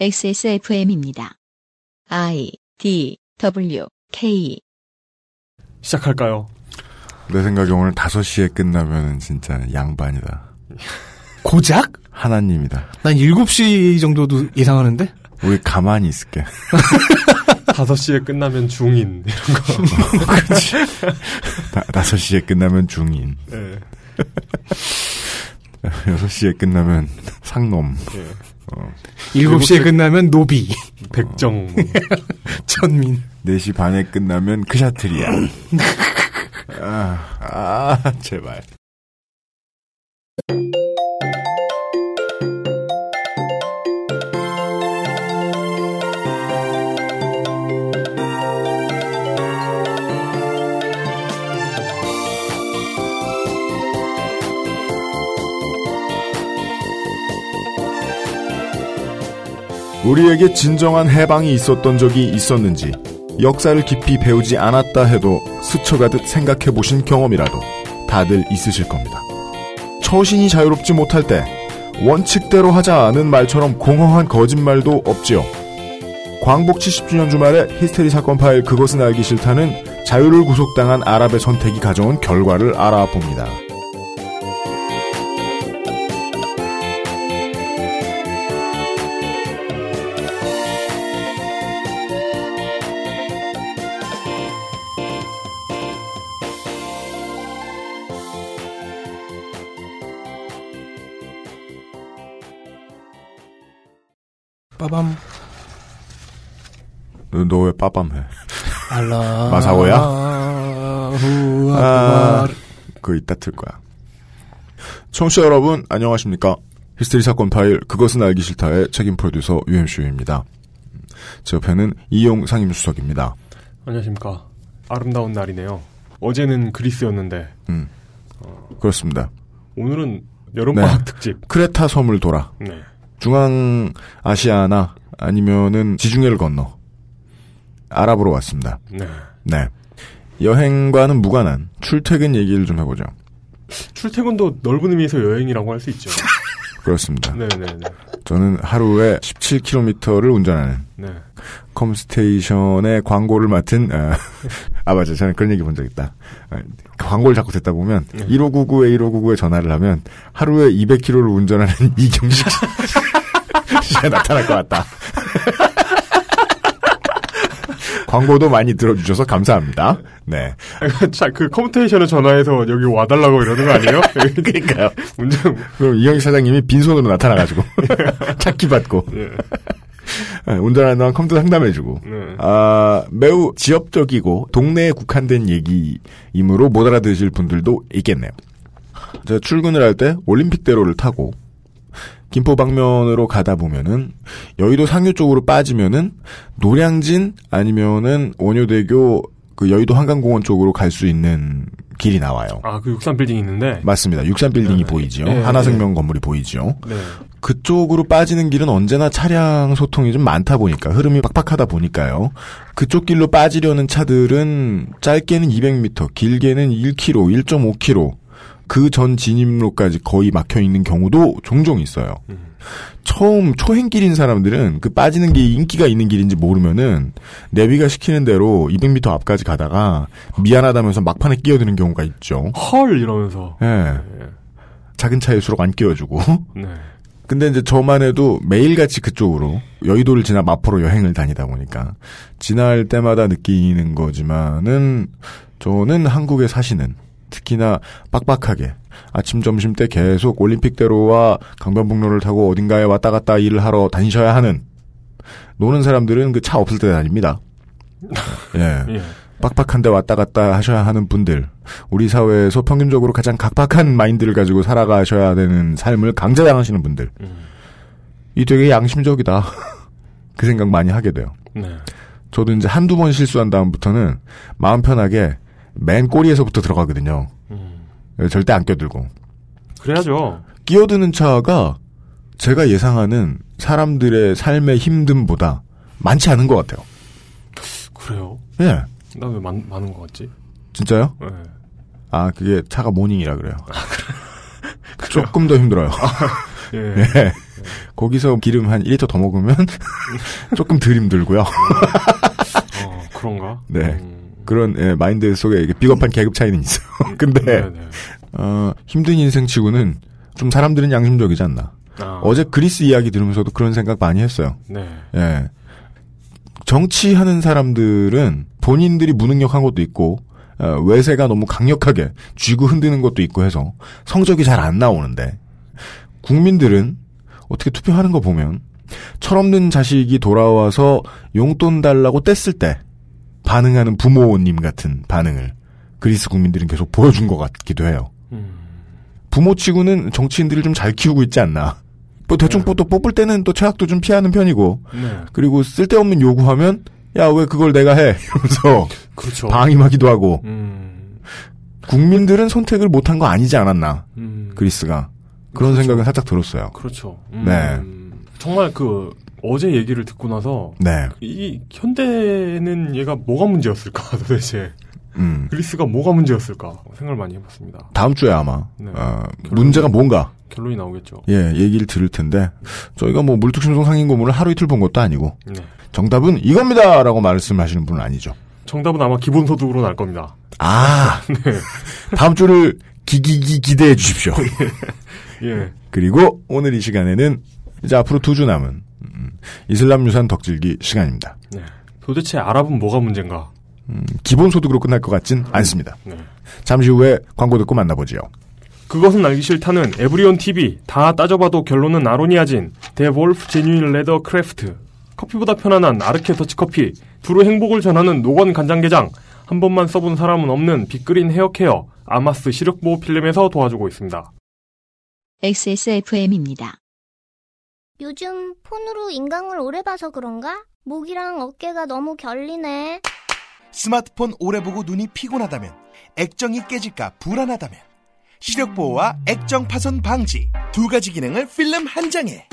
XSFM입니다. I D W K 시작할까요? 내 생각에 오늘 5시에 끝나면 진짜 양반이다. 고작? 하나님이다. 난 7시 정도도 예상하는데? 우리 가만히 있을게. 5시에 끝나면 중인 이런 거. 그렇지. 5시에 끝나면 중인. 네. 6시에 끝나면 상놈. 예. 어. 7시에 끝나면 노비. 백정. 뭐. 천민. 4시 반에 끝나면 크샤트리아. 아, 아, 제발. 우리에게 진정한 해방이 있었던 적이 있었는지 역사를 깊이 배우지 않았다 해도 스쳐가듯 생각해 보신 경험이라도 다들 있으실 겁니다. 처신이 자유롭지 못할 때 원칙대로 하자는 말처럼 공허한 거짓말도 없지요. 광복 70주년 주말에 히스테리 사건 파일 그것은 알기 싫다는 자유를 구속당한 아랍의 선택이 가져온 결과를 알아봅니다. 너 왜 빠밤해? 알라. 마사오야? 후아. 아, 그거 이따 틀 거야. 청취자 여러분, 안녕하십니까. 히스테리 사건 파일, 그것은 알기 싫다의 책임 프로듀서 UMCU입니다. 제 옆에는 이용 상임수석입니다. 안녕하십니까. 아름다운 날이네요. 어제는 그리스였는데 음, 그렇습니다. 오늘은 여름방학 네. 특집. 크레타 섬을 돌아, 네. 중앙아시아나 아니면은 지중해를 건너, 아랍으로 왔습니다. 네. 네. 여행과는 무관한 출퇴근 얘기를 좀 해보죠. 출퇴근도 넓은 의미에서 여행이라고 할 수 있죠. 그렇습니다. 네네네. 저는 하루에 17km를 운전하는 네. 컴스테이션의 광고를 맡은 아, 아 맞아 저는 그런 얘기 본 적 있다 아, 광고를 자꾸 듣다 보면 네. 1599에 1599에 전화를 하면 하루에 200km를 운전하는 이경식 씨가 나타날 것 같다 광고도 많이 들어주셔서 감사합니다 네 자, 그 컴퓨테이션을 전화해서 여기 와달라고 이러는 거 아니에요? 그러니까요 운전, 그럼 이경식 사장님이 빈손으로 나타나가지고 찾기 받고 예. 아, 운전하는 동안 컴퓨터 상담해주고 네. 아, 매우 지역적이고 동네에 국한된 얘기이므로 못 알아들으실 분들도 있겠네요. 제가 출근을 할 때 올림픽대로를 타고 김포 방면으로 가다 보면은 여의도 상류 쪽으로 빠지면은 노량진 아니면은 원효대교 그 여의도 한강공원 쪽으로 갈 수 있는 길이 나와요. 아, 그 63 빌딩 있는데. 맞습니다. 63 빌딩이 네. 보이지요. 네, 하나생명 건물이 보이지요. 네. 그쪽으로 빠지는 길은 언제나 차량 소통이 좀 많다 보니까 흐름이 빡빡하다 보니까요. 그쪽 길로 빠지려는 차들은 짧게는 200m, 길게는 1km, 1.5km 그 전 진입로까지 거의 막혀 있는 경우도 종종 있어요. 음. 처음 초행길인 사람들은 그 빠지는 게 인기가 있는 길인지 모르면은 내비가 시키는 대로 200m 앞까지 가다가 미안하다면서 막판에 끼어드는 경우가 있죠. 헐! 이러면서. 예. 예. 작은 차일수록 안 끼워주고. 네. 근데 이제 저만 해도 매일같이 그쪽으로 여의도를 지나 마포로 여행을 다니다 보니까 지날 때마다 느끼는 거지만은 저는 한국에 사시는 특히나 빡빡하게 아침 점심 때 계속 올림픽대로와 강변북로를 타고 어딘가에 왔다 갔다 일을 하러 다니셔야 하는 노는 사람들은 그 차 없을 때 다닙니다. 예. 예. 빡빡한데 왔다 갔다 하셔야 하는 분들, 우리 사회에서 평균적으로 가장 각박한 마인드를 가지고 살아가셔야 되는 삶을 강제당하시는 분들, 음. 이 되게 양심적이다. 그 생각 많이 하게 돼요. 네. 저도 이제 한두 번 실수한 다음부터는 마음 편하게 맨 꼬리에서부터 들어가거든요. 음. 절대 안 껴들고. 그래야죠. 끼어드는 차가 제가 예상하는 사람들의 삶의 힘듦보다 많지 않은 것 같아요. 그래요? 예. 나 왜 많은 것 같지? 진짜요? 예. 아, 그게 차가 모닝이라 그래요. 조금 더 힘들어요. 예. 예. 거기서 기름 한 1리터 더 먹으면 조금 덜 힘들고요. 어, 그런가? 네. 음, 그런 예, 마인드 속에 이게 비겁한 계급 차이는 있어요. 근데 네, 네. 어, 힘든 인생치고는 좀 사람들은 양심적이지 않나. 아, 어제 그리스 이야기 들으면서도 그런 생각 많이 했어요. 네. 예. 정치하는 사람들은 본인들이 무능력한 것도 있고 어, 외세가 너무 강력하게 쥐고 흔드는 것도 있고 해서 성적이 잘 안 나오는데 국민들은 어떻게 투표하는 거 보면 철없는 자식이 돌아와서 용돈 달라고 뗐을 때 반응하는 부모님 같은 반응을 그리스 국민들은 계속 보여준 것 같기도 해요. 음, 부모치고는 정치인들을 좀 잘 키우고 있지 않나. 뭐 대충 또 뽑을 때는 또 최악도 좀 피하는 편이고 네. 그리고 쓸데없는 요구하면 야 왜 그걸 내가 해 이러면서 그렇죠. 방임하기도 하고 음, 국민들은 선택을 못한 거 아니지 않았나 음, 그리스가 그런 그렇죠. 생각은 살짝 들었어요. 그렇죠. 음, 네. 정말 그 어제 얘기를 듣고 나서 네, 이 현대는 얘가 뭐가 문제였을까 도대체 음. 그리스가 뭐가 문제였을까 생각을 많이 해봤습니다. 다음 주에 아마 네. 어, 문제가 뭔가 결론이 나오겠죠. 예 얘기를 들을 텐데 저희가 뭐 물뚝심송 상인 고문을 하루 이틀 본 것도 아니고 네. 정답은 이겁니다라고 말씀하시는 분은 아니죠. 정답은 아마 기본소득으로 날 겁니다. 아 네. 다음 주를 기기기 기대해 주십시오. 예. 그리고 오늘 이 시간에는 이제 앞으로 두 주 남은 음, 이슬람 유산 덕질기 시간입니다. 네. 도대체 아랍은 뭐가 문제인가? 음, 기본소득으로 끝날 것 같진 않습니다. 네. 잠시 후에 광고 듣고 만나보지요. 그것은 알기 싫다는 에브리온 TV 다 따져봐도 결론은 아로니아진 데볼프 genuine leather craft 커피보다 편안한 아르케 더치 커피 두루 행복을 전하는 노건 간장게장 한 번만 써본 사람은 없는 빅그린 헤어케어 아마스 시력 보호 필름에서 도와주고 있습니다. XSFM입니다. 요즘 폰으로 인강을 오래 봐서 그런가? 목이랑 어깨가 너무 결리네. 스마트폰 오래 보고 눈이 피곤하다면 액정이 깨질까 불안하다면 시력 보호와 액정 파손 방지 두 가지 기능을 필름 한 장에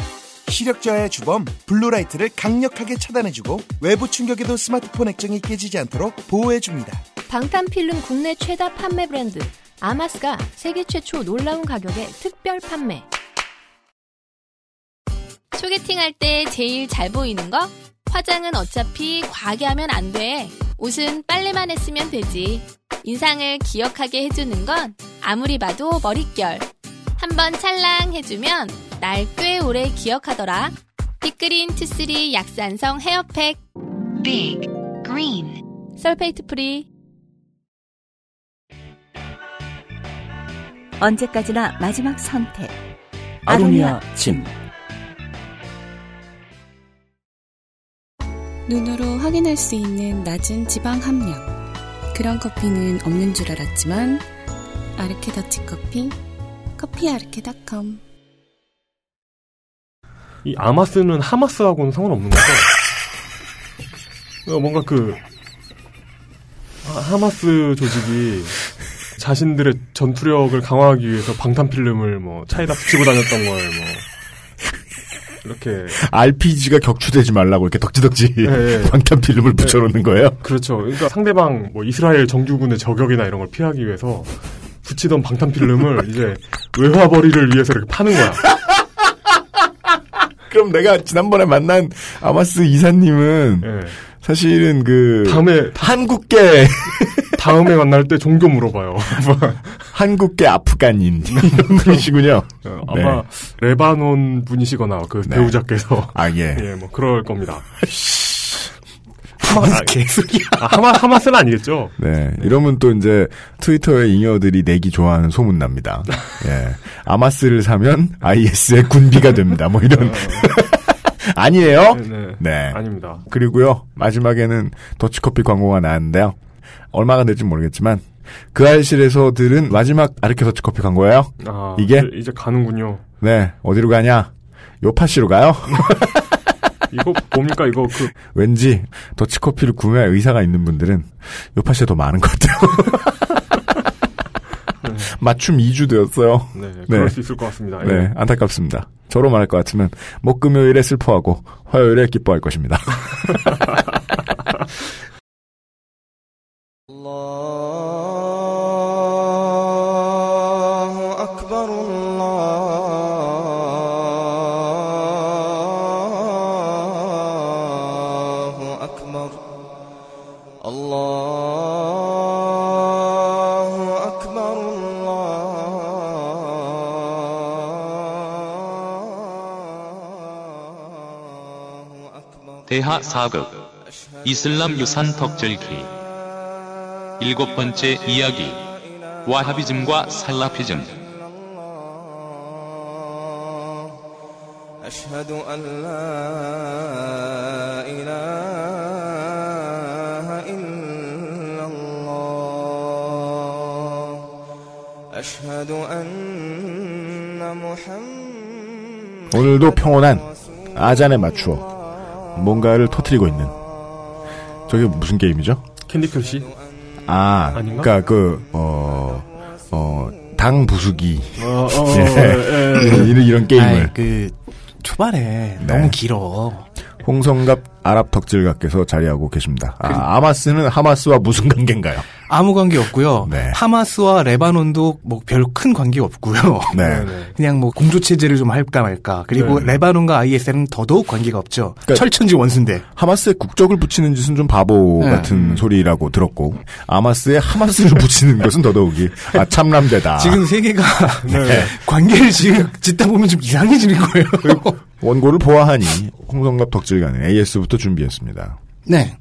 시력 저하의 주범 블루라이트를 강력하게 차단해주고 외부 충격에도 스마트폰 액정이 깨지지 않도록 보호해줍니다. 방탄 필름 국내 최다 판매 브랜드 아마스가 세계 최초 놀라운 가격에 특별 판매. 소개팅할 때 제일 잘 보이는 거? 화장은 어차피 과하게 하면 안 돼. 옷은 빨래만 했으면 되지. 인상을 기억하게 해주는 건 아무리 봐도 머릿결. 한번 찰랑 해주면 날 꽤 오래 기억하더라. 빅그린 two three 약산성 헤어팩. Big Green sulfate free. 언제까지나 마지막 선택. 아로니아 침. 눈으로 확인할 수 있는 낮은 지방 함량. 그런 커피는 없는 줄 알았지만 아르케 더치 커피, 커피아르케닷컴. 이 아마스는 하마스하고는 상관없는 거죠? 어, 뭔가 그 하- 하마스 조직이 자신들의 전투력을 강화하기 위해서 방탄 필름을 뭐 차에다 붙이고 다녔던 걸 뭐 이렇게 RPG가 격추되지 말라고 이렇게 덕지덕지 예, 예. 방탄 필름을 붙여놓는 거예요. 그렇죠. 그러니까 상대방 뭐 이스라엘 정규군의 저격이나 이런 걸 피하기 위해서 붙이던 방탄 필름을 이제 외화벌이를 위해서 이렇게 파는 거야. 그럼 내가 지난번에 만난 아마스 이사님은 예. 사실은 그 다음에 한국계 다음에 만날 때 종교 물어봐요. 한국계 아프간인 이런 분이시군요. 어, 아마 레바논 분이시거나 그 네. 배우자께서 아 예. 예, 뭐 그럴 겁니다. 하마스 개소리야. 아, 하마 하마스는 아니겠죠? 네, 이러면 또 이제 트위터에 잉여들이 내기 좋아하는 소문 납니다. 예, 아마스를 사면 IS의 군비가 됩니다. 뭐 이런 아니에요? 네, 네. 네. 아닙니다. 그리고요 마지막에는 더치커피 광고가 나왔는데요. 얼마가 될지 모르겠지만 그 알실에서 들은 마지막 아르케 더치커피 광고예요. 아, 이게? 이제, 이제 가는군요. 네, 어디로 가냐? 요파시로 가요. 이거 뭡니까 이거 그 왠지 더치커피를 구매할 의사가 있는 분들은 요파시에 더 많은 것 같아요. 맞춤 2주 되었어요. 네, 네. 그럴 수 있을 것 같습니다. 예. 네, 안타깝습니다. 저로 말할 것 같으면 목금요일에 슬퍼하고 화요일에 기뻐할 것입니다. الله أكبر الله أكبر الله أكبر الله أكبر 대하 4급 이슬람 유산 덕질기 일곱 번째 이야기 와하비즘과 살라피즘 أشهد أن لا إله إلا الله أشهد أن محمد 오늘도 평온한 아잔에 맞추어 뭔가를 터트리고 있는 저게 무슨 게임이죠? 캔디 크러쉬? 아, 아닌가? 그니까 그, 어, 어, 당 부수기. 어, 어, 예. 예, 예. 이런, 이런 게임을. 아이, 그 초반에 네. 너무 길어. 홍성갑 아랍 덕질가께서 자리하고 계십니다. 아, 아마스는 하마스와 무슨 관계인가요? 아무 관계 없고요. 네. 하마스와 레바논도 뭐 별 큰 관계 없고요. 네. 그냥 뭐 공조 체제를 좀 할까 말까. 그리고 네. 레바논과 ISIL은 더더욱 관계가 없죠. 그러니까- 철천지 원수인데. 하마스에 국적을 붙이는 짓은 좀 바보 네. 같은 소리라고 들었고, 아마스에 하마스를 붙이는 것은 더더욱이, 아, 참람되다. 지금 세계가 네. 관계를 지금 짓다 보면 좀 이상해지는 거예요. 원고를 보아하니, 홍성갑 덕질가는 AS부터 준비했습니다. 네.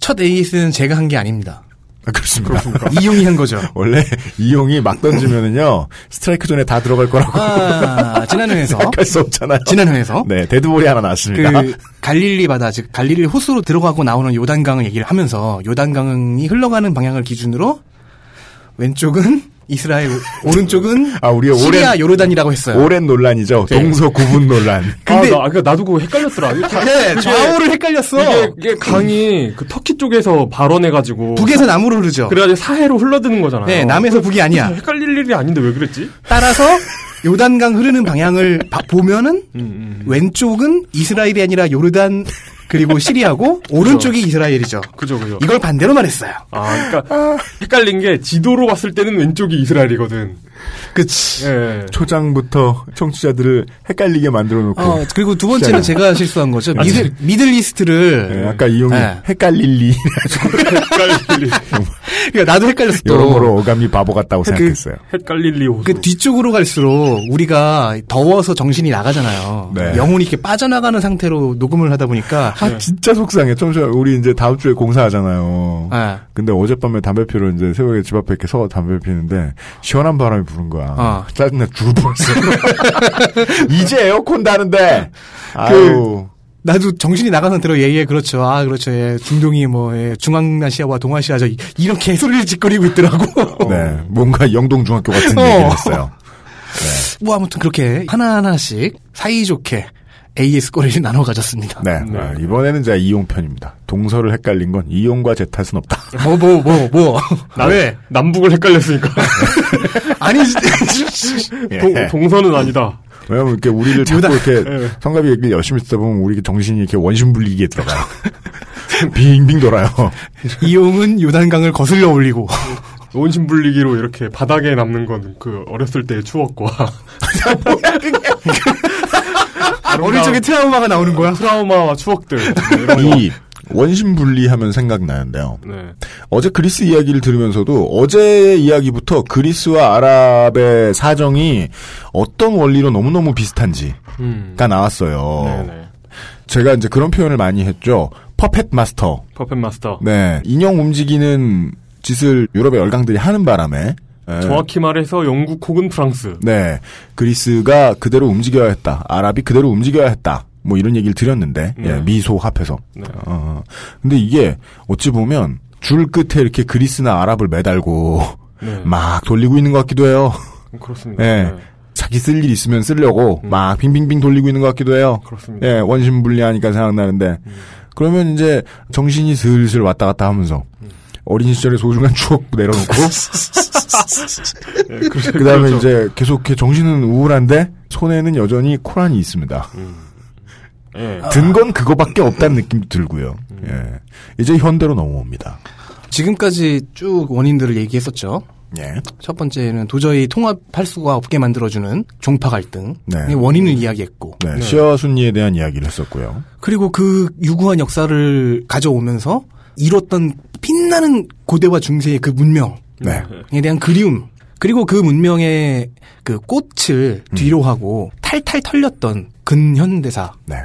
첫 AS는 제가 한 게 아닙니다. 아, 그렇습니다. 이용이 한 거죠. 원래 이용이 막 던지면은요, 스트라이크 존에 다 들어갈 거라고. 아, 지난 회에서. 생각할 수 없잖아요. 지난 회에서. 네, 데드볼이 하나 났습니다. 그 갈릴리 바다 즉 갈릴리 호수로 들어가고 나오는 요단강을 얘기를 하면서 요단강이 흘러가는 방향을 기준으로 왼쪽은 이스라엘 오른쪽은 아, 우리가 시리아 오랜- 요르단이라고 했어요. 오랜 논란이죠. 네. 동서 구분 논란. 근데- 아, 나, 그러니까 나도 그거 헷갈렸더라. 네, 그게- 좌우를 헷갈렸어. 이게, 이게 강이 그 터키 쪽에서 발원해가지고. 북에서 남으로 흐르죠. 그래가지고 사해로 흘러드는 거잖아요. 네, 남에서 북이 아니야. 헷갈릴 일이 아닌데 왜 그랬지? 따라서 요단강 흐르는 방향을 봐- 보면은 음, 왼쪽은 이스라엘이 아니라 요르단 그리고 시리아고 오른쪽이 이스라엘이죠. 그죠, 그죠. 이걸 반대로 말했어요. 아, 그러니까 헷갈린 게 지도로 봤을 때는 왼쪽이 이스라엘이거든. 그치. 예. 초장부터 청취자들을 헷갈리게 만들어 놓고. 어, 그리고 두 번째는 제가 실수한 거죠. 미들, 미들. 네, 아까 이용이 네. 헷갈릴리. 헷갈릴리. 그러니까 나도 헷갈렸어. 또. 여러모로 어감이 바보 같다고 생각했어요. 헷갈릴리 호수. 그 뒤쪽으로 갈수록 우리가 더워서 정신이 나가잖아요. 네. 영혼이 이렇게 빠져나가는 상태로 녹음을 하다 보니까 아, 진짜 속상해. 청취자, 우리 이제 다음 주에 공사하잖아요. 네. 근데 어젯밤에 담배 피러 이제 새벽에 집 앞에 이렇게 서 담배 피는데 시원한 바람이 부는 거야. 어. 짜증나 죽을 뻔했어. 이제 에어컨 다는데. 아유. 나도 정신이 나간 상태로 예예 그렇죠. 아 그렇죠. 예. 중동이 뭐 예. 중앙아시아와 동아시아죠. 이- 이런 개소리를 짓거리고 있더라고. 네. 뭔가 영동중학교 같은 어. 얘기를 했어요. 뭐 아무튼 그렇게 하나하나씩 사이좋게 AS 꼬리를 나눠 가졌습니다. 네. 아, 이번에는 제가 이용 편입니다. 동서를 헷갈린 건 이용과 제 탓은 없다. 뭐 뭐 뭐 뭐. 나- 왜? 남북을 헷갈렸으니까. 아니 예. 동, 동서는 아니다. 왜냐면 이렇게 우리를 자꾸 이렇게 예. 성갑이 얘기를 열심히 듣다 보면 우리 정신이 이렇게 원심불리기에 들어가요. 빙빙 돌아요. 이용은 요단강을 거슬러 올리고 원심불리기로 이렇게 바닥에 남는 건 그 어렸을 때의 추억과 어릴 적에 트라우마가 나오는 거야. 트라우마와 추억들. 이 원심 분리하면 생각나는데요. 네. 어제 그리스 이야기를 들으면서도 어제의 이야기부터 그리스와 아랍의 사정이 어떤 원리로 너무너무 비슷한지가 음. 나왔어요. 네네. 제가 이제 그런 표현을 많이 했죠. 퍼펫 마스터. 퍼펫 마스터. 네. 인형 움직이는 짓을 유럽의 열강들이 하는 바람에 에, 정확히 말해서 영국 혹은 프랑스. 네. 그리스가 그대로 움직여야 했다. 아랍이 그대로 움직여야 했다. 뭐 이런 얘기를 드렸는데 네. 예, 미소 합해서. 네. 어, 근데 이게 어찌 보면 줄 끝에 이렇게 그리스나 아랍을 매달고 네. 막 돌리고 있는 것 같기도 해요. 그렇습니다. 예. 네. 자기 쓸 일 있으면 쓰려고 음. 막 빙빙빙 돌리고 있는 것 같기도 해요. 그렇습니다. 예, 원심불리하니까 생각나는데 음. 그러면 이제 정신이 슬슬 왔다 갔다 하면서 음. 어린 시절의 소중한 추억 내려놓고 예, 그- 그 다음에 그렇죠. 이제 계속 정신은 우울한데 손에는 여전히 코란이 있습니다. 예. 든건 그거밖에 없다는 느낌도 들고요. 음. 예. 이제 현대로 넘어옵니다. 지금까지 쭉 원인들을 얘기했었죠. 예. 첫 번째는 도저히 통합할 수가 없게 만들어주는 종파 갈등. 네. 원인을 이야기했고. 네, 시아 순리에 대한 이야기를 했었고요. 그리고 그 유구한 역사를 가져오면서 이뤘던 빛나는 고대와 중세의 그 문명에 네. 대한 그리움. 그리고 그 문명의 그 꽃을 뒤로 하고 탈탈 털렸던 근현대사. 네.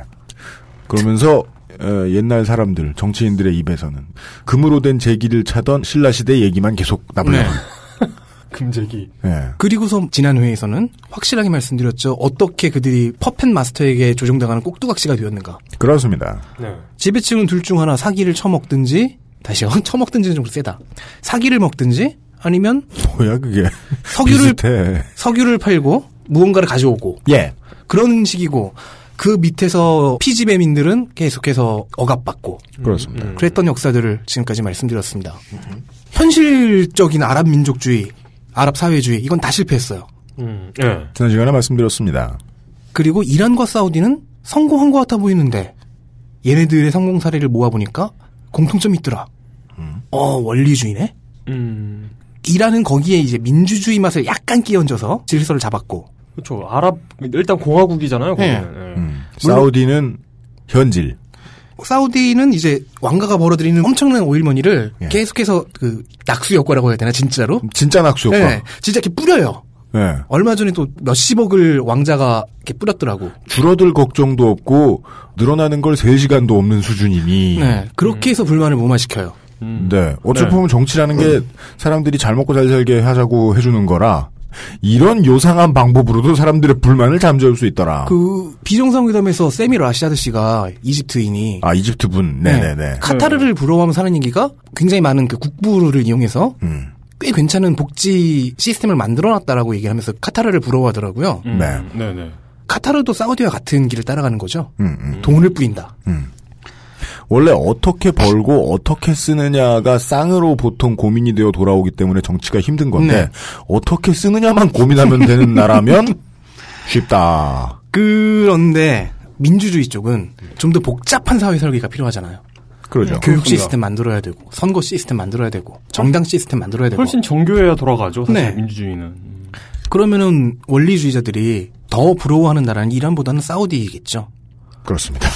그러면서 어, 옛날 사람들 정치인들의 입에서는 금으로 된 제기를 차던 신라 시대 얘기만 계속 나불려. 네. 금제기. 예. 그리고서 지난 회에서는 확실하게 말씀드렸죠. 어떻게 그들이 퍼펫 마스터에게 조종당하는 꼭두각시가 되었는가. 그렇습니다. 네. 지배층은 둘 중 하나 사기를 처먹든지 다시요. 처먹든지는 좀 세다. 사기를 먹든지 아니면 뭐야 그게 석유를 비슷해. 석유를 팔고 무언가를 가져오고 예. 그런 식이고 그 밑에서 피지배민들은 계속해서 억압받고 그렇습니다. 그랬던 역사들을 지금까지 말씀드렸습니다. 현실적인 아랍 민족주의, 아랍 사회주의 이건 다 실패했어요. 음, 예. 지난 시간에 말씀드렸습니다. 그리고 이란과 사우디는 성공한 것 같아 보이는데 얘네들의 성공 사례를 모아보니까 공통점이 있더라. 어 원리주의네. 음. 이란은 거기에 이제 민주주의 맛을 약간 끼얹어서 질서를 잡았고 그렇죠. 아랍 일단 공화국이잖아요. 네. 예. 음. 사우디는 현질. 사우디는 이제 왕가가 벌어들이는 엄청난 오일머니를 예. 계속해서 그 낙수 효과라고 해야 되나 진짜로? 진짜 낙수 효과. 네, 진짜 이렇게 뿌려요. 예. 얼마 전에 또 몇십억을 왕자가 이렇게 뿌렸더라고. 줄어들 걱정도 없고 늘어나는 걸셀 시간도 없는 수준이니. 네, 그렇게 해서 불만을 무마시켜요. 음. 네. 어찌 네. 보면 정치라는 게 사람들이 잘 먹고 잘 살게 하자고 해주는 거라 이런 요상한 방법으로도 사람들의 불만을 잠재울 수 있더라. 그 비정상회담에서 세미 라시아드 씨가 이집트인이 아 이집트 분. 네네네. 카타르를 부러워하면 사는 얘기가 굉장히 많은 그 국부를 이용해서 음. 꽤 괜찮은 복지 시스템을 만들어놨다라고 얘기하면서 카타르를 부러워하더라고요. 음. 네. 네네. 카타르도 사우디와 같은 길을 따라가는 거죠. 음, 음. 돈을 뿌린다. 원래 어떻게 벌고 어떻게 쓰느냐가 쌍으로 보통 고민이 되어 돌아오기 때문에 정치가 힘든 건데 네. 어떻게 쓰느냐만 고민하면 되는 나라면 쉽다. 그런데 민주주의 쪽은 좀 더 복잡한 사회 설계가 필요하잖아요. 그러죠. 교육. 시스템 만들어야 되고 선거 시스템 만들어야 되고 정당 시스템 만들어야 되고 훨씬 정교해야 돌아가죠. 사실 네. 민주주의는. 음. 그러면은 원리주의자들이 더 부러워하는 나라는 이란보다는 사우디겠죠. 그렇습니다.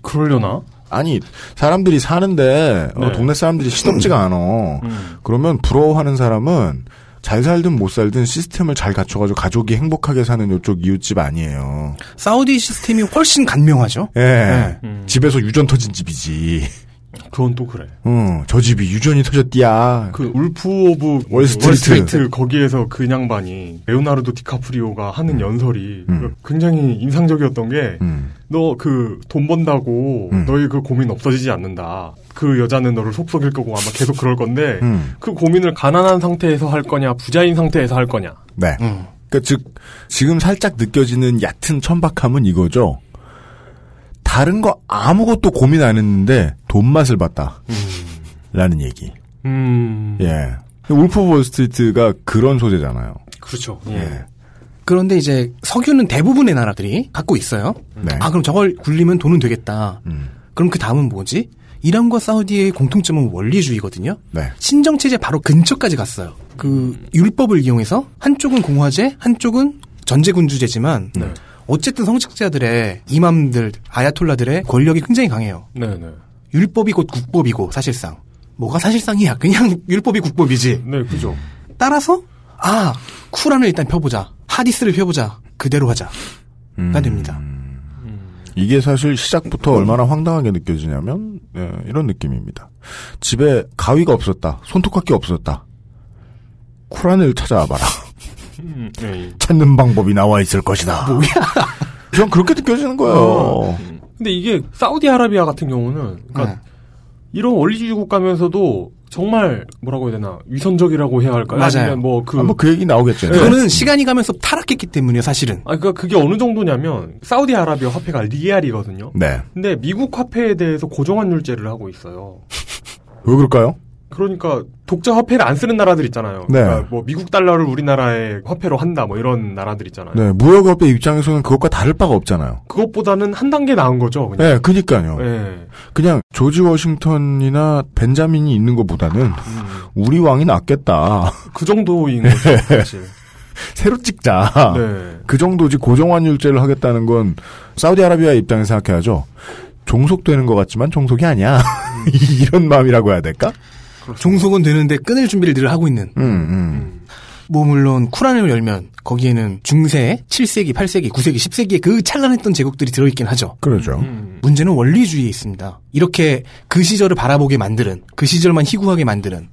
그러려나? 아니 사람들이 사는데 어, 네. 동네 사람들이 시덥지가 않아. 음. 그러면 부러워하는 사람은 잘 살든 못 살든 시스템을 잘 갖춰가지고 가족이 행복하게 사는 요쪽 이웃집 아니에요. 사우디 시스템이 훨씬 간명하죠. 예. 네. 음. 집에서 유전 터진 집이지. 그건 또 그래. 응, 저 집이 유전이 터졌디야. 그 Wolf of Wall Street. 월스트리트 거기에서 그 양반이 레오나르도 디카프리오가 하는 연설이 음. 굉장히 인상적이었던 게 음. 너그 돈 번다고 음. 너희 그 고민 없어지지 않는다. 그 여자는 너를 속속일 거고 아마 계속 그럴 건데 음. 그 고민을 가난한 상태에서 할 거냐 부자인 상태에서 할 거냐. 네. 음. 그러니까 즉 지금 살짝 느껴지는 얕은 천박함은 이거죠. 다른 거 아무것도 고민 안 했는데 돈 맛을 봤다. 라는 얘기. 음. 예. 울프 월스트리트가 그런 소재잖아요. 그렇죠. 예. 그런데 이제 석유는 대부분의 나라들이 갖고 있어요. 네. 아 그럼 저걸 굴리면 돈은 되겠다. 음. 그럼 그 다음은 뭐지? 이란과 사우디의 공통점은 원리주의거든요. 네. 신정 체제 바로 근처까지 갔어요. 그 율법을 이용해서 한쪽은 공화제, 한쪽은 전제군주제지만 네. 어쨌든 성직자들의 이맘들, 아야톨라들의 권력이 굉장히 강해요. 네네. 율법이 곧 국법이고 사실상 뭐가 사실상이야. 그냥 율법이 국법이지. 네, 그죠. 따라서 아 쿠란을 일단 펴보자. 하디스를 펴보자. 그대로 하자. 음. 가 됩니다. 이게 사실 시작부터 얼마나 황당하게 느껴지냐면 예, 이런 느낌입니다. 집에 가위가 없었다. 손톱깎이 없었다. 쿠란을 찾아와봐라. 음, 예, 예. 찾는 방법이 나와 있을 것이다. 뭐야? 전 그렇게 느껴지는 거예요. 어. 근데 이게 사우디아라비아 같은 경우는 그러니까 네. 이런 원리주의 국가면서도 정말 뭐라고 해야 되나 위선적이라고 해야 할까요? 맞아요. 아니면 뭐그 한번 그 얘기 나오겠죠. 네. 그거는 시간이 가면서 타락했기 때문이에요, 사실은. 아, 그니까 그게 어느 정도냐면, 사우디아라비아 화폐가 리알이거든요. 네. 근데 미국 화폐에 대해서 고정환율제를 하고 있어요. 왜 그럴까요? 그러니까 독자 화폐를 안 쓰는 나라들 있잖아요. 네. 그러니까 뭐 미국 달러를 우리나라의 화폐로 한다 뭐 이런 나라들 있잖아요. 네, 무역업의 입장에서는 그것과 다를 바가 없잖아요. 그것보다는 한 단계 나은 거죠. 그냥. 네, 그니까요. 네. 그냥 조지 워싱턴이나 벤자민이 있는 것보다는 음, 우리 왕이 낫겠다. 그 정도인 거죠, 사실. 새로 찍자. 네. 그 정도지 고정환율제를 하겠다는 건 사우디아라비아 입장에서 생각해야죠. 종속되는 것 같지만 종속이 아니야. 이런 마음이라고 해야 될까? 종속은 되는데 끊을 준비를 늘 하고 있는. 음, 음. 뭐 물론 쿠란을 열면 거기에는 중세, 7세기, 8세기, 9세기, 10세기의 그 찬란했던 제국들이 들어있긴 하죠. 그러죠. 문제는 원리주의에 있습니다. 이렇게 그 시절을 바라보게 만드는, 그 시절만 희구하게 만드는.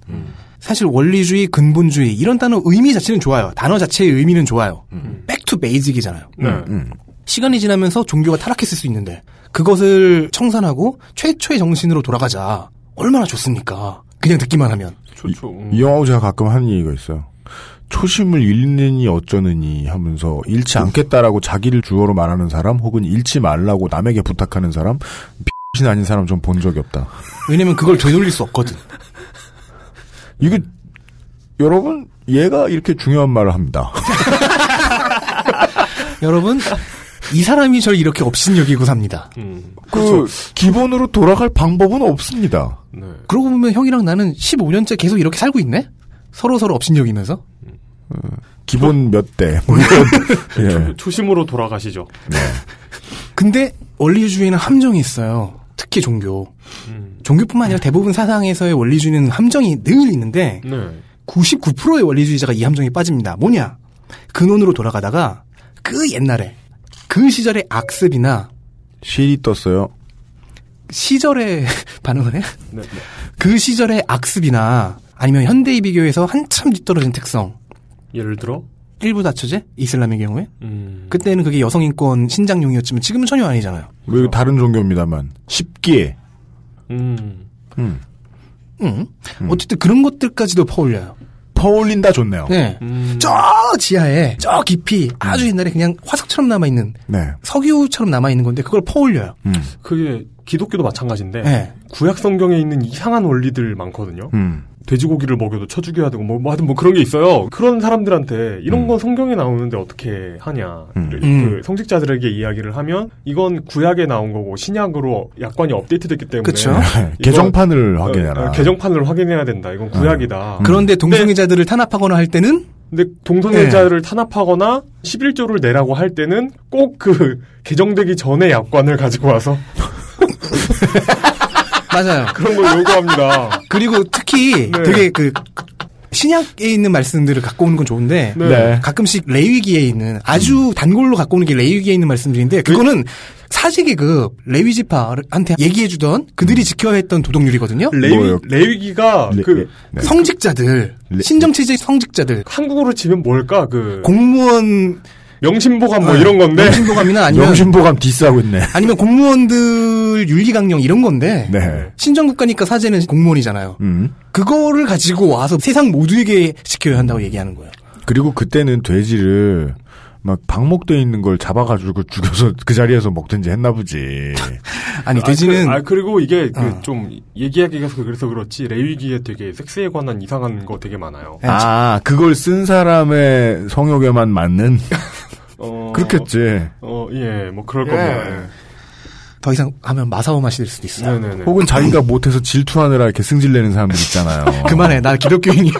사실 원리주의, 근본주의 이런 단어 의미 자체는 좋아요. 단어 자체의 의미는 좋아요. back to basic이잖아요. 네. 시간이 지나면서 종교가 타락했을 수 있는데 그것을 청산하고 최초의 정신으로 돌아가자. 얼마나 좋습니까? 그냥 듣기만 하면. 좋죠. 이 영화고 제가 가끔 하는 얘기가 있어요. 초심을 잃느니 어쩌느니 하면서 잃지 않겠다라고 자기를 주어로 말하는 사람 혹은 잃지 말라고 남에게 부탁하는 사람 신 아닌 사람 좀 본 적이 없다. 왜냐면 그걸 되돌릴 수 없거든. 이게 여러분 얘가 이렇게 중요한 말을 합니다. 여러분 이 사람이 절 이렇게 업신여기고 삽니다. 그 기본으로 돌아갈 방법은 없습니다. 그러고 보면 형이랑 나는 15년째 계속 이렇게 살고 있네? 서로 서로 업신여기면서? 기본 몇 대. 뭐 예. 초심으로 돌아가시죠. 근데 원리주의는 함정이 있어요. 특히 종교. 종교뿐만 아니라 대부분 사상에서의 원리주의는 함정이 늘 있는데 네. 99%의 원리주의자가 이 함정에 빠집니다. 뭐냐? 근원으로 돌아가다가 그 옛날에 그 시절의 악습이나 실이 떴어요. 시절에 반응을 해? 네. 그 시절의 악습이나 아니면 현대에 비교해서 한참 뒤떨어진 특성. 예를 들어? 일부 다처제? 이슬람의 경우에? 음. 그때는 그게 여성인권 신장용이었지만 지금은 전혀 아니잖아요. 뭐 다른 종교입니다만 쉽기에 음. 음. 응. 어쨌든 그런 것들까지도 퍼올려요. 퍼올린다 좋네요. 네. 음. 저 지하에, 저 깊이, 아주 옛날에 그냥 화석처럼 남아 있는, 네. 석유처럼 남아 있는 건데, 그걸 퍼올려요. 음. 그게 기독교도 마찬가지인데 네. 구약 성경에 있는 이상한 원리들 많거든요. 음. 돼지고기를 먹여도 쳐 죽여야 되고 뭐, 뭐 하여튼 뭐 그런 게 있어요. 그런 사람들한테 이런 건 성경에 나오는데 어떻게 하냐. 그 음. 성직자들에게 이야기를 하면 이건 구약에 나온 거고 신약으로 약관이 업데이트됐기 때문에 그쵸. 이건- 개정판을 어, 확인해라. 어, 개정판을 확인해야 된다. 이건 구약이다. 그런데 동성애자들을 탄압하거나 할 때는, 근데 동성애자를 탄압하거나 11조를 내라고 할 때는 꼭 그 개정되기 전에 약관을 가지고 와서 맞아요. 그런 걸 요구합니다. 그리고 특히 네. 되게 그, 신약에 있는 말씀들을 갖고 오는 건 좋은데, 네. 네. 가끔씩 레위기에 있는, 아주 단골로 갖고 오는 게 레위기에 있는 말씀들인데, 그거는 사직계급 레위지파한테 얘기해주던 그들이 지켜야 했던 도덕률이거든요. 레위? 레위기가 레- 그 네. 성직자들, 레- 신정체제 성직자들, 한국어로 치면 뭘까? 그 공무원 명심보감 뭐 네. 이런 건데 명심보감이나 아니면 명심보감 디스하고 있네. 아니면 공무원들 윤리강령 이런 건데 네. 신정국가니까 사제는 공무원이잖아요. 음. 그거를 가지고 와서 세상 모두에게 지켜야 한다고 얘기하는 거예요. 그리고 그때는 돼지를 막 방목돼 있는 걸 잡아가지고 죽여서 그 자리에서 먹든지 했나 보지. 아니 돼지는 아, 그, 아, 그리고 이게 그 어. 좀 얘기하기가 그래서 그렇지 레위기에 되게 섹스에 관한 이상한 거 되게 많아요. 아, 그걸 쓴 사람의 성욕에만 맞는? 어, 그렇겠지. 어, 예, 뭐 그럴 예. 겁니다. 더 이상 하면 마사오 맛이 될 수도 있어. 네네네. 혹은 자기가 못해서 질투하느라 이렇게 승질내는 사람들 있잖아요. 그만해. 나 기독교인이야.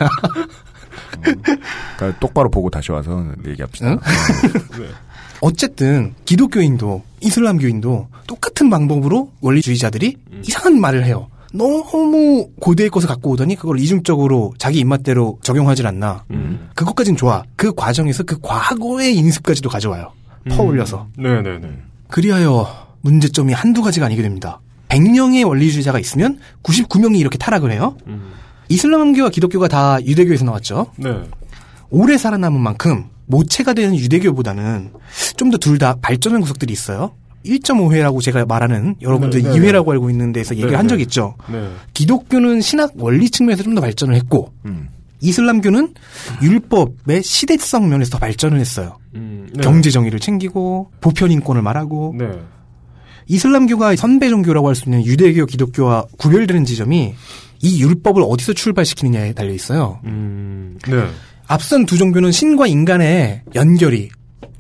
그러니까 똑바로 보고 다시 와서 얘기합시다. 응? 어쨌든 기독교인도 이슬람교인도 똑같은 방법으로 원리주의자들이 이상한 말을 해요. 너무 고대의 것을 갖고 오더니 그걸 이중적으로 자기 입맛대로 적용하질 않나. 음. 그것까진 좋아. 그 과정에서 그 과거의 인습까지도 가져와요. 퍼올려서. 네네네. 그리하여 문제점이 한두 가지가 아니게 됩니다. 100명의 원리주의자가 있으면 99명이 이렇게 타락을 해요. 음. 이슬람교와 기독교가 다 유대교에서 나왔죠. 네. 오래 살아남은 만큼 모체가 되는 유대교보다는 좀 더 둘 다 발전한 구석들이 있어요. 1.5회라고 제가 말하는 여러분들 네, 네, 2회라고 알고 있는 데서 얘기를 네, 한 네. 적이 있죠. 네. 기독교는 신학 원리 측면에서 좀 더 발전을 했고 음. 이슬람교는 율법의 시대성 면에서 더 발전을 했어요. 음, 네. 경제 정의를 챙기고 보편 인권을 말하고 네. 이슬람교가 선배 종교라고 할 수 있는 유대교, 기독교와 구별되는 지점이 이 율법을 어디서 출발시키느냐에 달려 있어요. 음, 네. 앞선 두 종교는 신과 인간의 연결이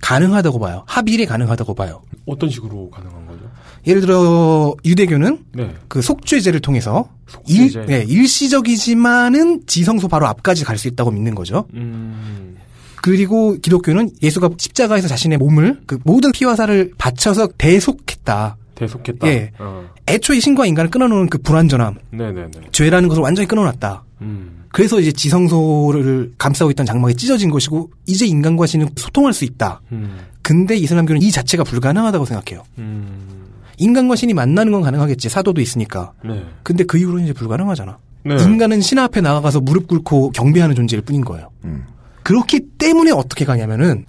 가능하다고 봐요. 합일이 가능하다고 봐요. 어떤 식으로 가능한 거죠? 예를 들어 유대교는 네. 그 속죄제를 통해서 속죄제. 일, 네, 일시적이지만은 지성소 바로 앞까지 갈 수 있다고 믿는 거죠. 음, 그리고 기독교는 예수가 십자가에서 자신의 몸을 그 모든 피와 살을 바쳐서 대속했다. 계속했다. 예. 어. 애초에 신과 인간을 끊어놓은 그 불완전함, 네네네. 죄라는 것을 완전히 끊어놨다. 음. 그래서 이제 지성소를 감싸고 있던 장막이 찢어진 것이고 이제 인간과 신은 소통할 수 있다. 음. 근데 이슬람교는 이 자체가 불가능하다고 생각해요. 음. 인간과 신이 만나는 건 가능하겠지. 사도도 있으니까. 네. 근데 그 이후로는 이제 불가능하잖아. 네. 인간은 신 앞에 나아가서 무릎 꿇고 경배하는 존재일 뿐인 거예요. 음. 그렇기 때문에 어떻게 가냐면은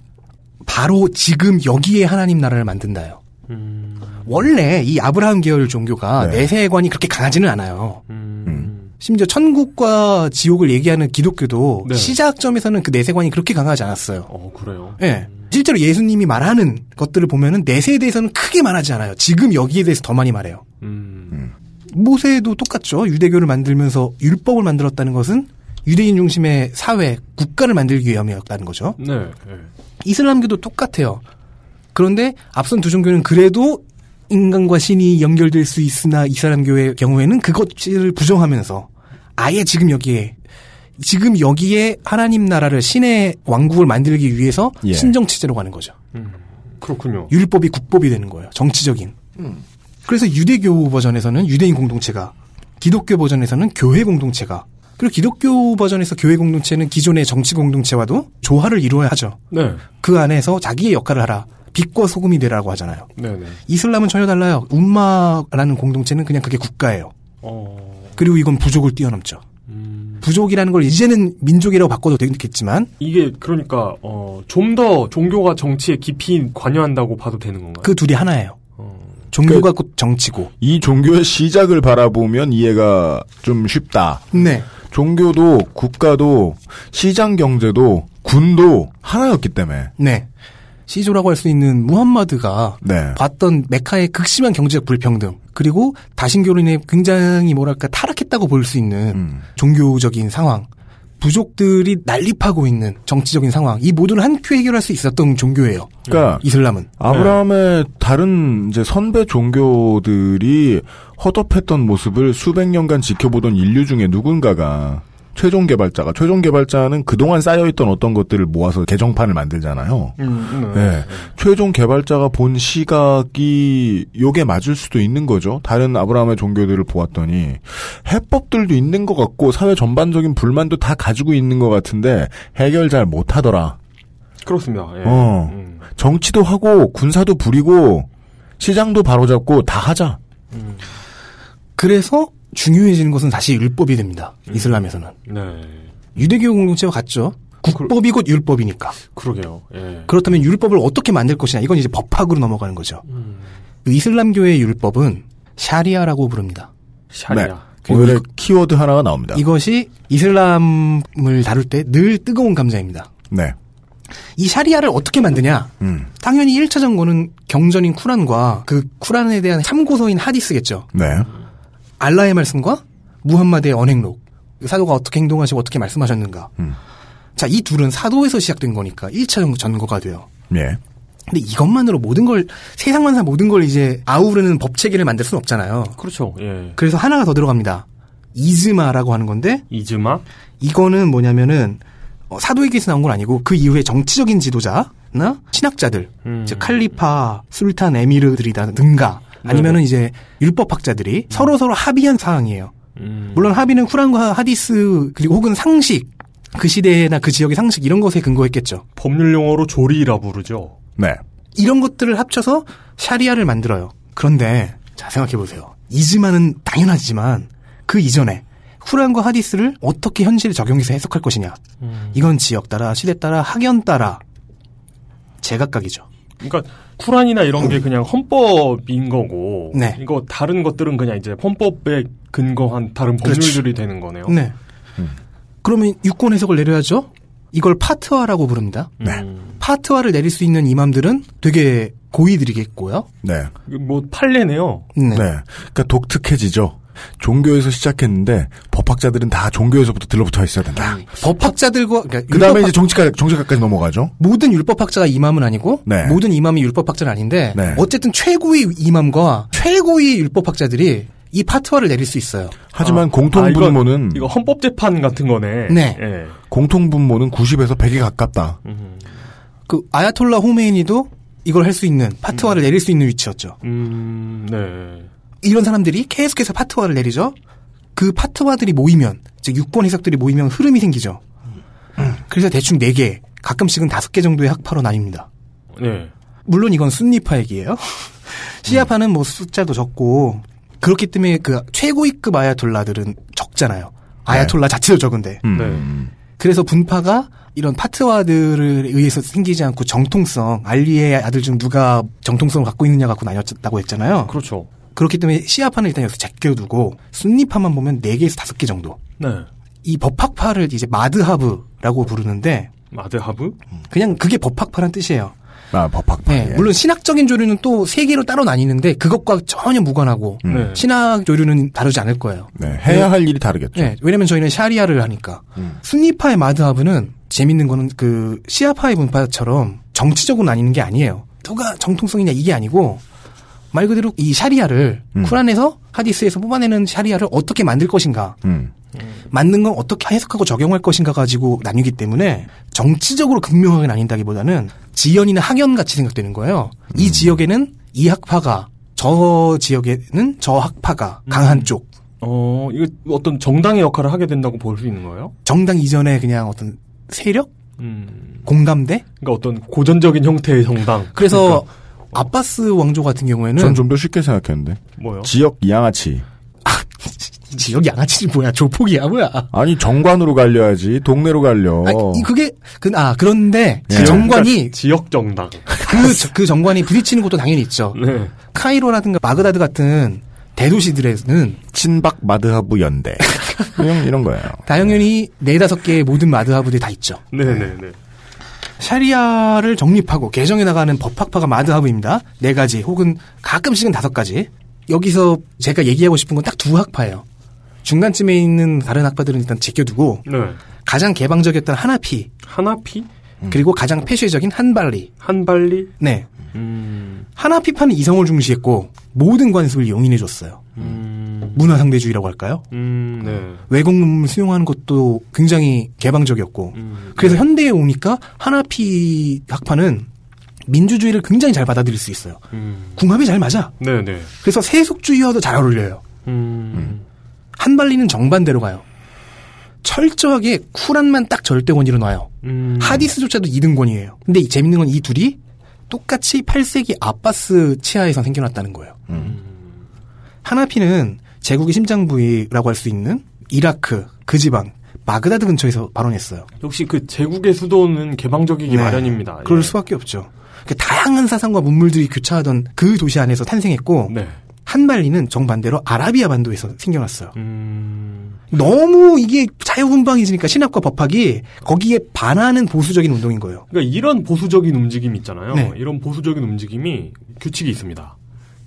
바로 지금 여기에 하나님 나라를 만든다요. 음. 원래 이 아브라함 계열 종교가 네. 내세관이 그렇게 강하지는 않아요. 음. 심지어 천국과 지옥을 얘기하는 기독교도 네. 시작점에서는 그 내세관이 그렇게 강하지 않았어요. 어, 그래요? 예. 실제로 예수님이 말하는 것들을 보면은 내세에 대해서는 크게 말하지 않아요. 지금 여기에 대해서 더 많이 말해요. 음. 모세도 똑같죠. 유대교를 만들면서 율법을 만들었다는 것은 유대인 중심의 사회, 국가를 만들기 위함이었다는 거죠. 네. 네. 이슬람교도 똑같아요. 그런데 앞선 두 종교는 그래도 인간과 신이 연결될 수 있으나 이슬람교의 경우에는 그것을 부정하면서 아예 지금 여기에 지금 여기에 하나님 나라를 신의 왕국을 만들기 위해서 예. 신정 체제로 가는 거죠. 음. 그렇군요. 율법이 국법이 되는 거예요. 정치적인. 그래서 유대교 버전에서는 유대인 공동체가, 기독교 버전에서는 교회 공동체가, 그리고 기독교 버전에서 교회 공동체는 기존의 정치 공동체와도 조화를 이루어야 하죠. 네. 그 안에서 자기의 역할을 하라. 빛과 소금이 되라고 하잖아요. 네네. 이슬람은 전혀 달라요. 움마라는 공동체는 그냥 그게 국가예요. 어. 그리고 이건 부족을 뛰어넘죠. 음. 부족이라는 걸 이제는 민족이라고 바꿔도 되겠지만 이게 그러니까 어, 좀 더 종교가 정치에 깊이 관여한다고 봐도 되는 건가요? 그 둘이 하나예요. 종교가 그- 곧 정치고. 이 종교의 시작을 바라보면 이해가 좀 쉽다. 네. 종교도 국가도 시장 경제도 군도 하나였기 때문에. 네. 시조라고 할 수 있는 무함마드가 네. 봤던 메카의 극심한 경제적 불평등 그리고 다신교로 인해 굉장히 뭐랄까 타락했다고 볼 수 있는 음. 종교적인 상황 부족들이 난립하고 있는 정치적인 상황 이 모두를 한 큐에 해결할 수 있었던 종교예요. 그러니까 이슬람은 아브라함의 다른 이제 선배 종교들이 허접했던 모습을 수백 년간 지켜보던 인류 중에 누군가가 최종 개발자가 최종 개발자는 그동안 쌓여있던 어떤 것들을 모아서 개정판을 만들잖아요. 음, 네. 최종 개발자가 본 시각이 요게 맞을 수도 있는 거죠. 다른 아브라함의 종교들을 보았더니 해법들도 있는 것 같고 사회 전반적인 불만도 다 가지고 있는 것 같은데 해결 잘 못하더라. 그렇습니다. 예. 어. 음. 정치도 하고 군사도 부리고 시장도 바로잡고 다 하자. 그래서 중요해지는 것은 다시 율법이 됩니다. 이슬람에서는 네. 유대교 공동체와 같죠. 국법이 곧 율법이니까. 그러게요. 예. 그렇다면 율법을 어떻게 만들 것이냐 이건 이제 법학으로 넘어가는 거죠. 음. 그 이슬람교의 율법은 샤리아라고 부릅니다. 샤리아. 네. 오늘의 키워드 하나가 나옵니다. 이것이 이슬람을 다룰 때 늘 뜨거운 감자입니다. 네. 이 샤리아를 어떻게 만드냐? 음. 당연히 1차 전거는 경전인 쿠란과 그 쿠란에 대한 참고서인 하디스겠죠. 네. 알라의 말씀과 무함마드의 언행록. 사도가 어떻게 행동하시고 어떻게 말씀하셨는가. 음. 자, 이 둘은 사도에서 시작된 거니까 1차 전거가 돼요. 예. 근데 이것만으로 모든 걸, 세상만사 모든 걸 이제 아우르는 법 체계를 만들 수는 없잖아요. 그렇죠. 예. 그래서 하나가 더 들어갑니다. 이즈마라고 하는 건데, 이즈마? 이거는 뭐냐면은, 어, 사도에게서 나온 건 아니고, 그 이후에 정치적인 지도자나 신학자들, 음. 즉, 칼리파, 술탄, 에미르들이라든가, 아니면은 이제 율법학자들이 서로 서로 합의한 사항이에요. 음. 물론 합의는 쿠란과 하디스, 그리고 혹은 상식, 그 시대나 그 지역의 상식, 이런 것에 근거했겠죠. 법률 용어로 조리라 부르죠. 네. 이런 것들을 합쳐서 샤리아를 만들어요. 그런데 자 생각해 보세요. 이즈마는 당연하지만 그 이전에 쿠란과 하디스를 어떻게 현실에 적용해서 해석할 것이냐. 이건 지역 따라 시대 따라 학연 따라 제각각이죠. 그러니까 쿠란이나 이런 게 그냥 헌법인 거고 네. 이거 다른 것들은 그냥 이제 헌법에 근거한 다른 법률들이 되는 거네요. 네. 그러면 유권 해석을 내려야죠. 이걸 파트화라고 부릅니다. 네. 파트화를 내릴 수 있는 이맘들은 되게 고위들이겠고요. 네. 뭐 판례네요. 네. 그러니까 독특해지죠. 종교에서 시작했는데 법학자들은 다 종교에서부터 들러붙어 있어야 된다. 법학자들과 그러니까 그 다음에 율법학- 이제 정치가 정치가까지 넘어가죠. 모든 율법학자가 이맘은 아니고 네. 모든 이맘이 율법학자는 아닌데 네. 어쨌든 최고의 이맘과 최고의 율법학자들이 이 파트화를 내릴 수 있어요. 하지만 아, 공통분모는 이거, 이거 헌법재판 같은 거네. 네. 예. 공통분모는 90에서 100에 가깝다. 그 아야톨라 호메이니도 이걸 할 수 있는 파트화를 내릴 수 있는 위치였죠. 음, 네. 이런 사람들이 계속해서 파트화를 내리죠. 그 파트화들이 모이면 즉 유권 해석들이 모이면 흐름이 생기죠. 그래서 대충 4개, 가끔씩은 5개 정도의 학파로 나뉩니다. 네. 물론 이건 순니파 얘기예요. 시아파는 뭐 숫자도 적고 그렇기 때문에 그 최고위급 아야톨라들은 적잖아요. 아야톨라 자체도 적은데. 네. 그래서 분파가 이런 파트와들에 의해서 생기지 않고 정통성, 알리의 아들 중 누가 정통성을 갖고 있느냐 갖고 나뉘었다고 했잖아요. 그렇죠. 그렇기 때문에 시아파는 일단 여기서 제껴두고 순니파만 보면 4개에서 5개 정도. 네. 이 법학파를 이제 마드하브라고 부르는데 마드하브? 그냥 그게 법학파란 뜻이에요. 아, 법학파. 네, 예. 물론 신학적인 조류는 또 세 개로 따로 나뉘는데 그것과 전혀 무관하고 음. 네. 신학 조류는 다르지 않을 거예요. 네, 해야 할 일이 다르겠죠. 네, 왜냐면 저희는 샤리아를 하니까. 음. 순니파의 마드하브는 재밌는 거는 그 시아파의 분파처럼 정치적으로 나뉘는 게 아니에요. 누가 정통성이냐 이게 아니고 말 그대로 이 샤리아를 음. 쿠란에서 하디스에서 뽑아내는 샤리아를 어떻게 만들 것인가 음. 만든 건 어떻게 해석하고 적용할 것인가 가지고 나뉘기 때문에 정치적으로 극명하게 나뉜다기보다는 지연이나 학연 같이 생각되는 거예요. 이 지역에는 이 학파가 저 지역에는 저 학파가 강한 쪽 어, 이거 어떤 정당의 역할을 하게 된다고 볼 수 있는 거예요? 정당 이전에 그냥 어떤 세력 음. 공감대 그러니까 어떤 고전적인 형태의 정당. 그래서 아바스 왕조 같은 경우에는 전 좀 더 쉽게 생각했는데. 뭐요? 지역 양아치. 지역 양아치지 뭐야 조폭이야 뭐야 아니 정관으로 갈려야지 동네로 갈려. 아, 이- 그게 그, 아 그런데 그 예. 정관이 그러니까 지역 정당. 그, 저- 그 정관이 부딪히는 것도 당연히 있죠. 네. 카이로라든가 마그다드 같은 대도시들에는 친박 마드하부 연대. 그냥 이런 거예요. 당연히 네다섯 개의 모든 마드하브들이 다 있죠. 네네네. 샤리아를 정립하고 개정해 나가는 법학파가 마드하브입니다. 네 가지 혹은 가끔씩은 다섯 가지. 여기서 제가 얘기하고 싶은 건 딱 두 학파예요. 중간쯤에 있는 다른 학파들은 일단 제껴두고 네. 가장 개방적이었던 하나피 하나피? 그리고 가장 폐쇄적인 한발리. 한발리? 네. 음. 하나피파는 이성을 중시했고 모든 관습을 용인해줬어요. 음. 문화 상대주의라고 할까요? 음, 네. 외국 문물 수용하는 것도 굉장히 개방적이었고 음. 그래서 현대에 오니까 하나피 학파는 민주주의를 굉장히 잘 받아들일 수 있어요. 음. 궁합이 잘 맞아. 네네. 그래서 세속주의와도 잘 어울려요. 음. 한발리는 정반대로 가요. 철저하게 쿨한만 딱 절대 권위로 놔요. 음. 하디스조차도 2등권이에요. 근데 이 재밌는 건 이 둘이 똑같이 8세기 아바스 치하에서 생겨났다는 거예요. 하나피는 제국의 심장 부위라고 할 수 있는 이라크, 그 지방, 마그다드 근처에서 발원했어요. 역시 그 제국의 수도는 개방적이기 네. 마련입니다. 그럴 예. 수밖에 없죠. 그 다양한 사상과 문물들이 교차하던 그 도시 안에서 탄생했고 네. 한발리는 정반대로 아라비아 반도에서 생겨났어요. 음. 너무 이게 자유분방해지니까 신학과 법학이 거기에 반하는 보수적인 운동인 거예요. 그러니까 이런 보수적인 움직임 있잖아요. 네. 이런 보수적인 움직임이 규칙이 있습니다.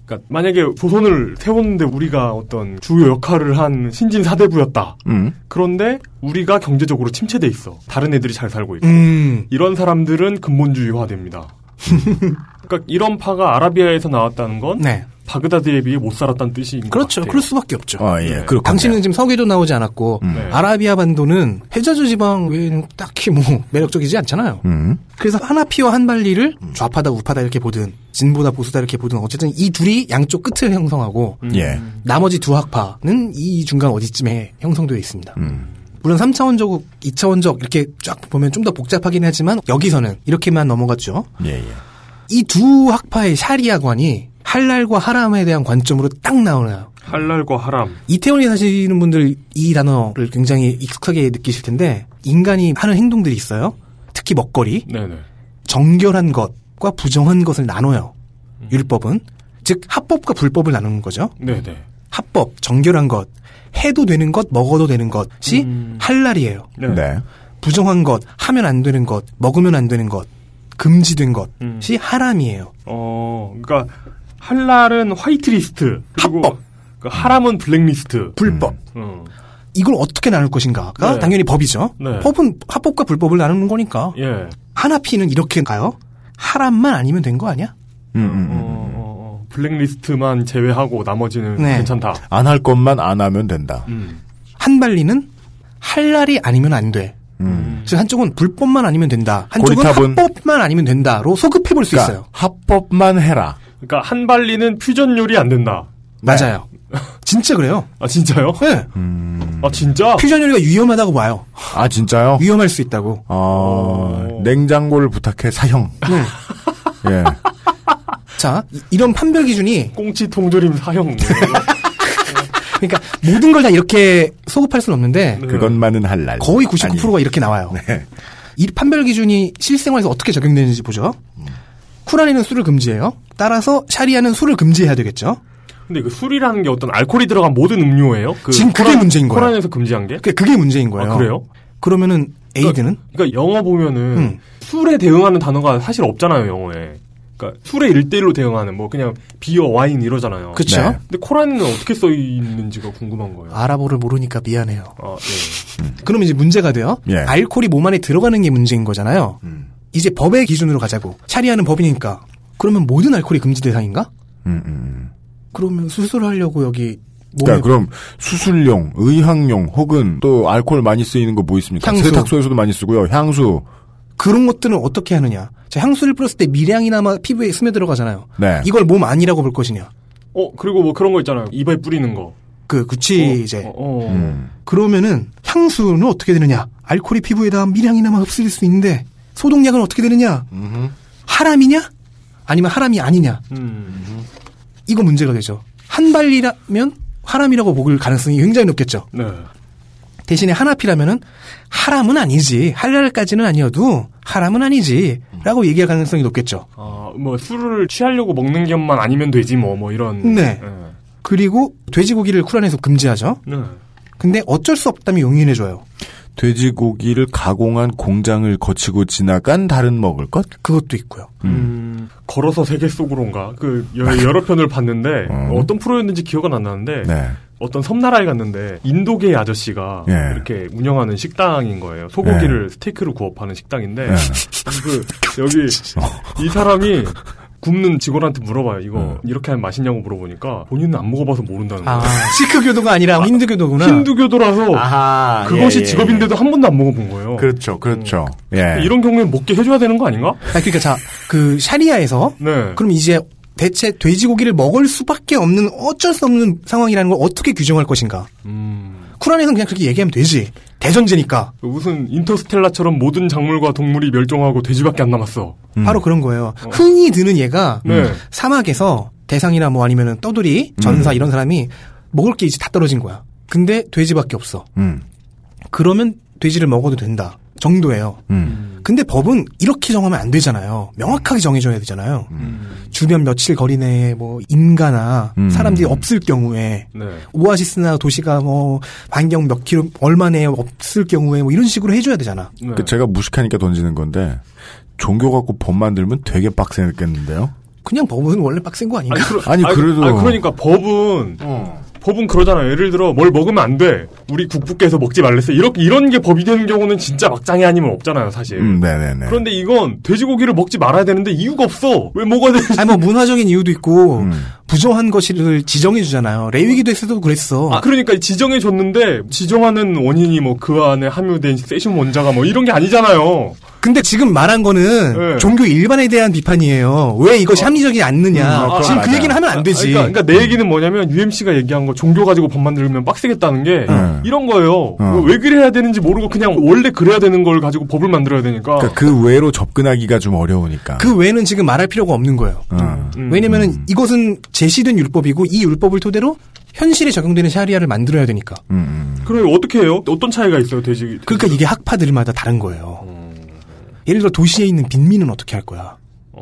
그러니까 만약에 조선을 세웠는데 우리가 어떤 주요 역할을 한 신진 사대부였다. 음. 그런데 우리가 경제적으로 침체돼 있어. 다른 애들이 잘 살고 있고. 음. 이런 사람들은 근본주의화됩니다. 그러니까 이런 파가 아라비아에서 나왔다는 건 네. 바그다드에 비해 못 살았다는 뜻인 것 그렇죠. 같아요. 그럴 수밖에 없죠. 아, 예. 네. 당신은 지금 서계도 나오지 않았고 네. 아라비아 반도는 해저주 지방 외에는 딱히 뭐 매력적이지 않잖아요. 음. 그래서 하나 피와 한 발리를 좌파다 우파다 이렇게 보든 진보다 보수다 이렇게 보든 어쨌든 이 둘이 양쪽 끝을 형성하고 음. 예. 나머지 두 학파는 이 중간 어디쯤에 형성되어 있습니다. 음. 물론 3차원적, 2차원적 이렇게 쫙 보면 좀 더 복잡하긴 하지만 여기서는 이렇게만 넘어갔죠. 예, 예. 이 두 학파의 샤리아관이 할랄과 하람에 대한 관점으로 딱 나오나요. 할랄과 하람. 이태원에 사시는 분들 이 단어를 굉장히 익숙하게 느끼실 텐데 인간이 하는 행동들이 있어요. 특히 먹거리. 네네. 정결한 것과 부정한 것을 나눠요. 율법은 즉 합법과 불법을 나누는 거죠. 네네. 합법, 정결한 것, 해도 되는 것, 먹어도 되는 것이 음. 할랄이에요. 네. 네. 부정한 것, 하면 안 되는 것, 먹으면 안 되는 것, 금지된 것이 음. 하람이에요. 어, 그러니까 할랄은 화이트리스트. 합법. 그 하람은 블랙리스트. 불법. 어. 이걸 어떻게 나눌 것인가가 네. 당연히 법이죠. 네. 법은 합법과 불법을 나누는 거니까. 예. 하나 피는 이렇게 가요. 하람만 아니면 된 거 아니야? 음, 음, 음. 어, 어, 어. 블랙리스트만 제외하고 나머지는 네. 괜찮다. 안 할 것만 안 하면 된다. 음. 한발리는 할랄이 아니면 안 돼. 음. 즉 한쪽은 불법만 아니면 된다. 한쪽은 고리탑은- 합법만 아니면 된다로 소급해 볼수 그러니까 있어요. 합법만 해라. 그러니까 한 발리는 퓨전 요리 안 된다. 맞아요. 진짜 그래요. 아 진짜요? 네. 아 진짜? 퓨전 요리가 위험하다고 봐요. 아 진짜요? 위험할 수 있다고. 어, 냉장고를 부탁해 사형. 예. 자, 이- 이런 판별 기준이 꽁치 통조림 사형. 그러니까 모든 걸 다 이렇게 소급할 수는 없는데 그것만은 할랄. 거의 99%가 이렇게 나와요. 네. 이 판별 기준이 실생활에서 어떻게 적용되는지 보죠. 쿠란에는 술을 금지해요. 따라서 샤리아는 술을 금지해야 되겠죠. 근데 그 술이라는 게 어떤 알코올이 들어간 모든 음료예요? 그 지금 그게 코란- 문제인 거예요. 코란에서 금지한 게? 그게, 그게 문제인 거예요. 아, 그래요? 그러면은 에이드는 그러니까 영어 보면은 음. 술에 대응하는 단어가 사실 없잖아요, 영어에. 그러니까 술에 일대일로 대응하는 뭐 그냥 beer, 와인 이러잖아요. 그쵸. 네. 근데 코란은 어떻게 써 있는지가 궁금한 거예요. 아랍어를 모르니까 미안해요. 아, 네. 그러면 이제 문제가 돼요. 예. 알코올이 몸 안에 들어가는 게 문제인 거잖아요. 음. 이제 법의 기준으로 가자고. 샤리아는 법이니까. 그러면 모든 알코올이 금지 대상인가? 음, 음. 그러면 수술하려고 여기 그러니까 그럼 수술용, 의학용 혹은 또 알코올 많이 쓰이는 거 뭐 있습니까? 향수. 세탁소에서도 많이 쓰고요. 향수. 그런 것들은 어떻게 하느냐? 자, 향수를 뿌렸을 때 미량이나마 피부에 스며들어가잖아요. 네. 이걸 몸 아니라고 볼 것이냐? 어, 그리고 뭐 그런 거 있잖아요. 입에 뿌리는 거. 그 구치 이제 어, 어. 음. 그러면은 향수는 어떻게 되느냐? 알코올이 피부에다 미량이나마 흡수될 수 있는데 소독약은 어떻게 되느냐? 하람이냐? 아니면 하람이 아니냐? 음. 이거 문제가 되죠. 한 발리라면 하람이라고 보길 가능성이 굉장히 높겠죠. 네. 대신에 하나피라면은 하람은 아니지. 할랄까지는 아니어도 하람은 아니지. 라고 얘기할 가능성이 높겠죠. 아, 뭐 술을 취하려고 먹는 것만 아니면 되지 뭐, 뭐 이런. 네. 그리고 돼지고기를 쿠란에서 금지하죠. 네. 근데 어쩔 수 없다면 용인해줘요. 돼지고기를 가공한 공장을 거치고 지나간 다른 먹을 것? 그것도 있고요. 음, 걸어서 세계 속으로인가 그 여, 여러 편을 봤는데 어. 떤 프로였는지 기억은 안 나는데 네. 어떤 섬나라에 갔는데 인도계 아저씨가 예. 이렇게 운영하는 식당인 거예요. 소고기를 스테이크로 구워 파는 식당인데 예. 그 여기 이 사람이 굽는 직원한테 물어봐요. 이거 이렇게 하면 맛있냐고 물어보니까 본인은 안 먹어봐서 모른다는 거예요. 아, 시크 교도가 아니라 힌두 교도구나. 힌두 교도라서 아하, 그것이 예, 예, 직업인데도 한 번도 안 먹어본 거예요. 그렇죠, 그렇죠. 예. 이런 경우에 먹게 해줘야 되는 거 아닌가? 아, 그러니까 자, 그 샤리아에서 네. 그럼 이제 대체 돼지고기를 먹을 수밖에 없는 어쩔 수 없는 상황이라는 걸 어떻게 규정할 것인가? 음. 쿠란에서는 그냥 그렇게 얘기하면 되지. 대전제니까. 무슨 인터스텔라처럼 모든 작물과 동물이 멸종하고 돼지밖에 안 남았어. 바로 그런 거예요. 흔히 드는 얘가 네. 사막에서 대상이나 뭐 아니면은 떠돌이, 전사 이런 사람이 먹을 게 이제 다 떨어진 거야. 근데 돼지밖에 없어. 음. 그러면 돼지를 먹어도 된다. 정도예요. 음. 근데 법은 이렇게 정하면 안 되잖아요. 명확하게 정해줘야 되잖아요. 음. 주변 며칠 거리 내에 뭐 인가나 음. 사람들이 없을 경우에 네. 오아시스나 도시가 뭐 반경 몇 킬로 얼마 내에 없을 경우에 뭐 이런 식으로 해줘야 되잖아. 네. 그 제가 무식하니까 던지는 건데 종교 갖고 법 만들면 되게 빡세겠는데요? 그냥 법은 원래 빡센 거 아닌가? 아니, 그래도- 아니, 그러니까 법은 법은 그러잖아요. 예를 들어 뭘 먹으면 안 돼. 우리 국부께서 먹지 말랬어. 이렇게 이런 게 법이 되는 경우는 진짜 막장이 아니면 없잖아요, 사실. 음, 네네네. 그런데 이건 돼지고기를 먹지 말아야 되는데 이유가 없어. 왜 먹어야 되는지. 아니 뭐 문화적인 이유도 있고 음. 부정한 것을 지정해 주잖아요. 레위기도에서도 그랬어. 아, 그러니까 지정해 줬는데 지정하는 원인이 뭐 그 안에 함유된 세슘 원자가 뭐 이런 게 아니잖아요. 근데 지금 말한 거는 네. 종교 일반에 대한 비판이에요. 왜 이것이 합리적이 않느냐. 음, 아, 지금 그 맞아요. 얘기는 하면 안 되지. 그러니까, 그러니까 내 얘기는 뭐냐면 UMC가 얘기한 거 종교 가지고 법 만들면 빡세겠다는 게 네. 이런 거예요. 어. 왜 그래야 되는지 모르고 그냥 원래 그래야 되는 걸 가지고 법을 만들어야 되니까. 그러니까 그 외로 접근하기가 좀 어려우니까. 그 외에는 지금 말할 필요가 없는 거예요. 어. 음. 왜냐면은 이것은 제시된 율법이고 이 율법을 토대로 현실에 적용되는 샤리아를 만들어야 되니까. 음, 음. 그럼 어떻게 해요? 어떤 차이가 있어요, 돼지? 그러니까 이게 학파들마다 다른 거예요. 음. 예를 들어 도시에 있는 빈민은 어떻게 할 거야?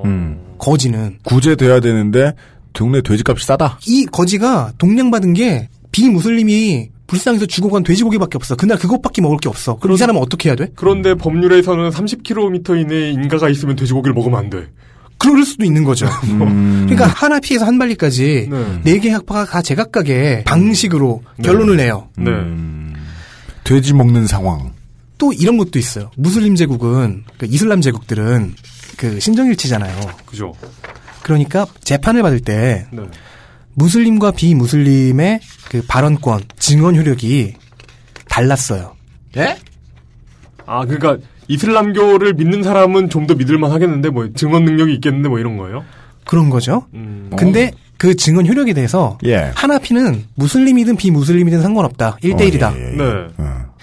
음. 거지는 구제돼야 되는데 동네 돼지값이 싸다. 이 거지가 동량받은 게 비무슬림이 불쌍해서 죽어간 돼지고기밖에 없어. 그날 그것밖에 먹을 게 없어. 그럼 이 사람은 어떻게 해야 돼? 그런데 법률에서는 30km 이내에 인가가 있으면 돼지고기를 먹으면 안 돼. 그럴 수도 있는 거죠. 음. 그러니까 하나 피해서 한 발리까지 네. 네개 학파가 다 제각각의 방식으로 결론을 내요. 네. 음. 돼지 먹는 상황. 또 이런 것도 있어요. 무슬림 제국은 그 이슬람 제국들은 그 신정일치잖아요. 그죠? 그러니까 재판을 받을 때 네. 무슬림과 비무슬림의 그 발언권, 증언 효력이 달랐어요. 예? 아, 그러니까 이슬람교를 믿는 사람은 좀 더 믿을만 하겠는데 뭐 증언 능력이 있겠는데 뭐 이런 거예요? 그런 거죠. 음. 근데 그 증언 효력에 대해서 예. 하나피는 무슬림이든 비무슬림이든 상관없다. 1대1이다. 어, 예, 예. 네. 어.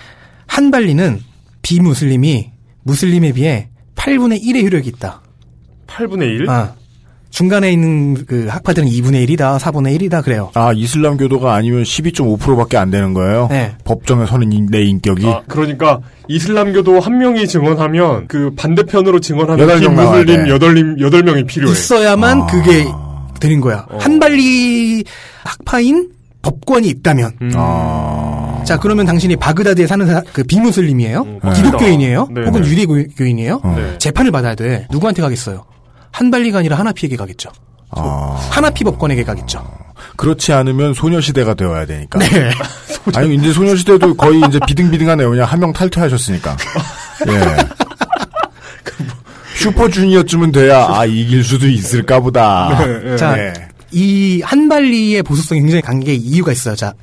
한발리는 비무슬림이 무슬림에 비해 8분의 1의 효력이 있다. 8분의 1? 아, 중간에 있는 그 학파들은 2분의 1이다, 4분의 1이다 그래요. 아, 이슬람 교도가 아니면 12.5%밖에 안 되는 거예요? 네. 법정에 서는 인- 내 인격이? 아, 그러니까 이슬람 교도 한 명이 증언하면 그 반대편으로 증언하는 여덟 명 나와야 비무슬림 돼. 여덟 명 여덟 명이 필요해. 있어야만 아. 그게 되는 거야. 한발리 학파인 법관이 있다면. 음. 아. 자, 그러면 당신이 바그다드에 사는 사- 그 비무슬림이에요? 음, 기독교인이에요? 네, 혹은 네. 유대교인이에요? 네. 재판을 받아야 돼. 누구한테 가겠어요? 한발리가 아니라 하나피에게 가겠죠. 아. 하나피 법관에게 가겠죠. 그렇지 않으면 소녀시대가 되어야 되니까. 네. 아니, 이제 소녀시대도 거의 이제 비등비등하네요. 그냥 한 명 탈퇴하셨으니까. 예. 슈퍼주니어쯤은 돼야, 아, 이길 수도 있을까 보다. 자, 네. 이 한발리의 보수성이 굉장히 강한 게 이유가 있어요. 자,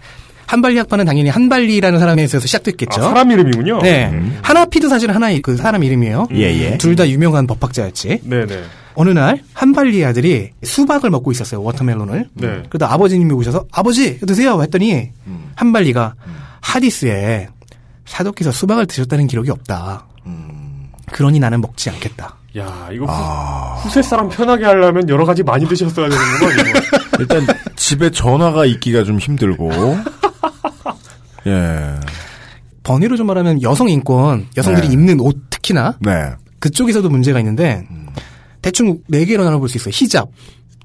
한발리 학파는 당연히 한발리라는 사람에서 시작됐겠죠. 아, 사람 이름이군요. 네. 하나피도 사실 하나의 그 사람 이름이에요. 예, 예. 둘다 유명한 법학자였지. 네, 네. 어느 날 한발리 아들이 수박을 먹고 있었어요. 워터멜론을. 네. 그래도 아버지님이 오셔서 아버지 드세요 했더니 음. 한발리가 하디스에 사도께서 수박을 드셨다는 기록이 없다. 음. 그러니 나는 먹지 않겠다. 야, 이거 후, 아. 후 세 사람 편하게 하려면 여러 가지 많이 드셨어야 되는 거거 이거. 일단, 집에 전화가 있기가 좀 힘들고. 예. 번외로 좀 말하면 여성 인권, 여성들이 네. 입는 옷 특히나 네. 그쪽에서도 문제가 있는데 대충 네 개로 나눠볼 수 있어요. 히잡,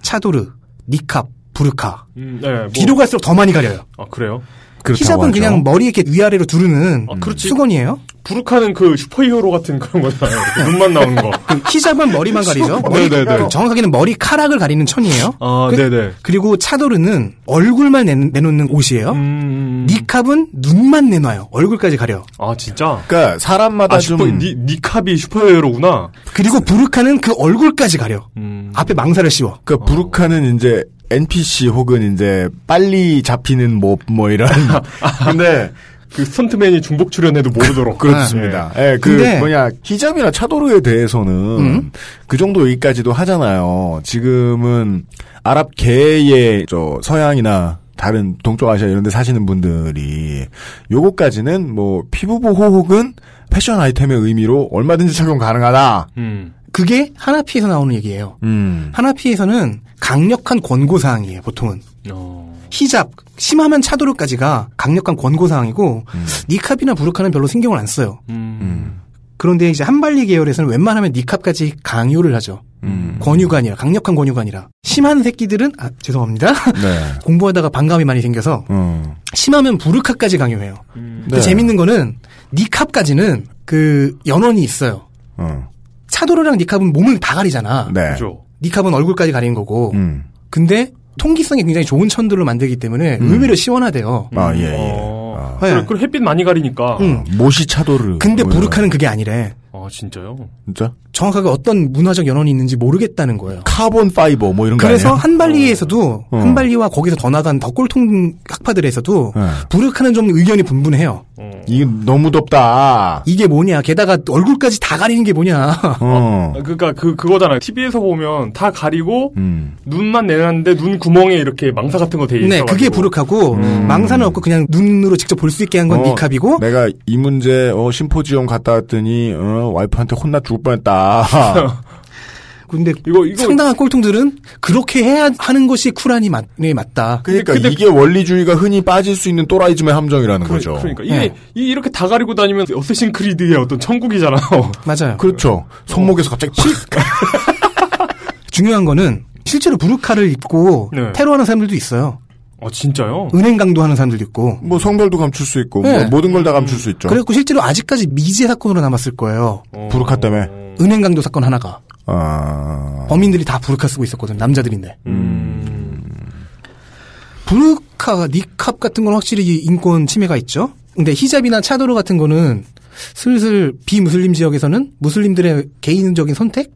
차도르, 니캅, 부르카. 음, 네, 뭐. 뒤로 갈수록 더 많이 가려요. 아, 그래요? 그렇다고 히잡은 하죠. 그냥 머리 이렇게 위아래로 두르는 아, 그렇지. 수건이에요. 부르카는 그 슈퍼히어로 같은 그런 거잖아요. 눈만 나오는 거. 그 히잡은 머리만 가리죠. 머리, 네네네. 그 정확하게는 머리카락을 가리는 천이에요. 아, 그- 네네. 그리고 차도르는 얼굴만 내, 내놓는 옷이에요. 음. 니캅은 눈만 내놔요. 얼굴까지 가려. 아, 진짜? 그러니까 사람마다 아, 좀 슈퍼, 니, 니캅이 슈퍼히어로구나. 그리고 부르카는 그 얼굴까지 가려. 음. 앞에 망사를 씌워. 그러니까 부르카는 이제 NPC 혹은 이제 빨리 잡히는 뭐뭐 이런 근데 그 스턴트맨이 중복 출연해도 모르도록. 그렇습니다. 예, 그 근데- 뭐냐 히잡이나 차도르에 대해서는 음? 그 정도 얘기까지도 하잖아요. 지금은 아랍계의 저 서양이나 다른 동쪽 아시아 이런 데 사시는 분들이 요거까지는 뭐 피부 보호 혹은 패션 아이템의 의미로 얼마든지 착용 가능하다. 음. 그게 하나피에서 나오는 얘기예요. 음. 하나피에서는 강력한 권고사항이에요, 보통은. 어. 히잡, 심하면 차도르까지가 강력한 권고사항이고, 음. 니캅이나 부르카는 별로 신경을 안 써요. 음. 그런데 이제 한발리 계열에서는 웬만하면 니캅까지 강요를 하죠. 음. 권유가 아니라, 강력한 권유가 아니라. 심한 새끼들은, 아, 죄송합니다. 네. 공부하다가 반감이 많이 생겨서, 음. 심하면 부르카까지 강요해요. 근데 네. 재밌는 거는, 니캅까지는 그 연원이 있어요. 어. 차도르랑 니캅은 몸을 다 가리잖아. 네. 그죠. 니캅은 얼굴까지 가리는 거고. 음. 근데 통기성이 굉장히 좋은 천들로 만들기 때문에 의외로 시원하대요. 아, 예, 예. 어. 네. 그래, 그럼 햇빛 많이 가리니까. 응. 모시 차도르. 근데 뭐. 부르카는 그게 아니래. 아, 진짜요? 진짜? 정확하게 어떤 문화적 연원이 있는지 모르겠다는 거예요. carbon fiber 뭐 이런 거 그래서? 한발리에서도 어. 한발리와 거기서 더 나간 더 꼴통 학파들에서도 네. 부르카는 좀 의견이 분분해요. 이게 너무 덥다. 이게 뭐냐? 게다가 얼굴까지 다 가리는 게 뭐냐? 어. 아, 그니까 그, 그거잖아요. TV에서 보면 다 가리고, 음. 눈만 내놨는데 눈 구멍에 이렇게 망사 같은 거 돼 있어. 네, 그게 부르카고 망사는 없고 그냥 눈으로 직접 볼 수 있게 한건 음. 어, 니캅이고 내가 이 문제 어, 심포지엄 갔다 왔더니 어, 와이프한테 혼나 죽을 뻔했다. 근데 이거, 이거. 상당한 꼴통들은 그렇게 해야 하는 것이 쿨한이 맞, 네, 맞다. 그러니까 근데- 이게 원리주의가 흔히 빠질 수 있는 또라이즘의 함정이라는 그, 거죠. 그러니까 이게 네. 이- 이렇게 다 가리고 다니면 어쌔신 크리드의 어떤 천국이잖아요. 맞아요. 그렇죠. 손목에서 갑자기 팍. 중요한 거는 실제로 부르카를 입고 네. 테러하는 사람들도 있어요. 아 진짜요? 은행 강도하는 사람들도 있고. 뭐 성별도 감출 수 있고 네. 뭐 모든 걸 다 감출 수 있죠. 그래갖고 실제로 아직까지 미제 사건으로 남았을 거예요. 어. 부르카 때문에. 은행 강도 사건 하나가. 아. 범인들이 다 부르카 쓰고 있었거든. 남자들인데. 음. 부르카, 니캅 같은 건 확실히 인권 침해가 있죠. 근데 히잡이나 차도르 같은 거는 슬슬 비무슬림 지역에서는 무슬림들의 개인적인 선택?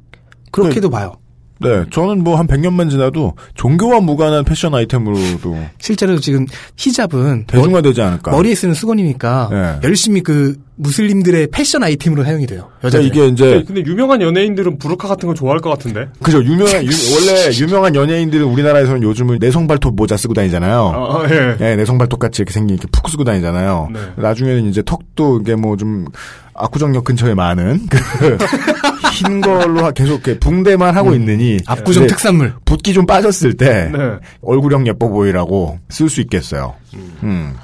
그렇게도 봐요. 네, 저는 뭐 한 100년만 지나도 종교와 무관한 패션 아이템으로도 실제로 지금 히잡은 대중화되지 않을까. 머리에 쓰는 수건이니까 네. 열심히 그 무슬림들의 패션 아이템으로 사용이 돼요. 여자 그러니까 이게 이제 근데 유명한 연예인들은 부르카 같은 거 좋아할 것 같은데. 그죠 유명한 유- 원래 유명한 연예인들은 우리나라에서는 요즘은 내성 발톱 모자 쓰고 다니잖아요. 아, 예. 네, 내성 발톱 같이 이렇게 생긴 이렇게 푹 쓰고 다니잖아요. 네. 나중에는 이제 턱도 이게 뭐 좀 압구정역 근처에 많은 그 흰 걸로 계속 이렇게 붕대만 하고 있느니 음. 압구정 이제 특산물. 붓기 좀 빠졌을 때 네. 얼굴형 예뻐 보이라고 쓸 수 있겠어요. 음.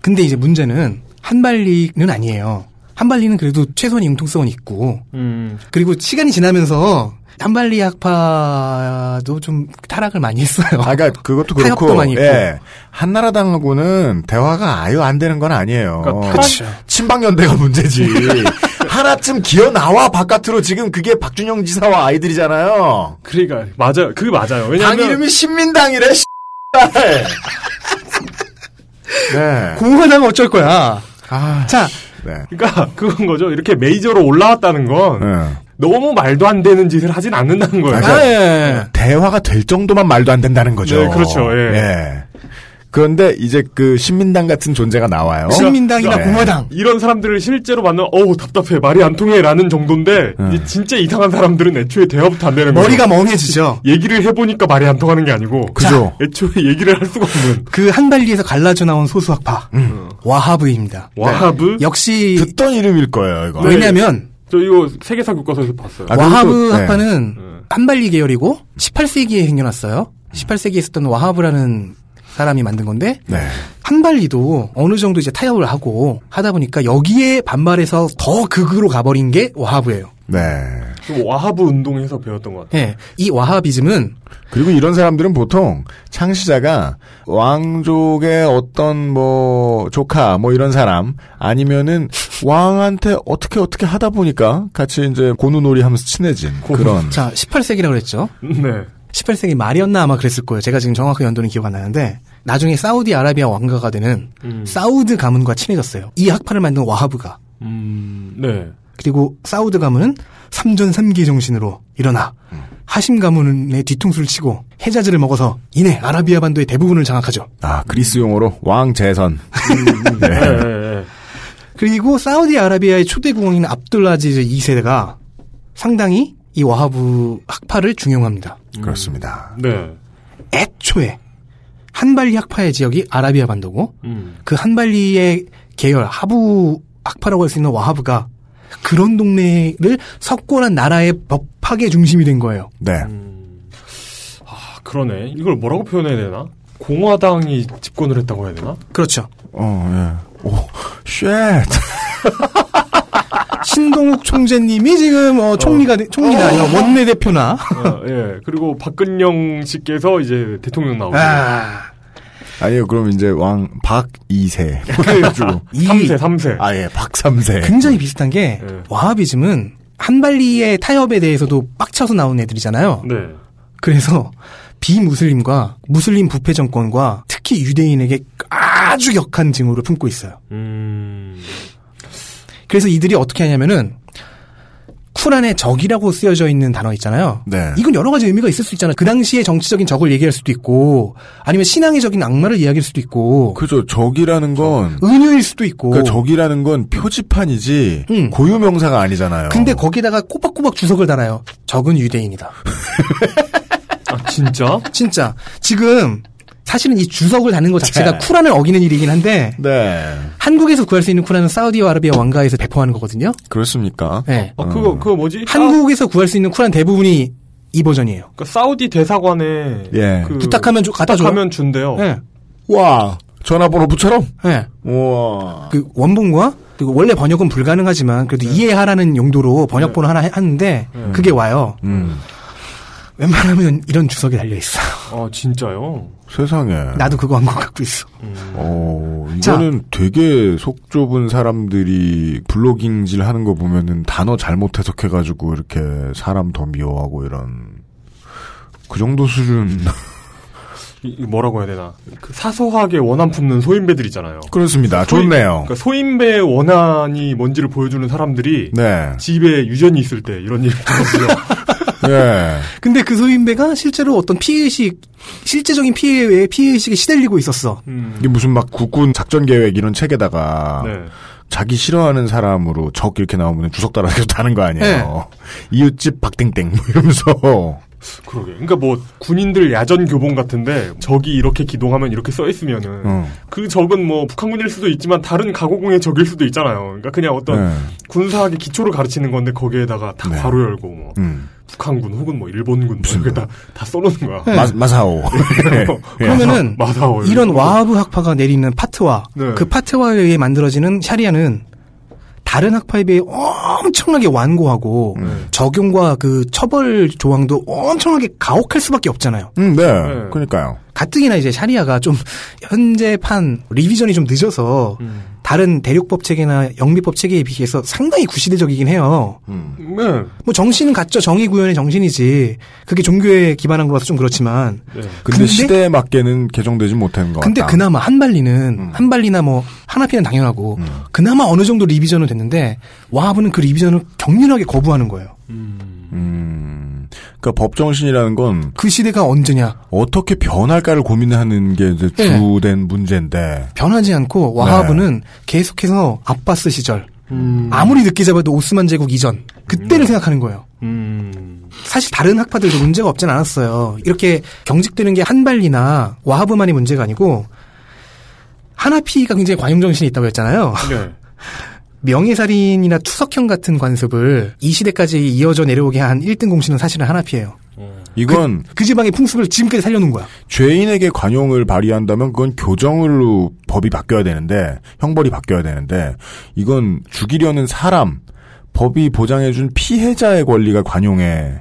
근데 이제 문제는 한발리는 아니에요. 한발리는 그래도 최소한 융통성은 있고 음. 그리고 시간이 지나면서 한발리 학파도 좀 타락을 많이 했어요. 아, 그러니까 그것도 타협도 그렇고, 많이 있고. 예. 한나라당하고는 대화가 아유 안 되는 건 아니에요. 그러니까. 친박연대가 문제지. 하나쯤 기어 나와 바깥으로 지금 그게 박준영 지사와 아이들이잖아요. 그러니까 맞아요. 그게 맞아요. 당 왜냐면 이름이 신민당이래. 씨. 네. 공화당은 어쩔 거야. 아, 자, 네. 그러니까 그건 거죠. 이렇게 메이저로 올라왔다는 건 네. 너무 말도 안 되는 짓을 하진 않는다는 거예요. 아, 아, 예. 대화가 될 정도만 말도 안 된다는 거죠. 네, 그렇죠, 예. 그런데 이제 그 신민당 같은 존재가 나와요. 신민당이나 네. 공화당. 이런 사람들을 실제로 만나면 어우 답답해 말이 안 통해라는 정도인데 음. 이제 진짜 이상한 사람들은 애초에 대화부터 안 되는 거죠. 머리가 멍해지죠. 얘기를 해보니까 말이 안 통하는 게 아니고 그죠. 애초에 얘기를 할 수가 없는 그 한발리에서 갈라져 나온 소수학파 와하브입니다. 와하브 역시 듣던 이름일 거예요, 이거. 네. 왜냐하면 저 이거 세계사 교과서에서 봤어요. 아, 와하브 네. 학파는 네. 한발리 계열이고 18세기에 생겨났어요. 18세기에 있었던 와하브라는 사람이 만든 건데 네. 한발리도 어느 정도 이제 타협을 하고 하다 보니까 여기에 반발해서 더 극으로 가버린 게 와하브예요. 네. 그 와하브 운동에서 배웠던 것 같아요. 예, 이 와하비즘은 그리고 이런 사람들은 보통 창시자가 왕족의 어떤 뭐 조카 뭐 이런 사람 아니면은 왕한테 어떻게 어떻게 하다 보니까 같이 이제 고누놀이 하면서 친해진 그런 자 18세기라고 그랬죠. 네. 18세기 말이었나 아마 그랬을 거예요. 제가 지금 정확한 연도는 기억 안 나는데 나중에 사우디 아라비아 왕가가 되는 음. 사우드 가문과 친해졌어요. 이 학파를 만든 와하브가 음, 네. 그리고 사우드 가문은 삼전 삼기 정신으로 일어나 하심 가문의 뒤통수를 치고 해자즈를 먹어서 이내 아라비아 반도의 대부분을 장악하죠. 아 그리스 용어로 왕 재선 네, 네, 네. 그리고 사우디 아라비아의 초대 국왕인 압둘라지즈 2세가 상당히 이 와하브 학파를 중용합니다. 그렇습니다. 네. 애초에 한발리 학파의 지역이 아라비아 반도고 음. 그 한발리의 계열 하부 학파라고 할 수 있는 와하브가 그런 동네를 석권한 나라의 법학의 중심이 된 거예요. 네. 아, 그러네. 이걸 뭐라고 표현해야 되나? 공화당이 집권을 했다고 해야 되나? 그렇죠. 어 예. 오 shit. 신동욱 총재님이 지금 어, 총리가 되- 총리가 아니라 원내 대표나 어, 예. 그리고 박근영 씨께서 이제 대통령 나오고. 아, 아니요 그럼 이제 왕 박이세 그래가지고 이 3세, 3세. 아 예 박삼세. 굉장히 비슷한 게 네. 와하비즘은 한발리의 타협에 대해서도 빡쳐서 나온 애들이잖아요. 네. 그래서 비무슬림과 무슬림 부패 정권과 특히 유대인에게 아주 격한 징후를 품고 있어요. 음. 그래서 이들이 어떻게 하냐면은 쿠란에 적이라고 쓰여져 있는 단어 있잖아요. 네. 이건 여러 가지 의미가 있을 수 있잖아요. 그 당시에 정치적인 적을 얘기할 수도 있고, 아니면 신앙의 적인 악마를 이야기할 수도 있고, 그죠 적이라는 건 은유일 수도 있고. 그 적이라는 건 표지판이지 음. 고유 명사가 아니잖아요. 근데 거기다가 꼬박꼬박 주석을 달아요. 적은 유대인이다. 아, 진짜? 진짜 지금 사실은 이 주석을 다는 것 자체가 네. 쿠란을 어기는 일이긴 한데 네 한국에서 구할 수 있는 쿠란은 사우디아라비아 왕가에서 배포하는 거거든요. 그렇습니까? 네. 아, 그거, 그거 뭐지? 한국에서 구할 수 있는 쿠란 대부분이 이 버전이에요. 그 사우디 대사관에 예. 그 부탁하면 줘- 갖다. 부탁하면 준대요. 네. 와 전화번호부처럼. 네. 우와. 그 원본과 그 원래 번역은 불가능하지만 그래도 이해하라는 용도로 번역본을 하나 해- 하는데 그게 와요. 음. 웬만하면 이런 주석이 달려 있어요. 아, 진짜요? 세상에. 나도 그거 한거 갖고 있어. 어, 이거는 되게 속 좁은 사람들이 블로깅질 하는 거 보면은 단어 잘못 해석해가지고 이렇게 사람 더 미워하고 이런 그 정도 수준. 이- 이 뭐라고 해야 되나? 그 사소하게 원한 품는 소인배들 있잖아요. 그렇습니다. 소인- 좋네요. 그러니까 소인배의 원한이 뭔지를 보여주는 사람들이 네. 집에 유전이 있을 때 이런 일이 벌어지죠. 예. 근데 그 소인배가 실제로 어떤 피해의식, 실제적인 피해 외에 피해의식에 시달리고 있었어. 이게 무슨 막 국군 작전 계획 이런 책에다가 네. 자기 싫어하는 사람으로 적 이렇게 나오면 주석 달아서 다는 거 아니에요. 이웃집 박땡땡 뭐 이러면서 그러게. 그러니까 뭐 군인들 야전 교본 같은데 적이 이렇게 기동하면 이렇게 써 있으면은 어. 그 적은 뭐 북한군일 수도 있지만 다른 가고공의 적일 수도 있잖아요. 그러니까 그냥 어떤 네. 군사학의 기초를 가르치는 건데 거기에다가 다 괄호 열고 뭐 음. 북한군 혹은 뭐 일본군 뭐 이렇게 다, 다 써놓는 거야. 네. 마, 마사오. 그러면은 마사오 이런 와하브 학파가 내리는 파트와 네. 그 파트와에 의해 만들어지는 샤리아는 다른 학파에 비해 엄청나게 완고하고 적용과 그 처벌 조항도 엄청나게 가혹할 수밖에 없잖아요. 음, 네. 그러니까요. 가뜩이나 이제 샤리아가 좀 현재판 리비전이 좀 늦어서 다른 대륙법 체계나 영미법 체계에 비해서 상당히 구시대적이긴 해요. 네. 뭐 정신은 같죠. 정의 구현의 정신이지. 그게 종교에 기반한 거라서 좀 그렇지만. 네. 근데, 시대에 맞게는 개정되지 못한 것 근데 같다. 그나마 한 발리는 한발리나 뭐 하나피는 당연하고 그나마 어느 정도 리비전은 됐는데 와하브는 그 리비전을 격렬하게 거부하는 거예요. 음, 그러니까 법 정신이라는 건 그 시대가 언제냐? 어떻게 변할까를 고민하는 게 이제 네. 주된 문제인데. 변하지 않고 와하브는 계속해서 아바스 시절 아무리 늦게 잡아도 오스만 제국 이전 그때를 생각하는 거예요. 사실 다른 학파들도 문제가 없진 않았어요. 이렇게 경직되는 게 한발리나 와하브만이 문제가 아니고 하나피가 굉장히 과잉정신이 있다고 했잖아요. 네. 명예살인이나 투석형 같은 관습을 이 시대까지 이어져 내려오게 한 1등 공신은 사실은 하나피예요. 이건 그 지방의 풍습을 지금까지 살려놓은 거야. 죄인에게 관용을 발휘한다면 그건 교정으로 법이 바뀌어야 되는데 형벌이 바뀌어야 되는데 이건 죽이려는 사람 법이 보장해준 피해자의 권리가 관용에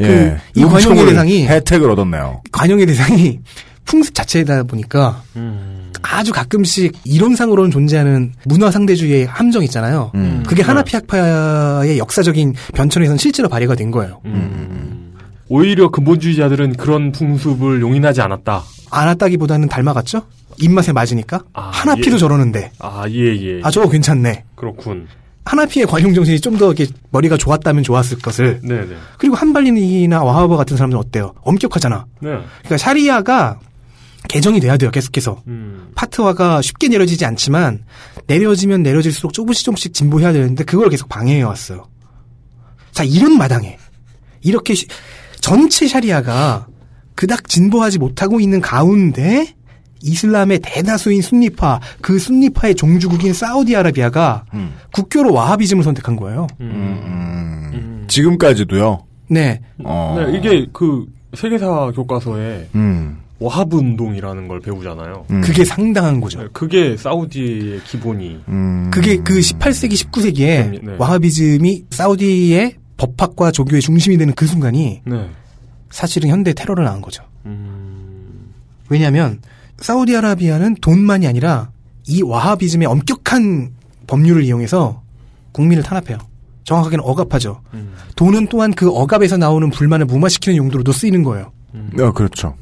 예, 그, 이 관용의 대상이 혜택을 얻었네요. 관용의 대상이 풍습 자체이다 보니까 아주 가끔씩 이론상으로는 존재하는 문화 상대주의의 함정 있잖아요. 음. 그게 하나피 학파의 역사적인 변천에서는 실제로 발휘가 된 거예요. 오히려 근본주의자들은 그런 풍습을 용인하지 않았다. 안 왔다기보다는 닮아갔죠? 입맛에 맞으니까 하나피도 예. 저러는데 아, 예, 예. 아 저거 괜찮네. 그렇군. 하나피의 관용 정신이 좀 더 이렇게 머리가 좋았다면 좋았을 것을. 네, 네. 그리고 한발린이나 와하버 같은 사람들은 어때요? 엄격하잖아. 네. 그러니까 샤리아가 개정이 돼야 돼요. 계속해서. 음. 파트화가 쉽게 내려지지 않지만 내려지면 내려질수록 조금씩 조금씩 진보해야 되는데 그걸 계속 방해해 왔어요. 자 이런 마당에 이렇게 시- 전체 샤리아가 그닥 진보하지 못하고 있는 가운데 이슬람의 대다수인 순니파 그 순니파의 종주국인 사우디아라비아가 국교로 와하비즘을 선택한 거예요. 지금까지도요. 네. 어. 네, 이게 그 세계사 교과서에 음. 와하브 운동이라는 걸 배우잖아요. 그게 상당한 거죠. 네, 그게 사우디의 기본이. 음. 그게 그 18세기, 19세기에 네. 와하비즘이 사우디의 법학과 조교의 중심이 되는 그 순간이 네. 사실은 현대 테러를 낳은 거죠. 음. 왜냐하면 사우디아라비아는 돈만이 아니라 이 와하비즘의 엄격한 법률을 이용해서 국민을 탄압해요. 정확하게는 억압하죠. 음. 돈은 또한 그 억압에서 나오는 불만을 무마시키는 용도로도 쓰이는 거예요. 네, 그렇죠.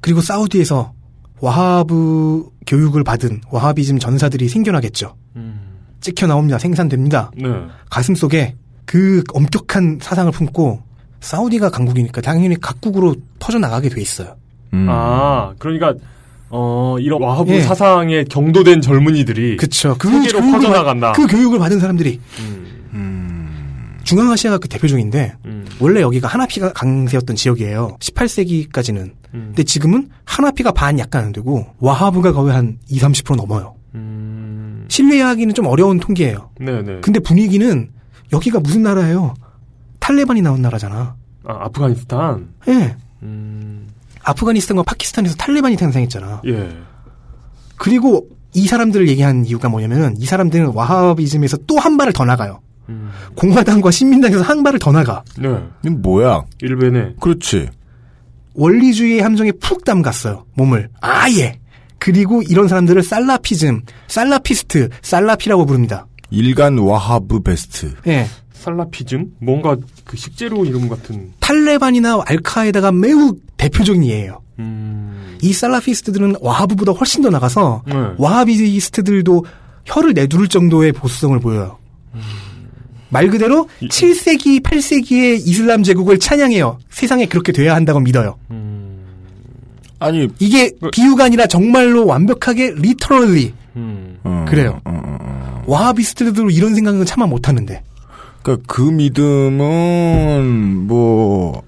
그리고 사우디에서 와하브 교육을 받은 와하비즘 전사들이 생겨나겠죠. 찍혀 나옵니다. 생산됩니다. 네. 가슴 속에 그 엄격한 사상을 품고 사우디가 강국이니까 당연히 각국으로 퍼져 나가게 돼 있어요. 음. 아, 그러니까 어 이런 와하브 예. 사상에 경도된 젊은이들이 그쵸. 그 세계로 교육을 퍼져 나간다. 받- 그 교육을 받은 사람들이 음. 중앙아시아가 그 대표적인데 원래 여기가 하나피가 강세였던 지역이에요. 18세기까지는. 음. 근데 지금은 하나피가 반 약간 안 되고 와하브가 거의 한 2, 30% 넘어요. 신뢰하기는 좀 어려운 통계예요. 음. 네네. 근데 분위기는 여기가 무슨 나라예요? 탈레반이 나온 나라잖아. 아, 아프가니스탄. 예. 음. 아프가니스탄과 파키스탄에서 탈레반이 탄생했잖아. 예. 그리고 이 사람들을 얘기한 이유가 뭐냐면 이 사람들은 와하비즘에서 또 한 발을 더 나가요. 공화당과 신민당에서 한 발을 더 나가. 네. 이건 뭐야? 일베네. 그렇지. 원리주의의 함정에 푹 담갔어요. 몸을. 아예. 그리고 이런 사람들을 살라피즘, 살라피스트, 살라피라고 부릅니다. 일간 와하브 베스트. 예. 살라피즘? 뭔가 그 식재료 이름 같은. 탈레반이나 알카에다가 매우 대표적인 예예요. 음. 이 살라피스트들은 와하브보다 훨씬 더 나가서 네. 와하비스트들도 혀를 내두를 정도의 보수성을 보여요. 말 그대로 7세기, 8세기의 이슬람 제국을 찬양해요. 세상에 그렇게 돼야 한다고 믿어요. 아니 이게 비유가 아니라 정말로 완벽하게 리터럴리 그래요. 와하비스트들도 이런 생각은 차마 못하는데. 그러니까 그 믿음은 뭐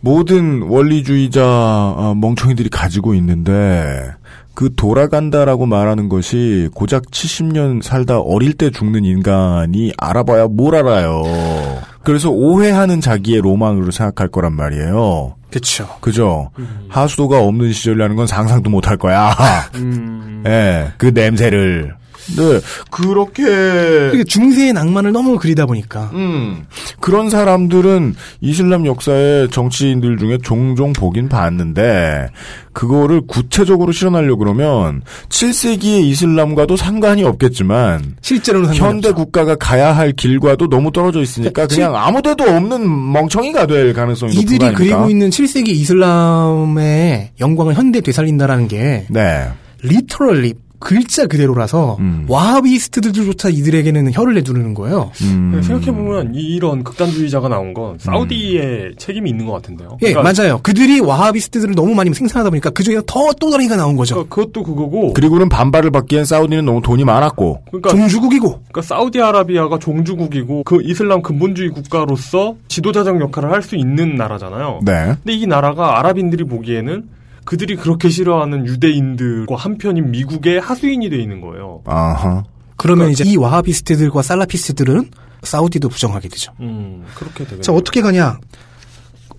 모든 원리주의자 아, 멍청이들이 가지고 있는데 그 돌아간다라고 말하는 것이 고작 70년 살다 어릴 때 죽는 인간이 알아봐야 뭘 알아요. 그래서 오해하는 자기의 로망으로 생각할 거란 말이에요. 그렇죠. 그죠. 하수도가 없는 시절이라는 건 상상도 못할 거야. 예, 그 냄새를. 네, 그렇게 중세의 낭만을 너무 그리다 보니까. 음, 그런 사람들은 이슬람 역사의 정치인들 중에 종종 보긴 봤는데 그거를 구체적으로 실현하려 고 그러면 7세기의 이슬람과도 상관이 없겠지만 실제로는 현대 국가가 가야 할 길과도 너무 떨어져 있으니까 그러니까 그냥 아무데도 없는 멍청이가 될 가능성이 높은 거 이들이? 그리고 있는 7세기 이슬람의 영광을 현대 되살린다라는 게 네. 리터럴리 글자 그대로라서 음. 와하비스트들조차 이들에게는 혀를 내두르는 거예요. 음. 생각해 보면 이런 극단주의자가 나온 건 사우디의 책임이 있는 것 같은데요. 예, 그러니까 맞아요. 그들이 와하비스트들을 너무 많이 생산하다 보니까 그 중에 더 또다리가 나온 거죠. 그, 그것도 그거고. 그리고는 반발을 받기엔 사우디는 너무 돈이 많았고 그러니까 종주국이고. 그러니까 사우디아라비아가 종주국이고 그 이슬람 근본주의 국가로서 지도자적 역할을 할 수 있는 나라잖아요. 네. 근데 이 나라가 아랍인들이 보기에는 그들이 그렇게 싫어하는 유대인들과 한편인 미국의 하수인이 돼 있는 거예요. 아하. 그러면 이제 이 와하비스트들과 살라피스트들은 사우디도 부정하게 되죠. 음, 그렇게 되겠 자, 어떻게 가냐?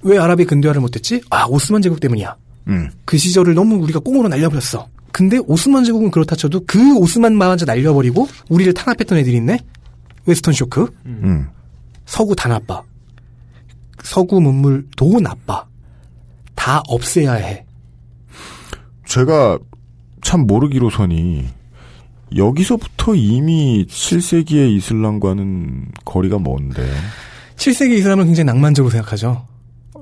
왜 아랍이 근대화를 못했지? 아, 오스만 제국 때문이야. 음. 그 시절을 너무 우리가 꽁으로 날려버렸어. 근데 오스만 제국은 그렇다 쳐도 그 오스만만 먼저 날려버리고 우리를 탄압했던 애들이 있네? western shock? 음. 서구 다 나빠. 서구 문물도 나빠. 다 없애야 해. 제가 참 모르기로서니 여기서부터 이미 7세기의 이슬람과는 거리가 먼데. 7세기 이슬람은 굉장히 낭만적으로 생각하죠.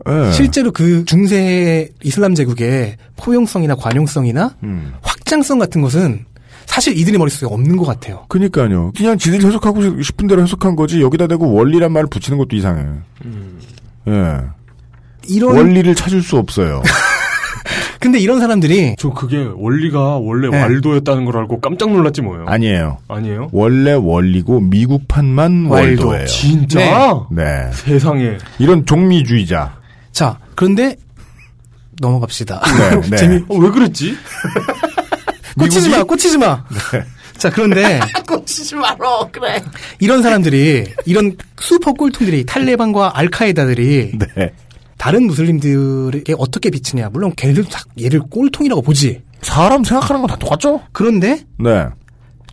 예. 실제로 그 중세 이슬람 제국의 포용성이나 관용성이나 음. 확장성 같은 것은 사실 이들의 머릿속에 없는 것 같아요. 그니까요. 그냥 지들이 해석하고 싶은 대로 해석한 거지 여기다 대고 원리란 말을 붙이는 것도 이상해. 예. 이런 원리를 찾을 수 없어요. 근데 이런 사람들이 저 그게 원리가 원래 네. 왈도였다는 걸 알고 깜짝 놀랐지 뭐예요. 아니에요. 아니에요? 원래 원리고 미국판만 왈도. 월도예요. 진짜? 네. 세상에. 이런 종미주의자. 자 그런데 넘어갑시다. 네, 네. 재미 어, 왜 그랬지? 꽂히지 마, 꽂히지 마. 자 그런데 꽂히지 말어 그래. 이런 사람들이 이런 슈퍼 꼴통들이 탈레반과 알카에다들이 네. 다른 무슬림들에게 어떻게 비치냐. 물론 걔네들도 다 얘를 꼴통이라고 보지. 사람 생각하는 건 다 똑같죠? 그런데 네.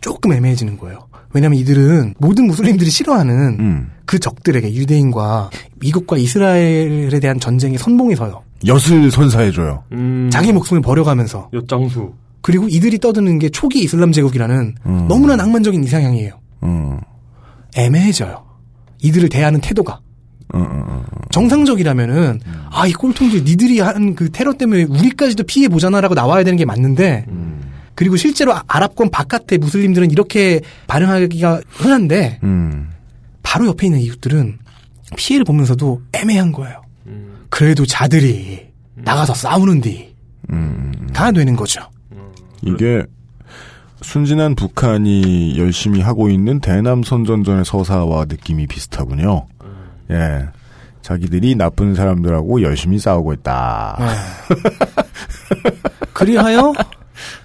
조금 애매해지는 거예요. 왜냐하면 이들은 모든 무슬림들이 싫어하는 음. 그 적들에게 유대인과 미국과 이스라엘에 대한 전쟁에 선봉해서요. 엿을 선사해줘요. 음, 자기 목숨을 버려가면서 엿장수. 그리고 이들이 떠드는 게 초기 이슬람 제국이라는 음. 너무나 낭만적인 이상향이에요. 음. 애매해져요. 이들을 대하는 태도가. 음, 음, 음. 정상적이라면은 아이 꼴통들 니들이 한 그 테러 때문에 우리까지도 피해 보잖아라고 나와야 되는 게 맞는데 그리고 실제로 아- 아랍권 바깥의 무슬림들은 이렇게 반응하기가 흔한데 음. 바로 옆에 있는 이웃들은 피해를 보면서도 애매한 거예요. 그래도 자들이 나가서 싸우는디 음. 다 되는 거죠. 이게 순진한 북한이 열심히 하고 있는 대남 선전전의 서사와 느낌이 비슷하군요. 예. 자기들이 나쁜 사람들하고 열심히 싸우고 있다. 그리하여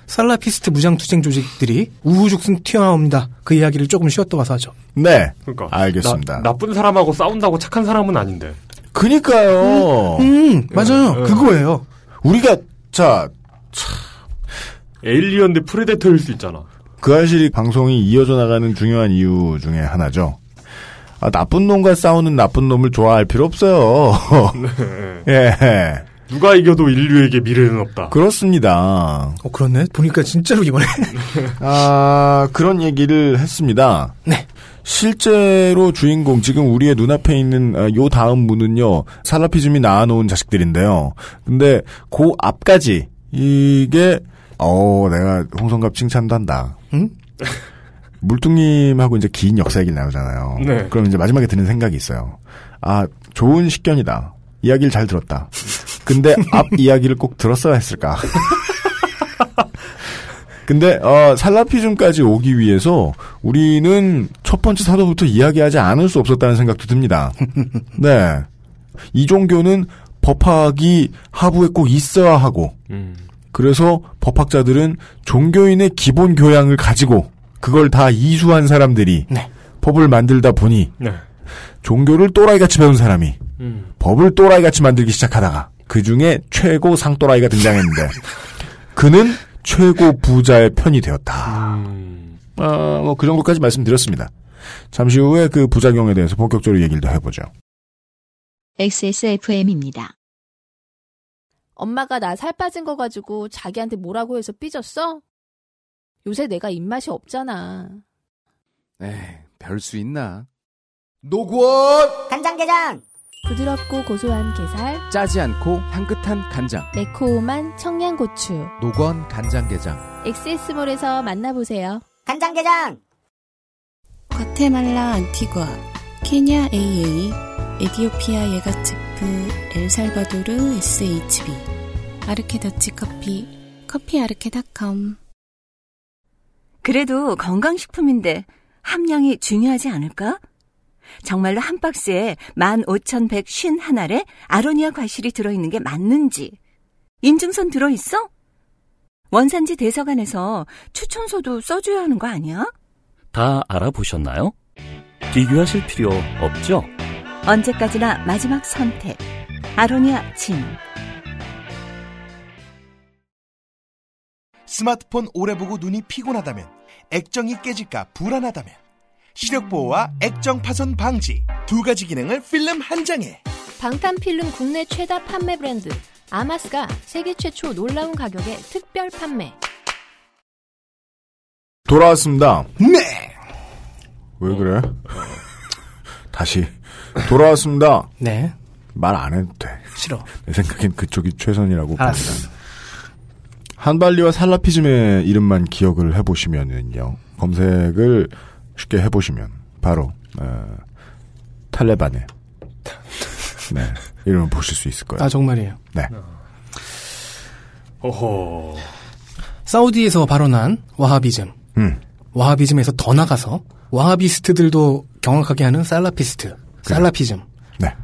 살라피스트 무장투쟁 조직들이 우후죽순 튀어나옵니다. 그 이야기를 조금 쉬었다 와서 하죠. 네. 그러니까 알겠습니다. 나, 나쁜 사람하고 싸운다고 착한 사람은 아닌데. 그니까요. 음, 맞아요. 예, 예. 그거예요. 우리가 자, 에일리언 대 프레데터일 수 있잖아. 그 알실이 방송이 이어져 나가는 중요한 이유 중에 하나죠. 아, 나쁜 놈과 싸우는 나쁜 놈을 좋아할 필요 없어요. 예. 누가 이겨도 인류에게 미래는 없다. 그렇습니다. 어, 그렇네. 보니까 진짜로 이번에. 아, 그런 얘기를 했습니다. 네. 실제로 주인공, 지금 우리의 눈앞에 있는 아, 요 다음 문은요, 살라피즘이 낳아놓은 자식들인데요. 근데, 그 앞까지, 이게, 어 내가 홍성갑 칭찬도 한다. 응? 물뚱님하고 이제 긴 역사 얘기를 나누잖아요. 네. 그럼 이제 마지막에 드는 생각이 있어요. 아, 좋은 식견이다. 이야기를 잘 들었다. 근데 앞 이야기를 꼭 들었어야 했을까? 근데 어, 살라피즘까지 오기 위해서 우리는 첫 번째 사도부터 이야기하지 않을 수 없었다는 생각도 듭니다. 네. 이 종교는 법학이 하부에 꼭 있어야 하고 음. 그래서 법학자들은 종교인의 기본 교양을 가지고 그걸 다 이수한 사람들이 법을 만들다 보니 네. 종교를 또라이같이 배운 사람이 음. 법을 또라이같이 만들기 시작하다가 그 중에 최고 상또라이가 등장했는데 그는 최고 부자의 편이 되었다. 음. 아, 뭐 그 정도까지 말씀드렸습니다. 잠시 후에 그 부작용에 대해서 본격적으로 얘기를 더 해보죠. XSFM입니다. 엄마가 나 살 빠진 거 가지고 자기한테 뭐라고 해서 삐졌어? 요새 내가 입맛이 없잖아. 에이, 별 수 있나? 노구원 간장게장 부드럽고 고소한 게살, 짜지 않고 향긋한 간장. 매콤한 청양고추. 노건 간장게장. 엑세스몰에서 만나보세요. 간장게장 과테말라 안티과, 케냐 AA, 에디오피아 예가츠프, 엘살바도르 SHB, 아르케 더치 커피, 커피 아르케닷컴. 그래도 건강식품인데 함량이 중요하지 않을까? 정말로 한 박스에 15,151알에 아로니아 과실이 들어있는 게 맞는지 인증선 들어있어? 원산지 대서관에서 추천서도 써줘야 하는 거 아니야? 다 알아보셨나요? 비교하실 필요 없죠? 언제까지나 마지막 선택 아로니아 진 스마트폰 오래 보고 눈이 피곤하다면 액정이 깨질까 불안하다면 시력 보호와 액정 파손 방지 두 가지 기능을 필름 한 장에 방탄 필름 국내 최다 판매 브랜드 아마스가 세계 최초 놀라운 가격에 특별 판매. 돌아왔습니다. 네. 왜 그래? 다시 돌아왔습니다. 네. 말 안 해도 돼. 싫어. 내 생각엔 그쪽이 최선이라고 알았어. 봅니다. 한발리와 살라피즘의 이름만 기억을 해보시면은요. 검색을 쉽게 해보시면 바로 어, 탈레반의 네 이름을 보실 수 있을 거예요. 아 정말이에요. 네. 어허. 사우디에서 발원한 와하비즘. 음. 와하비즘에서 더 나가서 와하비스트들도 경악하게 하는 살라피스트. 살라피즘. 네.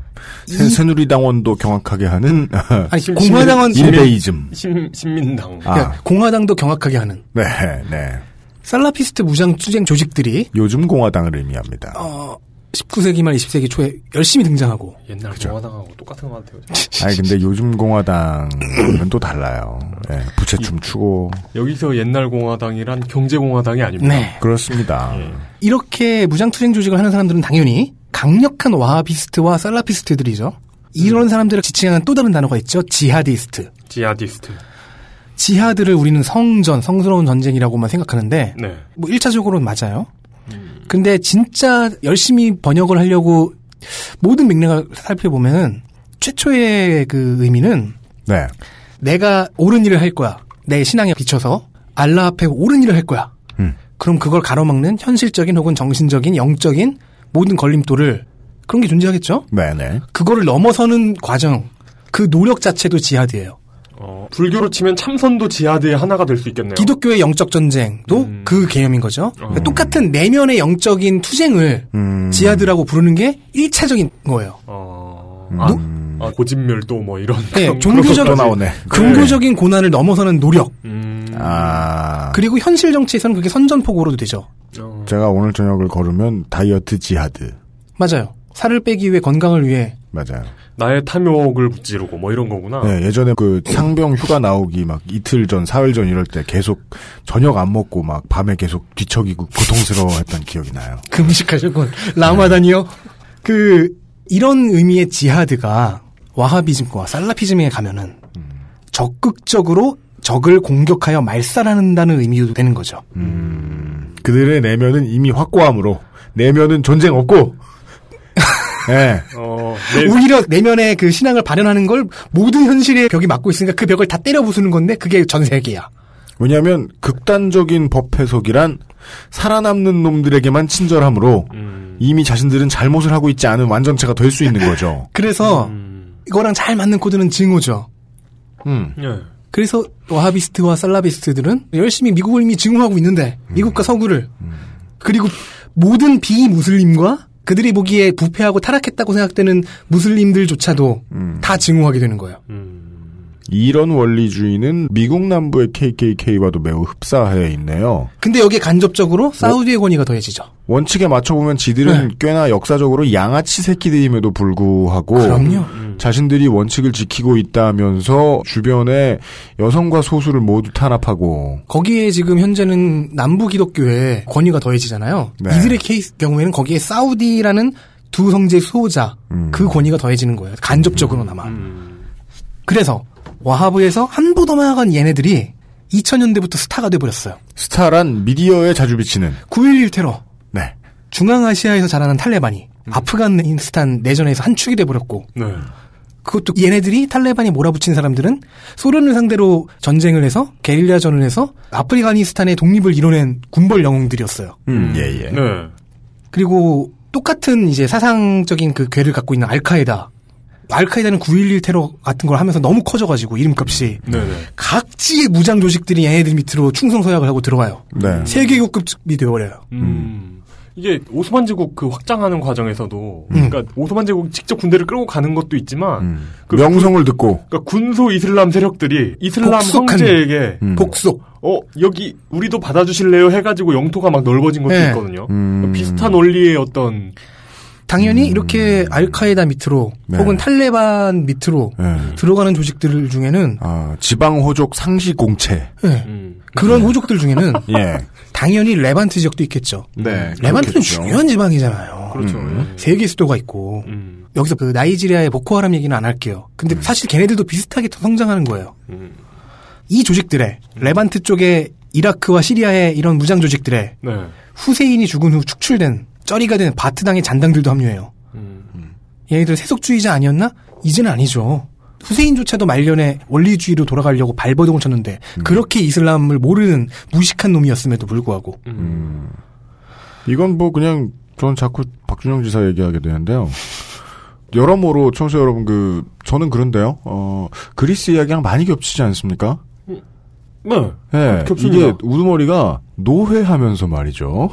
새, 새누리당원도 경악하게 하는 아니, 공화당원 일베이즘. 신, 신민당. 아. 그러니까 공화당도 경악하게 하는 네, 네. 살라피스트 무장 투쟁 조직들이 요즘 공화당을 의미합니다. 어, 19세기 말 20세기 초에 열심히 등장하고 옛날 공화당하고 똑같은 것 같아요. 아니 근데 요즘 공화당은 또 달라요. 네, 부채춤 추고 여기서 옛날 공화당이란 경제 공화당이 아닙니다. 네. 그렇습니다. 이렇게 무장 투쟁 조직을 하는 사람들은 당연히 강력한 와하비스트와 살라피스트들이죠. 이런 사람들을 지칭하는 또 다른 단어가 있죠. 지하디스트. 지하디스트. 지하드를 우리는 성전, 성스러운 전쟁이라고만 생각하는데 네. 뭐 1차적으로는 맞아요. 근데 진짜 열심히 번역을 하려고 모든 맥락을 살펴보면은 최초의 그 의미는 네. 내가 옳은 일을 할 거야. 내 신앙에 비춰서 알라 앞에 옳은 일을 할 거야. 음. 그럼 그걸 가로막는 현실적인 혹은 정신적인 영적인 모든 걸림돌을 그런 게 존재하겠죠? 네네. 그거를 넘어서는 과정, 그 노력 자체도 지하드예요. 어, 불교로 치면 참선도 지하드의 하나가 될 수 있겠네요. 기독교의 영적 전쟁도 그 개념인 거죠. 그러니까 똑같은 내면의 영적인 투쟁을 음. 지하드라고 부르는 게 1차적인 거예요. 어, 노- 아, 아, 고집멸도 뭐 이런. 네, 종교적, 것까지. 종교적인 고난을 넘어서는 노력. 음, 아. 그리고 현실 정치에서는 그게 선전포고로도 되죠. 제가 오늘 저녁을 걸으면 다이어트 지하드. 맞아요. 살을 빼기 위해 건강을 위해 맞아요. 나의 탐욕을 무찌르고 뭐 이런 거구나. 네, 예전에 그 상병 휴가 나오기 막 이틀 전, 사흘 전 이럴 때 계속 저녁 안 먹고 막 밤에 계속 뒤척이고 고통스러워했던 기억이 나요. 금식하셨군. 라마단이요. 그 이런 의미의 지하드가 와하비즘과 살라피즘에 가면은 적극적으로 적을 공격하여 말살한다는 의미도 되는 거죠. 음, 그들의 내면은 이미 확고함으로 내면은 전쟁 없고. 네. 어, 오히려 내면의 그 신앙을 발현하는 걸 모든 현실의 벽이 막고 있으니까 그 벽을 다 때려 부수는 건데 그게 전 세계야. 왜냐하면 극단적인 법 해석이란 살아남는 놈들에게만 친절하므로 이미 자신들은 잘못을 하고 있지 않은 완전체가 될 수 있는 거죠. 그래서 이거랑 잘 맞는 코드는 증오죠. 음. 예. 그래서 와하비스트와 살라비스트들은 열심히 미국을 이미 증오하고 있는데 미국과 서구를 그리고 모든 비무슬림과 그들이 보기에 부패하고 타락했다고 생각되는 무슬림들조차도 다 증오하게 되는 거예요. 이런 원리주의는 미국 남부의 KKK와도 매우 흡사해 있네요. 근데 여기에 간접적으로 사우디의 권위가 더해지죠. 원칙에 맞춰보면 지들은 꽤나 역사적으로 양아치 새끼들임에도 불구하고 그럼요. 자신들이 원칙을 지키고 있다면서 주변에 여성과 소수를 모두 탄압하고 거기에 지금 현재는 남부 기독교의 권위가 더해지잖아요. 네. 이들의 케이스 경우에는 거기에 사우디라는 두 성제 수호자 그 권위가 더해지는 거예요. 간접적으로나마. 그래서 와하브에서 한보더 나아간 얘네들이 2000년대부터 스타가 돼버렸어요. 스타란 미디어에 자주 비치는 9.11 테러. 네. 중앙아시아에서 자라는 탈레반이 아프가니스탄 내전에서 한 축이 돼버렸고 네. 그것도 얘네들이 탈레반이 몰아붙인 사람들은 소련을 상대로 전쟁을 해서 게릴라전을 해서 아프가니스탄의 독립을 이뤄낸 군벌 영웅들이었어요. 음, 예, 예. 네. 그리고 똑같은 이제 사상적인 그 괴를 갖고 있는 알카에다. 알카에다는 9.11 테러 같은 걸 하면서 너무 커져가지고 이름값이 네네. 각지의 무장 조직들이 얘네들 밑으로 충성 서약을 하고 들어와요. 네. 세계국급이 되어버려요. 음. 이게 오스만 제국 그 확장하는 과정에서도 음. 그러니까 오스만 제국 직접 군대를 끌고 가는 것도 있지만 그 명성을 듣고 그러니까 군소 이슬람 세력들이 이슬람 복속한- 형제에게 음. 복속. 어 여기 우리도 받아주실래요 해가지고 영토가 막 넓어진 것도 네. 있거든요. 음. 비슷한 원리의 어떤 당연히 이렇게 알카에다 밑으로 네. 혹은 탈레반 밑으로 네. 들어가는 조직들 중에는 아, 지방 호족 상시 공채. 네. 음. 그런 호족들 중에는 예. 당연히 레반트 지역도 있겠죠. 네. 레반트는 그렇겠죠. 중요한 지방이잖아요. 그렇죠. 음. 세계 수도가 있고 음. 여기서 그 나이지리아의 보코하람 얘기는 안 할게요. 근데 사실 걔네들도 비슷하게 더 성장하는 거예요. 음. 이 조직들의 레반트 쪽에 이라크와 시리아의 이런 무장 조직들의 네. 후세인이 죽은 후 축출된 쩌리가 된 바트당의 잔당들도 합류해요. 음. 얘네들 세속주의자 아니었나? 이제는 아니죠. 후세인조차도 말년에 원리주의로 돌아가려고 발버둥을 쳤는데 그렇게 이슬람을 모르는 무식한 놈이었음에도 불구하고 음. 이건 뭐 그냥 전 자꾸 박준영 지사 얘기하게 되는데요. 여러모로 청취자 여러분 그 저는 그런데요. 어 그리스 이야기랑 많이 겹치지 않습니까? 네. 예, 겹칩니다. 이게 우두머리가 노회하면서 말이죠.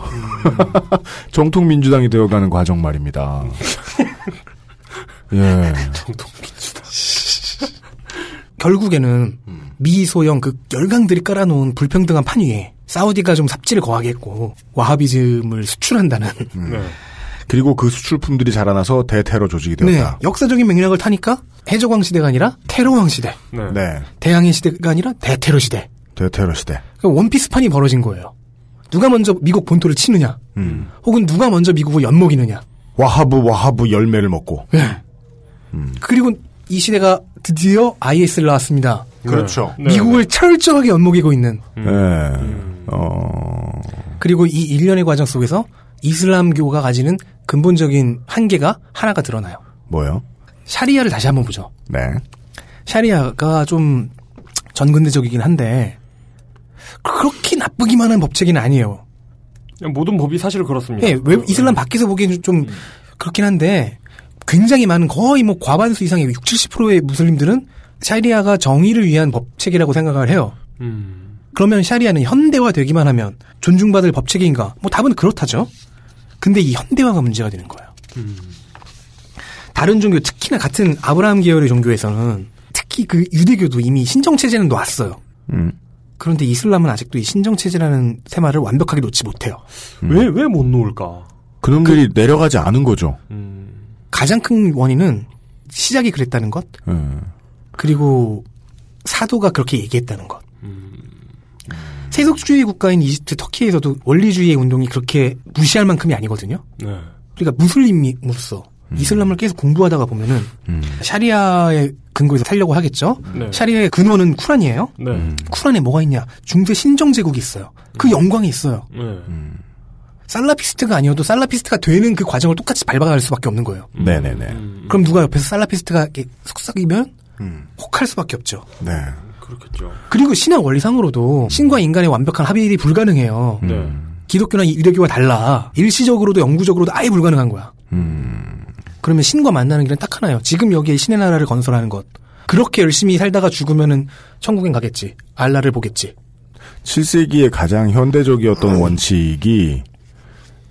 정통 민주당이 되어가는 과정 말입니다. 예. 결국에는 미소영 그 열강들이 깔아놓은 불평등한 판 위에 사우디가 좀 삽질을 거하게 했고 와하비즘을 수출한다는 네. 그리고 그 수출품들이 자라나서 대테러 조직이 네, 되었다. 역사적인 맥락을 타니까 해적왕 시대가 아니라 테러왕 시대, 네. 네. 대항해 시대가 아니라 대테러 시대. 대테러 시대. 그러니까 원피스판이 벌어진 거예요. 누가 먼저 미국 본토를 치느냐, 음. 혹은 누가 먼저 미국을 엿먹이느냐. 와하브 와하브 열매를 먹고. 네. 그리고 이 시대가 드디어 IS를 나왔습니다. 그렇죠. 네. 미국을 철저하게 엿먹이고 있는. 예. 어. 그리고 이 일련의 과정 속에서 이슬람교가 가지는 근본적인 한계가 하나가 드러나요. 뭐요? 샤리아를 다시 한번 보죠. 네. 샤리아가 좀 전근대적이긴 한데 그렇게 나쁘기만 한 법칙은 아니에요. 모든 법이 사실 그렇습니다. 예, 외- 이슬람 밖에서 보기에는 좀 그렇긴 한데 굉장히 많은 거의 뭐 과반수 이상의 6, 70%의 무슬림들은 샤리아가 정의를 위한 법칙이라고 생각을 해요. 음. 그러면 샤리아는 현대화되기만 하면 존중받을 법칙인가? 뭐 답은 그렇다죠. 근데 이 현대화가 문제가 되는 거예요. 다른 종교, 특히나 같은 아브라함 계열의 종교에서는 특히 그 유대교도 이미 신정체제는 놨어요. 음. 그런데 이슬람은 아직도 이 신정체제라는 테마를 완벽하게 놓지 못해요. 왜, 왜 못 놓을까? 그놈들이 내려가지 않은 거죠. 가장 큰 원인은 시작이 그랬다는 것, 예. 그리고 사도가 그렇게 얘기했다는 것. 세속주의 국가인 이집트, 터키에서도 원리주의의 운동이 그렇게 무시할 만큼이 아니거든요. 네. 그러니까 무슬림으로서 이슬람을 계속 공부하다가 보면은 샤리아의 근거에서 살려고 하겠죠. 네. 샤리아의 근원은 쿠란이에요. 네. 쿠란에 뭐가 있냐? 중세 신정 제국이 있어요. 그 영광이 있어요. 네. 살라피스트가 아니어도 살라피스트가 되는 그 과정을 똑같이 밟아갈 수밖에 없는 거예요. 네네네. 그럼 누가 옆에서 살라피스트가 이렇게 속삭이면 혹할 수밖에 없죠. 네. 그렇겠죠. 그리고 신학 원리상으로도 신과 인간의 완벽한 합일이 불가능해요. 네. 기독교나 유대교와 달라. 일시적으로도 영구적으로도 아예 불가능한 거야. 그러면 신과 만나는 길은 딱 하나예요. 지금 여기에 신의 나라를 건설하는 것. 그렇게 열심히 살다가 죽으면은 천국엔 가겠지. 알라를 보겠지. 7세기의 가장 현대적이었던 원칙이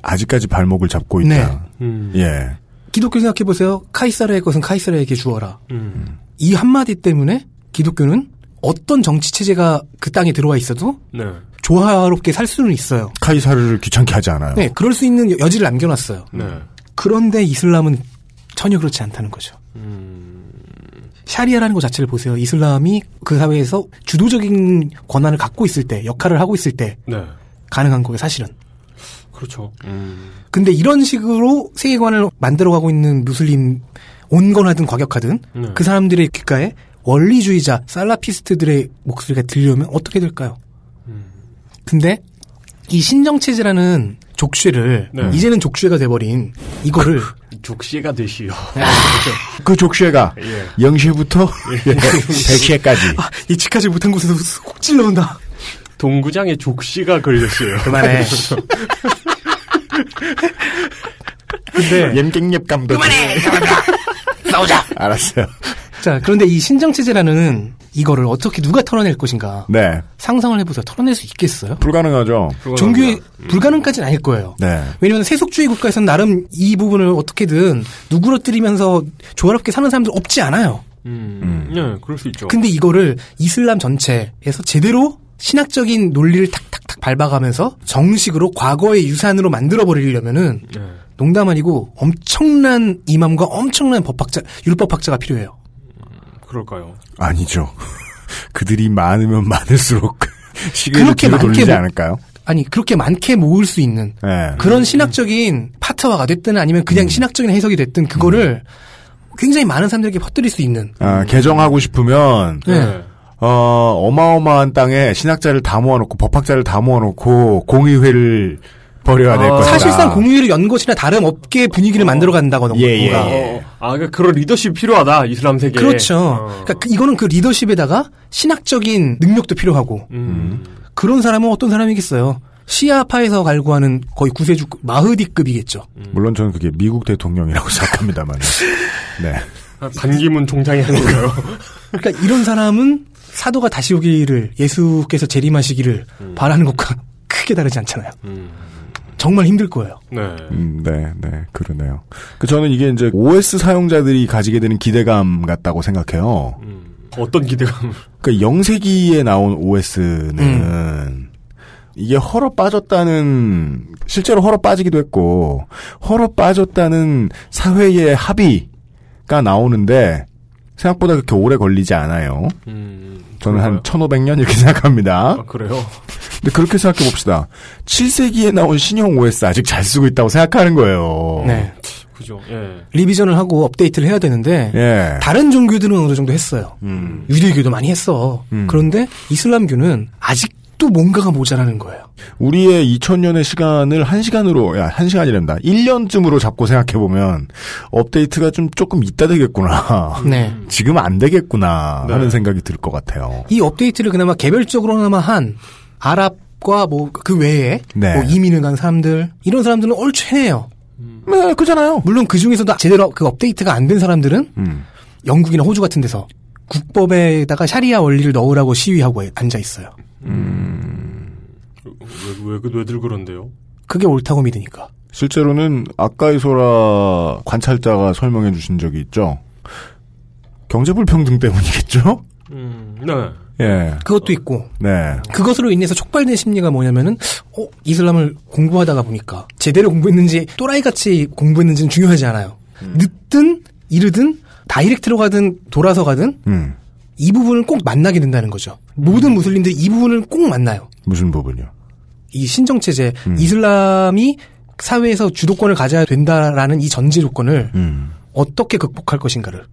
아직까지 발목을 잡고 있다. 네. 예. 기독교 생각해 보세요. 카이사르의 것은 카이사르에게 주어라. 음. 이 한마디 때문에 기독교는 어떤 정치 체제가 그 땅에 들어와 있어도 네. 조화롭게 살 수는 있어요. 카이사르를 귀찮게 하지 않아요. 네, 그럴 수 있는 여- 여지를 남겨놨어요. 네. 그런데 이슬람은 전혀 그렇지 않다는 거죠. 샤리아라는 것 자체를 보세요. 이슬람이 그 사회에서 주도적인 권한을 갖고 있을 때, 역할을 하고 있을 때 네. 가능한 거예요, 사실은. 그렇죠. 음. 근데 이런 식으로 세계관을 만들어가고 있는 무슬림 온건하든 과격하든 네. 그 사람들의 귓가에 원리주의자 살라피스트들의 목소리가 들려오면 어떻게 될까요? 근데 이 신정체제라는 족쇄를 네. 이제는 족쇄가 돼버린 이거를 족시가 되시오. 그 족쇄가 예. 0시부터 100시까지. 아, 예측하지 못한 곳에서 콕 찔러온다. 동구장에 족시가 걸렸어요. 그만해. 근데 옌깽잎 감독. 그만해. 싸우자. 알았어요. 자, 그런데 이 신정체제라는 이거를 어떻게 누가 털어낼 것인가? 네. 상상을 해보세요. 털어낼 수 있겠어요? 불가능하죠. 종교의 불가능까지는 아닐 거예요. 네. 왜냐하면 세속주의 국가에서는 나름 이 부분을 어떻게든 누그러뜨리면서 조화롭게 사는 사람들 없지 않아요. 음. 네, 그럴 수 있죠. 근데 이거를 이슬람 전체에서 제대로 신학적인 논리를 탁탁탁 밟아가면서 정식으로 과거의 유산으로 만들어버리려면은 네. 농담 아니고 엄청난 이맘과 엄청난 법학자, 율법학자가 필요해요. 그럴까요? 아니죠. 그들이 많으면 많을수록 시계를 그렇게 뒤로 많게 돌리지 모- 않을까요? 아니, 그렇게 많게 모을 수 있는 네. 그런 신학적인 파트화가 됐든 아니면 그냥 신학적인 해석이 됐든 그거를 굉장히 많은 사람들에게 퍼뜨릴 수 있는 아, 개정하고 싶으면 네. 어, 어마어마한 땅에 신학자를 다 모아놓고 법학자를 다 모아놓고 공의회를 벌여야 될 것이다. 사실상 공유를 연 것이나 다른 업계 분위기를 만들어 간다거나 예, 예, 뭔가. 예. 아, 그러니까 그런 리더십이 필요하다. 이슬람 세계에. 그렇죠. 어. 그러니까 그- 이거는 그 리더십에다가 신학적인 능력도 필요하고 음. 그런 사람은 어떤 사람이겠어요. 시아파에서 갈구하는 거의 구세주 마흐디급이겠죠. 물론 저는 그게 미국 대통령이라고 생각합니다만. 네. 아, 반기문 총장이 아닌가요? 그러니까 이런 사람은 사도가 다시 오기를 예수께서 재림하시기를 바라는 것과 크게 다르지 않잖아요. 정말 힘들 거예요. 네. 음, 네, 네, 그러네요. 그 저는 이게 이제 OS 사용자들이 가지게 되는 기대감 같다고 생각해요. 어떤 기대감을? 그러니까 영세기에 나온 OS는 음. 이게 헐어 빠졌다는 실제로 헐어 빠지기도 했고 헐어 빠졌다는 사회의 합의가 나오는데 생각보다 그렇게 오래 걸리지 않아요. 저는 한 1500년 이렇게 생각합니다. 아, 그래요? 근데 그렇게 생각해 봅시다. 7세기에 나온 신형 OS 아직 잘 쓰고 있다고 생각하는 거예요. 네. 그죠. 예. 리비전을 하고 업데이트를 해야 되는데 예. 다른 종교들은 어느 정도 했어요. 음. 유대교도 많이 했어. 그런데 이슬람교는 아직 도 뭔가가 모자라는 거예요. 우리의 2000년의 시간을 1시간으로, 야, 1시간이란다. 1년쯤으로 잡고 생각해보면, 업데이트가 좀 조금 있다 되겠구나. 네. 지금 안 되겠구나. 네. 하는 생각이 들 것 같아요. 이 업데이트를 그나마 개별적으로나마 한 아랍과 뭐 그 외에 네. 뭐 이민을 간 사람들 이런 사람들은 얼추 해요. 네, 그잖아요. 물론 그 중에서도 제대로 그 업데이트가 안 된 사람들은 음. 영국이나 호주 같은 데서 국법에다가 샤리아 원리를 넣으라고 시위하고 앉아 있어요. 왜, 왜, 왜들 그런데요? 그게 옳다고 믿으니까. 실제로는 아까이 소라 관찰자가 설명해 주신 적이 있죠. 경제불평등 때문이겠죠? 음, 네. 예. 그것도 있고 네. 그것으로 인해서 촉발된 심리가 뭐냐면은 어 이슬람을 공부하다가 보니까 제대로 공부했는지 또라이같이 공부했는지는 중요하지 않아요. 늦든 이르든 다이렉트로 가든 돌아서 가든 음. 이 부분을 꼭 만나게 된다는 거죠. 모든 무슬림들이 이 부분을 꼭 만나요. 무슨 부분이요? 이 신정체제 음. 이슬람이 사회에서 주도권을 가져야 된다라는 이 전제 조건을 음. 어떻게 극복할 것인가를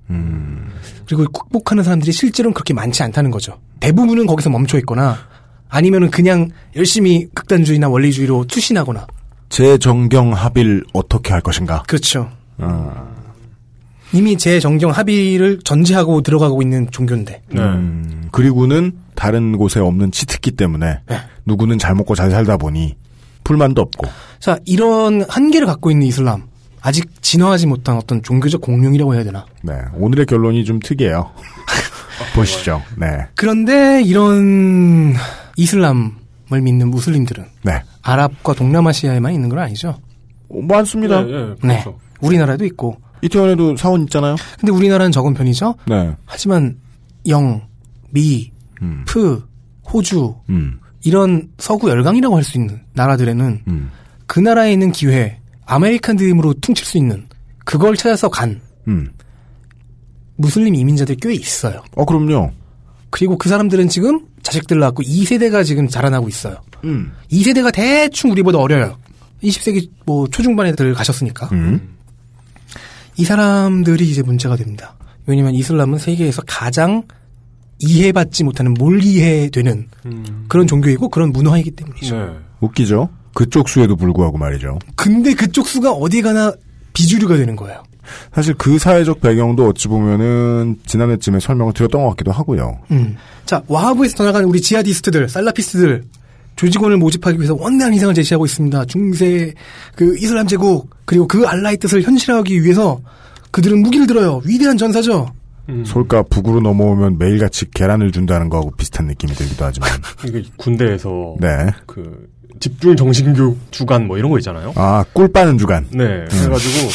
그리고 극복하는 사람들이 실제로는 그렇게 많지 않다는 거죠. 대부분은 거기서 멈춰 있거나 아니면은 그냥 열심히 극단주의나 원리주의로 투신하거나 재정경 합의를 어떻게 할 것인가? 그렇죠. 아. 이미 제 정경 합의를 전제하고 들어가고 있는 종교인데 음, 그리고는 다른 곳에 없는 치트기 때문에 누구는 잘 먹고 잘 살다 보니 불만도 없고. 자, 이런 한계를 갖고 있는 이슬람. 아직 진화하지 못한 어떤 종교적 공룡이라고 해야 되나? 네. 오늘의 결론이 좀 특이해요. 보시죠. 네. 그런데 이런 이슬람을 믿는 무슬림들은 네. 아랍과 동남아시아에만 있는 건 아니죠. 많습니다. 네, 네, 네. 그렇죠. 우리나라에도 있고. 이태원에도 사원 있잖아요. 근데 우리나라는 적은 편이죠. 네. 하지만 영, 미, 음. 프, 호주 음. 이런 서구 열강이라고 할 수 있는 나라들에는 음. 그 나라에 있는 기회, 아메리칸 드림으로 퉁칠 수 있는 그걸 찾아서 간 음. 무슬림 이민자들 꽤 있어요. 어, 그럼요. 그리고 그 사람들은 지금 자식들 낳고 2세대가 지금 자라나고 있어요. 음. 2세대가 대충 우리보다 어려요. 20세기 뭐 초중반에들 가셨으니까. 음. 이 사람들이 이제 문제가 됩니다. 왜냐면 이슬람은 세계에서 가장 이해받지 못하는 뭘 이해되는 그런 종교이고 그런 문화이기 때문이죠. 네. 웃기죠? 그쪽 수에도 불구하고 말이죠. 근데 그쪽 수가 어디 가나 비주류가 되는 거예요. 사실 그 사회적 배경도 어찌 보면은 지난해쯤에 설명을 드렸던 것 같기도 하고요. 음. 자, 와하브에서 떠나간 우리 지하디스트들, 살라피스트들, 조직원을 모집하기 위해서 원대한 희생을 제시하고 있습니다. 중세, 그, 이슬람 제국, 그리고 그 알라의 뜻을 현실화하기 위해서 그들은 무기를 들어요. 위대한 전사죠. 솔까 북으로 넘어오면 매일같이 계란을 준다는 거하고 비슷한 느낌이 들기도 하지만. 이게 군대에서 네. 그 집중 정신교육 주간 뭐 이런 거 있잖아요. 아, 꿀 빠는 주간. 네. 그래가지고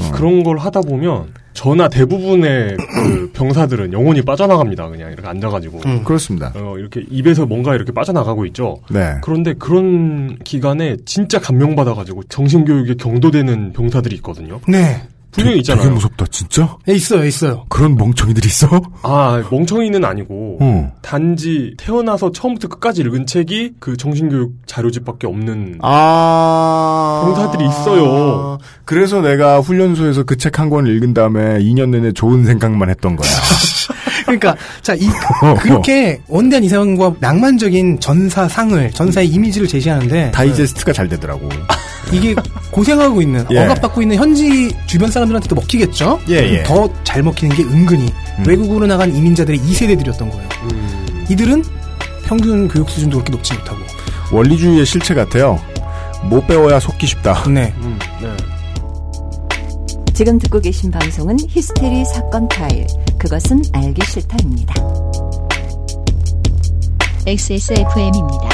어. 그런 걸 하다 보면 저나 대부분의 그 병사들은 영혼이 빠져나갑니다. 그냥 이렇게 앉아가지고. 음, 그렇습니다. 어, 이렇게 입에서 뭔가 이렇게 빠져나가고 있죠. 네. 그런데 그런 기간에 진짜 감명받아가지고 정신교육에 경도되는 병사들이 있거든요. 네. 분명히 있잖아요. 되게 무섭다, 진짜? 예, 있어요, 있어요. 그런 멍청이들이 있어? 아, 멍청이는 아니고, 어. 단지 태어나서 처음부터 끝까지 읽은 책이 그 정신교육 자료집밖에 없는 아. 병사들이 있어요. 그래서 내가 훈련소에서 그 책 한 권을 읽은 다음에 2년 내내 좋은 생각만 했던 거야. 그러니까, 자, 이, 그렇게 원대한 이상과 낭만적인 전사상을, 전사의 이미지를 제시하는데. 다이제스트가 잘 되더라고. 이게 고생하고 있는, 예. 억압받고 있는 현지 주변 사람들한테도 먹히겠죠? 예, 예. 더 잘 먹히는 게 은근히 외국으로 나간 이민자들의 2세대들이었던 거예요. 이들은 평균 교육 수준도 그렇게 높지 못하고. 원리주의의 실체 같아요. 못 배워야 속기 쉽다. 네. 네. 지금 듣고 계신 방송은 히스테리 사건 파일. 그것은 알기 싫다입니다. XSFM입니다.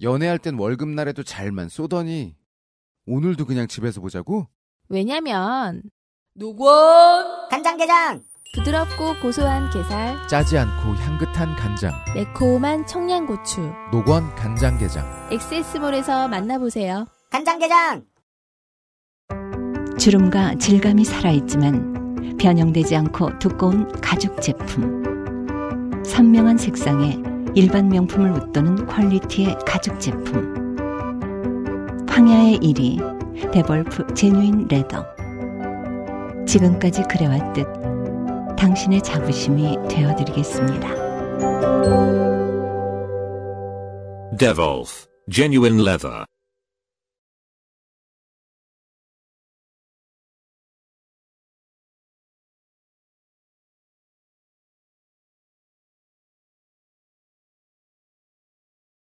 연애할 땐 월급날에도 잘만 쏘더니 오늘도 그냥 집에서 보자고? 왜냐면 노건 간장게장 부드럽고 고소한 게살, 짜지 않고 향긋한 간장. 매콤한 청양고추. 노건 간장게장. 엑세스몰에서 만나보세요. 간장게장 주름과 질감이 살아있지만 변형되지 않고 두꺼운 가죽 제품. 선명한 색상에 일반 명품을 웃도는 퀄리티의 가죽 제품. 황야의 1위 데볼프 제뉴인 레더. 지금까지 그래왔듯 당신의 자부심이 되어드리겠습니다. Devolf, genuine leather.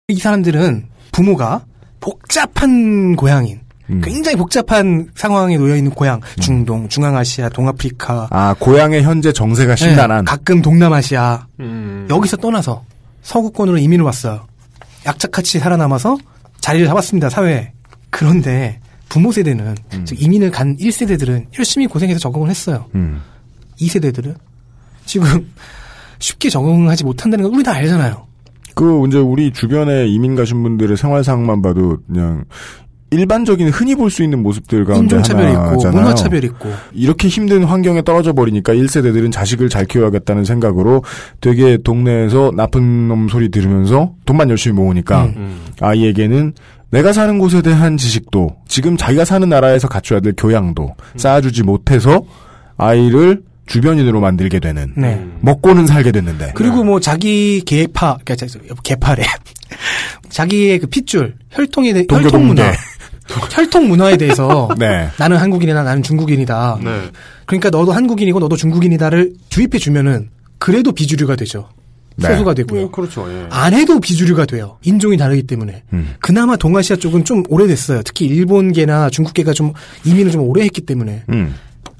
이 사람들은 부모가 복잡한 고향인, 굉장히 복잡한 상황에 놓여 있는 고향, 중동, 중앙아시아, 동아프리카, 아, 고향의 현재 정세가 심란한. 네, 가끔 동남아시아 음. 여기서 떠나서 서구권으로 이민을 왔어요. 약착같이 살아남아서 자리를 잡았습니다 사회에. 그런데 부모 세대는 즉 이민을 간 1세대들은 열심히 고생해서 적응을 했어요. 음. 2세대들은 지금 쉽게 적응하지 못한다는 건 우리 다 알잖아요. 그 이제 우리 주변에 이민 가신 분들의 생활상만 봐도 그냥 일반적인 흔히 볼 수 있는 모습들 가운데 인종차별 있고 하나잖아요. 문화차별 있고 이렇게 힘든 환경에 떨어져 버리니까 1세대들은 자식을 잘 키워야겠다는 생각으로 되게 동네에서 나쁜 놈 소리 들으면서 돈만 열심히 모으니까 음. 아이에게는 내가 사는 곳에 대한 지식도 지금 자기가 사는 나라에서 갖춰야 될 교양도 쌓아주지 못해서 아이를 주변인으로 만들게 되는 네. 먹고는 살게 됐는데 그리고 뭐 자기 계파, 그러니까 계파래. 자기의 그 핏줄, 혈통에 대해 혈통. 문화, 혈통 문화에 대해서 네. 나는 한국인이다, 나는 중국인이다. 네. 그러니까 너도 한국인이고 너도 중국인이다를 주입해 주면은 그래도 비주류가 되죠. 네. 소수가 되고요. 음, 그렇죠. 예. 안 해도 비주류가 돼요. 인종이 다르기 때문에. 음. 그나마 동아시아 쪽은 좀 오래됐어요. 특히 일본계나 중국계가 좀 이민을 좀 오래 했기 때문에. 음.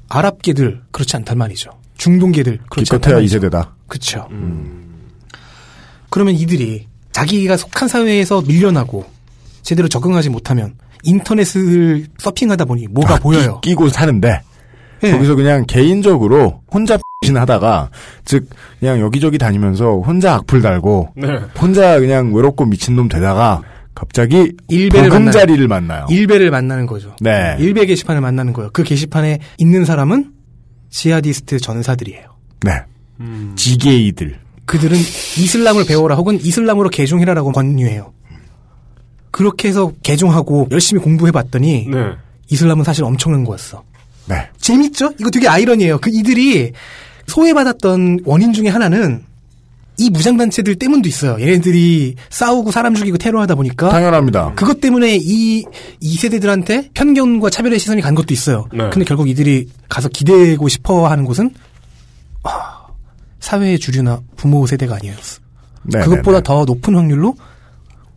아랍계들 그렇지 않단 말이죠. 중동계들 그렇지 않단 기껏해야 말이죠. 2세대다. 그렇죠. 그러면 이들이 자기가 속한 사회에서 밀려나고 제대로 적응하지 못하면 인터넷을 서핑하다 보니 뭐가 아, 보여요. 끼, 고 사는데 예. 거기서 그냥 개인적으로 혼자 하다가 즉 그냥 여기저기 다니면서 혼자 악플 달고 네. 혼자 그냥 외롭고 미친놈 되다가 갑자기 일배를 보금자리를 만나요. 일배를 만나는 거죠. 네. 일배 게시판을 만나는 거예요. 그 게시판에 있는 사람은 지하디스트 전사들이에요. 네. 지게이들. 그들은 이슬람을 배워라 혹은 이슬람으로 개종해라라고 권유해요. 그렇게 해서 개종하고 열심히 공부해봤더니 네. 이슬람은 사실 엄청난 거였어. 네. 재밌죠? 이거 되게 아이러니해요. 그 이들이 소외받았던 원인 중에 하나는 이 무장단체들 때문도 있어요. 얘네들이 싸우고 사람 죽이고 테러하다 보니까. 당연합니다. 그것 때문에 이, 이 세대들한테 편견과 차별의 시선이 간 것도 있어요. 네. 근데 결국 이들이 가서 기대고 싶어 하는 곳은, 아, 사회의 주류나 부모 세대가 아니었어. 네, 그것보다 더 높은 확률로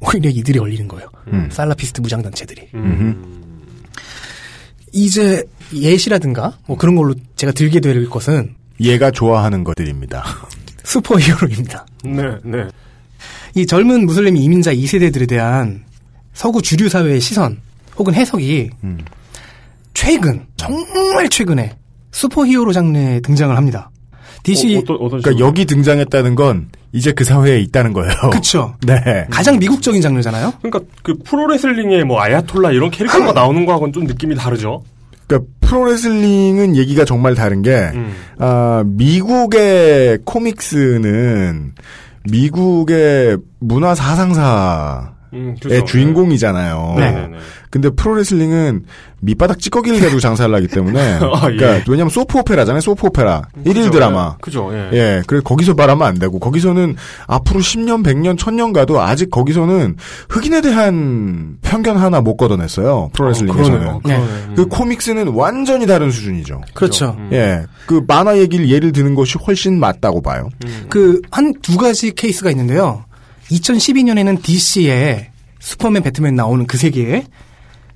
오히려 이들이 걸리는 거예요. 음. 살라피스트 무장단체들이. 음흠. 이제 예시라든가 뭐 그런 걸로 제가 들게 될 것은 얘가 좋아하는 것들입니다. 슈퍼히어로입니다. 네, 네. 이 젊은 무슬림 이민자 2세대들에 대한 서구 주류 사회의 시선 혹은 해석이 음. 최근 정말 최근에 슈퍼히어로 장르에 등장을 합니다. DC 그러니까 여기 등장했다는 건 이제 그 사회에 있다는 거예요. 그쵸. 네. 가장 미국적인 장르잖아요. 그러니까 그 프로레슬링에 뭐 아야톨라 이런 캐릭터가 나오는 거하고는 좀 느낌이 다르죠. 그러니까 프로레슬링은 얘기가 정말 다른 게 음. 아, 미국의 코믹스는 미국의 문화 사상사의 음, 그렇죠. 주인공이잖아요. 네, 네, 네. 근데 프로레슬링은 밑바닥 찌꺼기를 가지고 장사를 하기 때문에 아, 그러니까 예. 왜냐면 소프 오페라잖아요. 소프 오페라. 일일 그죠, 드라마. 예. 그죠, 예. 예. 그래서 거기서 말하면 안 되고 거기서는 앞으로 10년, 100년, 1000년 가도 아직 거기서는 흑인에 대한 편견 하나 못 걷어냈어요. 프로레슬링에서는. 그러네요. 그러네. 그 코믹스는 완전히 다른 수준이죠. 그렇죠. 예. 그 만화 얘기를 예를 드는 것이 훨씬 맞다고 봐요. 그한 두 가지 케이스가 있는데요. 2012년에는 DC에 슈퍼맨, 배트맨 나오는 그 세계에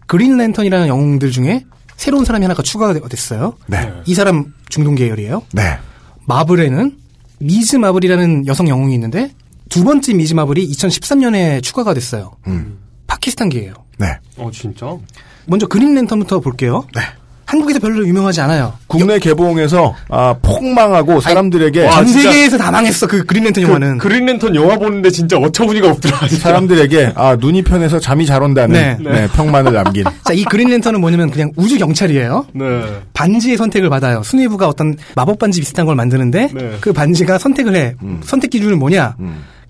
그린 랜턴이라는 영웅들 중에 새로운 사람이 하나가 추가가 됐어요. 네. 이 사람 중동 계열이에요. 네. 마블에는 미즈 마블이라는 여성 영웅이 있는데 두 번째 미즈 마블이 2013년에 추가가 됐어요. 음. 파키스탄계예요. 네. 어, 진짜? 먼저 그린 랜턴부터 볼게요. 한국에서 별로 유명하지 않아요. 국내 개봉에서 아, 폭망하고 사람들에게 전 세계에서 다 망했어 그 그린 랜턴 영화는. 그린랜턴 영화 보는데 진짜 어처구니가 없더라. 진짜. 사람들에게 아 눈이 편해서 잠이 잘 온다는 네. 네, 평만을 남긴. 자, 이 그린 랜턴은 뭐냐면 그냥 우주 경찰이에요. 네. 반지의 선택을 받아요. 수뇌부가 어떤 마법 반지 비슷한 걸 만드는데 네. 그 반지가 선택을 해. 음. 선택 기준은 뭐냐?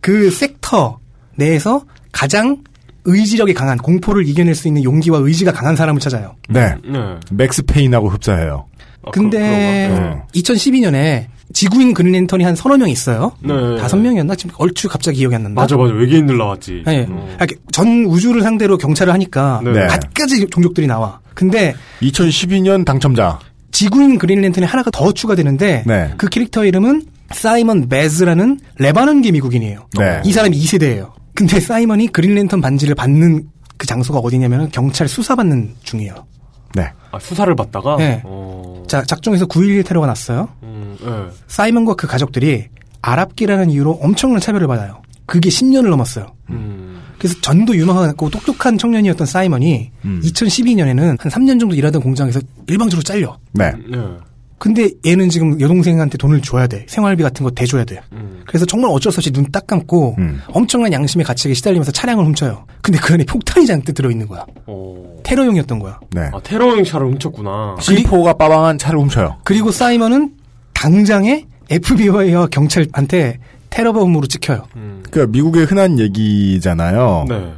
그 섹터 내에서 가장 의지력이 강한 공포를 이겨낼 수 있는 용기와 의지가 강한 사람을 찾아요. 네. 네. 맥스 페인하고 흡사해요. 근데 그런가? 2012년에 지구인 그린 랜턴이 한 서너 명 있어요. 네. 다섯 명이었나? 지금 얼추 갑자기 기억이 안 난다. 맞아, 맞아. 외계인들 나왔지. 네. 어. 아, 전 우주를 상대로 경찰을 하니까 네. 갖가지 종족들이 나와. 근데 2012년 당첨자. 지구인 그린 랜턴에 하나가 더 추가되는데 네. 그 캐릭터 이름은 사이먼 베즈라는 레바논계 미국인이에요. 네. 이 사람이 2세대예요. 근데 사이먼이 그린 랜턴 반지를 받는 그 장소가 어디냐면 경찰 수사받는 중이에요. 네. 아, 수사를 받다가? 네. 어. 자, 작중에서 9.11 테러가 났어요. 음, 네. 사이먼과 그 가족들이 아랍계라는 이유로 엄청난 차별을 받아요. 그게 10년을 넘었어요. 음. 그래서 전도 유망하고 똑똑한 청년이었던 사이먼이 음. 2012년에는 한 3년 정도 일하던 공장에서 일방적으로 잘려. 네. 네. 근데 얘는 지금 여동생한테 돈을 줘야 돼. 생활비 같은 거 대줘야 돼. 음. 그래서 정말 어쩔 수 없이 눈 딱 감고 음. 엄청난 양심의 가책에 시달리면서 차량을 훔쳐요. 근데 그 안에 폭탄이 잔뜩 들어있는 거야. 어. 테러용이었던 거야. 네. 아, 테러용 차를 훔쳤구나. C4가 빠방한 차를 훔쳐요. 그리고 사이먼은 당장에 FBI와 경찰한테 테러범으로 찍혀요. 그러니까 미국의 흔한 얘기잖아요. 네.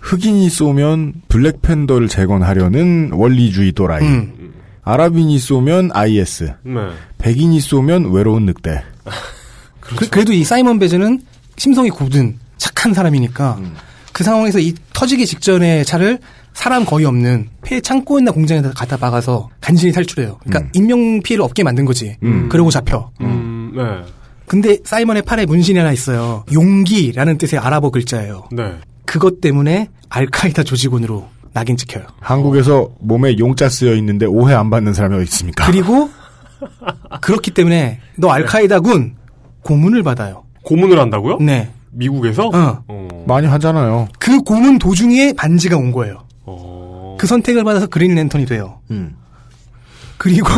흑인이 쏘면 블랙팬더를 재건하려는 원리주의 또라이. 음. 아랍인이 쏘면 IS. 네. 백인이 쏘면 외로운 늑대. 그, 래도이 사이먼 베즈는 심성이 굳은 착한 사람이니까 음. 그 상황에서 이 터지기 직전의 차를 사람 거의 없는 폐 창고나 공장에다 갖다 박아서 간신히 탈출해요. 그러니까 인명 피해를 없게 만든 거지. 음. 그러고 잡혀. 음, 네. 근데 사이먼의 팔에 문신이 하나 있어요. 용기라는 뜻의 아랍어 글자예요. 네. 그것 때문에 알카이다 조직원으로 낙인 찍혀요. 한국에서 몸에 용자 쓰여 있는데 오해 안 받는 사람이 어디 있습니까? 그리고 그렇기 때문에 너 알카이다군 고문을 받아요. 고문을 한다고요? 네. 미국에서? 어. 많이 하잖아요. 그 고문 도중에 반지가 온 거예요. 어. 그 선택을 받아서 그린 랜턴이 돼요. 음. 그리고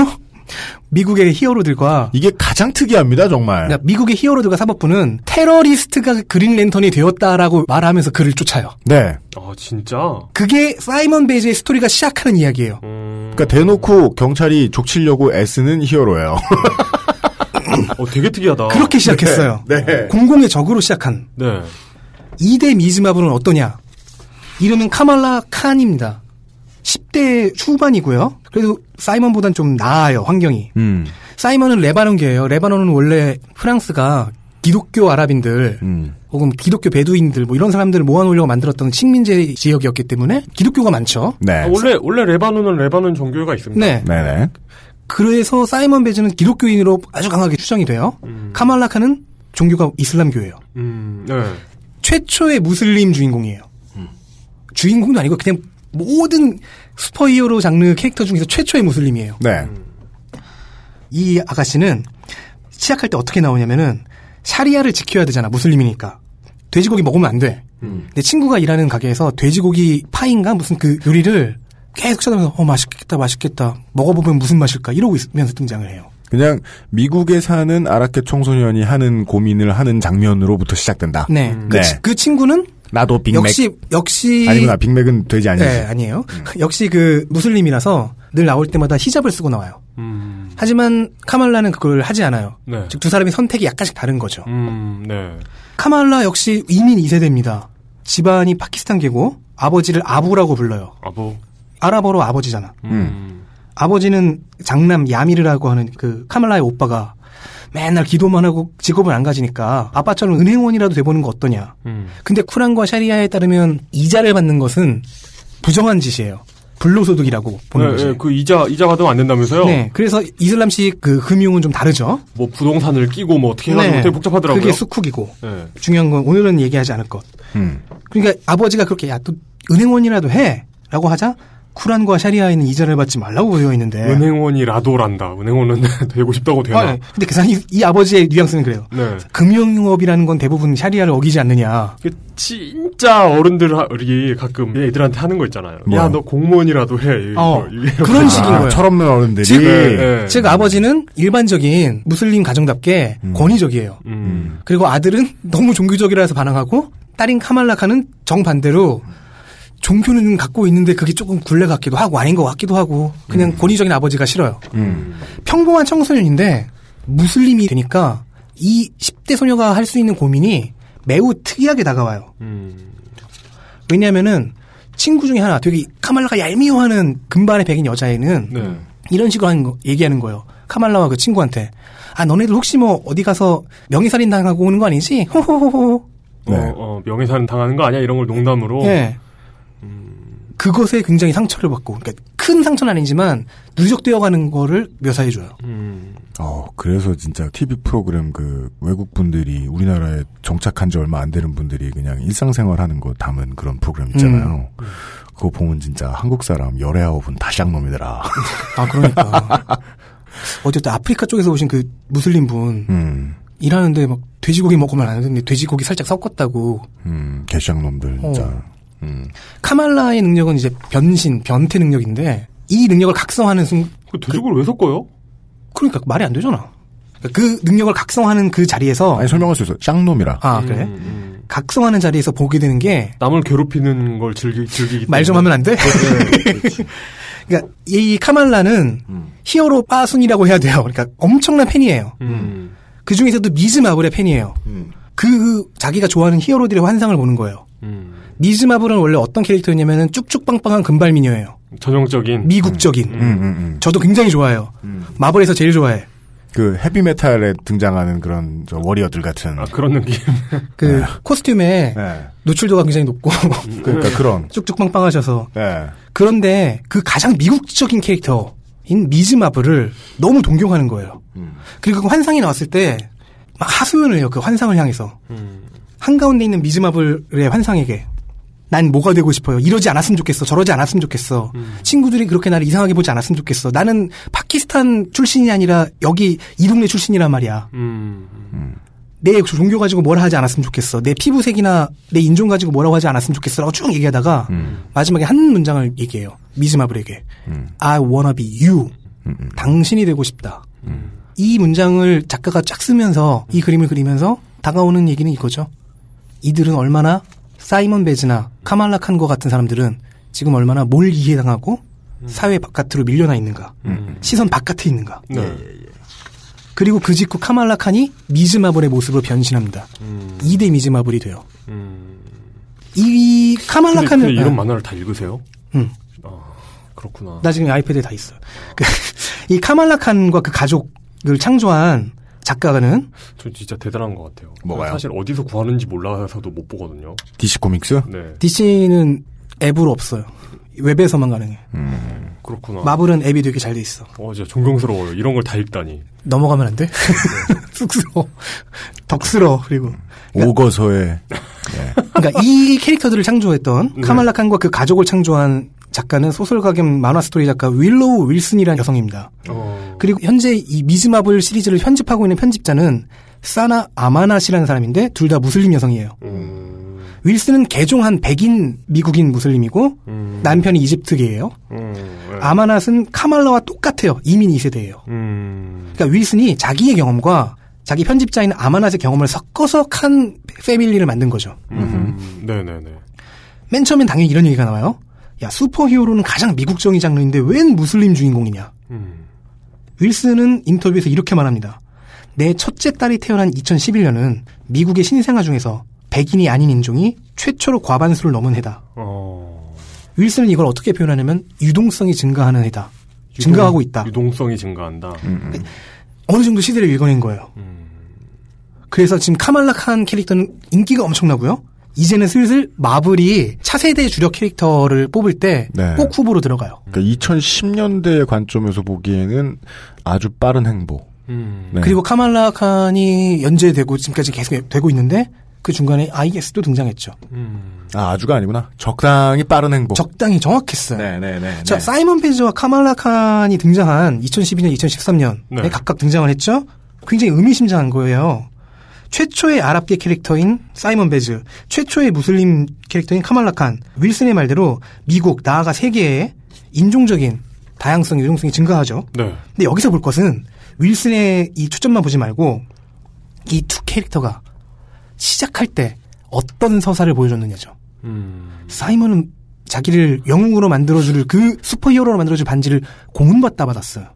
미국의 히어로들과 이게 가장 특이합니다, 정말. 그러니까 미국의 히어로들과 사법부는 테러리스트가 그린 랜턴이 되었다라고 말하면서 그를 쫓아요. 네. 아, 진짜? 그게 사이먼 베즈의 스토리가 시작하는 이야기예요. 그러니까 대놓고 경찰이 족치려고 애쓰는 히어로예요. 어, 되게 특이하다. 그렇게 시작했어요. 네. 네. 공공의 적으로 시작한 네. 2대 미즈마블은 어떠냐? 이름은 카말라 칸입니다. 10대 후반이고요. 그래도 사이먼보단 좀 나아요, 환경이. 음. 사이먼은 레바논계예요. 레바논은 원래 프랑스가 기독교 아랍인들 음. 혹은 기독교 베두인들 뭐 이런 사람들을 모아놓으려고 만들었던 식민지 지역이었기 때문에 기독교가 많죠. 네. 아, 원래, 원래 레바논은 레바논 종교가 있습니다. 네. 네네. 그래서 사이먼 베즈는 기독교인으로 아주 강하게 추정이 돼요. 카말라 칸은 종교가 이슬람교예요. 음, 네. 최초의 무슬림 주인공이에요. 주인공도 아니고 그냥 모든 슈퍼히어로 장르 캐릭터 중에서 최초의 무슬림이에요. 네. 이 아가씨는 시작할 때 어떻게 나오냐면은 샤리아를 지켜야 되잖아 무슬림이니까 돼지고기 먹으면 안 돼. 내 친구가 일하는 가게에서 돼지고기 파인가 무슨 그 요리를 계속 쳐다보면서 어 맛있겠다 맛있겠다 먹어보면 무슨 맛일까 이러고 있으면서 등장을 해요. 그냥 미국에 사는 아랍계 청소년이 하는 고민을 하는 장면으로부터 시작된다. 네. 그, 치- 그 친구는 나도 빅맥. 역시 역시 아니구나. 빅맥은 돼지 아니지. 네, 아니에요. 역시 그 무슬림이라서 늘 나올 때마다 히잡을 쓰고 나와요. 음, 하지만 카말라는 그걸 하지 않아요. 네. 즉두 사람의 선택이 약간씩 다른 거죠. 음, 네. 카말라 역시 이민 2세대입니다. 집안이 파키스탄계고 아버지를 아부라고 불러요. 아부. 아랍어로 아버지잖아. 음. 아버지는 장남 야미르라고 하는 그 카말라의 오빠가 맨날 기도만 하고 직업을 안 가지니까 아빠처럼 은행원이라도 돼보는 거 어떠냐. 음. 근데 쿠란과 샤리아에 따르면 이자를 받는 것은 부정한 짓이에요. 불로소득이라고 보는 네, 거지. 네, 그 이자, 이자 받으면 안 된다면서요? 네, 그래서 이슬람식 그 금융은 좀 다르죠. 뭐 부동산을 끼고 뭐 어떻게 해가지고 되게 복잡하더라고요. 네. 그게 수쿡이고 네. 중요한 건 오늘은 얘기하지 않을 것. 음. 그러니까 아버지가 그렇게 야 또 은행원이라도 해라고 하자 쿠란과 샤리아에는 이자를 받지 말라고 되어 있는데. 은행원이 라도란다. 은행원은 되고 싶다고 되나? 아, 근데 그 사람이 이 아버지의 뉘앙스는 그래요. 네. 금융업이라는 건 대부분 샤리아를 어기지 않느냐. 그 진짜 어른들이 가끔 애들한테 하는 거 있잖아요. 뭐요? 야, 너 공무원이라도 해. 어, 그런 식인 거예요. 철없는 어른들이. 즉, 네. 즉 아버지는 일반적인 무슬림 가정답게 권위적이에요. 음. 그리고 아들은 너무 종교적이라 해서 반항하고 딸인 카말라카는 정반대로 종교는 갖고 있는데 그게 조금 굴레 같기도 하고 아닌 것 같기도 하고 그냥 권위적인 아버지가 싫어요. 음. 평범한 청소년인데 무슬림이 되니까 이 10대 소녀가 할 수 있는 고민이 매우 특이하게 다가와요. 음. 왜냐하면은 친구 중에 하나 되게 카말라가 얄미워하는 금발의 백인 여자애는 네. 이런 식으로 하는 거, 얘기하는 거예요. 카말라와 그 친구한테 아 너네들 혹시 뭐 어디 가서 명예살인 당하고 오는 거 아니지? 호호호호. 네. 어, 어, 명예살인 당하는 거 아니야? 이런 걸 농담으로. 예. 그것에 굉장히 상처를 받고, 그러니까 큰 상처는 아니지만 누적되어가는 거를 묘사해줘요. 음. 어, 그래서 진짜 TV 프로그램 그 외국 분들이 우리나라에 정착한 지 얼마 안 되는 분들이 그냥 일상생활 하는 거 담은 그런 프로그램 있잖아요. 그거 보면 진짜 한국 사람 열애아홉은 다 쌍놈이더라. 아 그러니까 어쨌든 아프리카 쪽에서 오신 그 무슬림 분 음, 일하는데 막 돼지고기 먹으면 안 되는데 돼지고기 살짝 섞었다고. 음, 개쌍놈들 진짜. 어. 음. 카말라의 능력은 이제 변신, 변태 능력인데 이 능력을 각성하는 순그 돼지고기를 왜 섞어요? 그러니까 말이 안 되잖아. 그러니까 그 능력을 각성하는 그 자리에서 아니 설명할 수 있어. 쌍놈이라. 아 그래? 음, 각성하는 자리에서 보게 되는 게말좀 남을 괴롭히는 걸 즐기, 즐기기 때문에. 하면 안 돼? 그러니까 이 카말라는 히어로 빠순이라고 해야 돼요. 그러니까 엄청난 팬이에요. 음. 그 중에서도 미즈 마블의 팬이에요. 그 자기가 좋아하는 히어로들의 환상을 보는 거예요. 음. 미즈 마블은 원래 어떤 캐릭터였냐면은 쭉쭉 빵빵한 금발 미녀예요. 전형적인. 미국적인. 음, 음, 음. 저도 굉장히 좋아해요. 마블에서 제일 좋아해. 그 헤비메탈에 등장하는 그런 저 워리어들 같은 아, 그런 느낌. 그 코스튬에 네. 노출도가 굉장히 높고 그러니까 그런 쭉쭉 빵빵하셔서 네. 그런데 그 가장 미국적인 캐릭터인 미즈 마블을 너무 동경하는 거예요. 그리고 그 환상이 나왔을 때 막 하소연을 해요. 그 환상을 향해서 한가운데 있는 미즈 마블의 환상에게 난 뭐가 되고 싶어요. 이러지 않았으면 좋겠어. 저러지 않았으면 좋겠어. 친구들이 그렇게 나를 이상하게 보지 않았으면 좋겠어. 나는 파키스탄 출신이 아니라 여기 이 동네 출신이란 말이야. 음. 내 종교 가지고 뭐라 하지 않았으면 좋겠어. 내 피부색이나 내 인종 가지고 뭐라고 하지 않았으면 좋겠어. 라고 쭉 얘기하다가 마지막에 한 문장을 얘기해요. 미즈마블에게. I wanna be you. 당신이 되고 싶다. 이 문장을 작가가 쫙 쓰면서 이 그림을 그리면서 다가오는 얘기는 이거죠. 이들은 얼마나 사이먼 베즈나 카말라 칸과 같은 사람들은 지금 얼마나 몰 이해당하고 사회 바깥으로 밀려나 있는가. 시선 바깥에 있는가. 네. 그리고 그 직후 카말라 칸이 미즈마블의 모습으로 변신합니다. 음. 2대 미즈마블이 돼요. 이 카말라 근데, 칸을 근데 이런 아, 만화를 다 읽으세요? 응. 그렇구나. 나 지금 아이패드에 다 있어. 그, 이 카말라 칸과 그 가족을 창조한 작가는 저 진짜 대단한 것 같아요. 뭐가요? 사실 어디서 구하는지 몰라서도 못 보거든요. DC 코믹스? 네. DC는 앱으로 없어요. 웹에서만 가능해. 그렇구나. 마블은 앱이 되게 잘 돼 있어. 어, 진짜 존경스러워요. 이런 걸 다 읽다니. 넘어가면 안 돼? 쑥스러워. 덕스러워. 그리고 오거서에 그러니까 이 캐릭터들을 창조했던 카말라 칸과 그 가족을 창조한 작가는 소설가 겸 만화 스토리 작가 윌로우 윌슨이라는 여성입니다. 어. 그리고 현재 이 미즈마블 시리즈를 편집하고 있는 편집자는 사나 아마낫이라는 사람인데 둘 다 무슬림 여성이에요. 윌슨은 개종한 백인 미국인 무슬림이고 남편이 이집트계예요. 아마낫은 카말라와 똑같아요. 이민 2세대예요. 그러니까 윌슨이 자기의 경험과 자기 편집자인 아마낫의 경험을 섞어서 칸 패밀리를 만든 거죠. 음. 네네네. 맨 처음엔 당연히 이런 얘기가 나와요. 야, 슈퍼히어로는 가장 미국적인 장르인데 웬 무슬림 주인공이냐. 윌슨은 인터뷰에서 이렇게 말합니다. 내 첫째 딸이 태어난 2011년은 미국의 신생아 중에서 백인이 아닌 인종이 최초로 과반수를 넘은 해다. 어. 윌슨은 이걸 어떻게 표현하냐면 유동성이 증가하는 해다. 증가하고 있다. 유동성이 증가한다. 어느 정도 시대를 읽어낸 거예요. 그래서 지금 카말라 칸 캐릭터는 인기가 엄청나고요. 이제는 슬슬 마블이 차세대 주력 캐릭터를 뽑을 때꼭 네. 후보로 들어가요. 그러니까 2010년대의 관점에서 보기에는 아주 빠른 행보. 네. 그리고 카말라 칸이 연재되고 지금까지 계속 되고 있는데 그 중간에 IS도 등장했죠. 아, 아주가 아니구나. 적당히 빠른 행보. 적당히 정확했어요. 네네네. 자, 사이먼 바즈와 카말라 칸이 등장한 2012년, 2013년에 네. 각각 등장을 했죠. 굉장히 의미심장한 거예요. 최초의 아랍계 캐릭터인 사이먼 바즈, 최초의 무슬림 캐릭터인 카말라 칸, 윌슨의 말대로 미국, 나아가 세계의 인종적인 다양성, 유동성이 증가하죠. 네. 근데 여기서 볼 것은 윌슨의 이 초점만 보지 말고 이 두 캐릭터가 시작할 때 어떤 서사를 보여줬느냐죠. 사이먼은 자기를 영웅으로 만들어줄 그 슈퍼히어로로 만들어줄 반지를 공으로다 받았어요.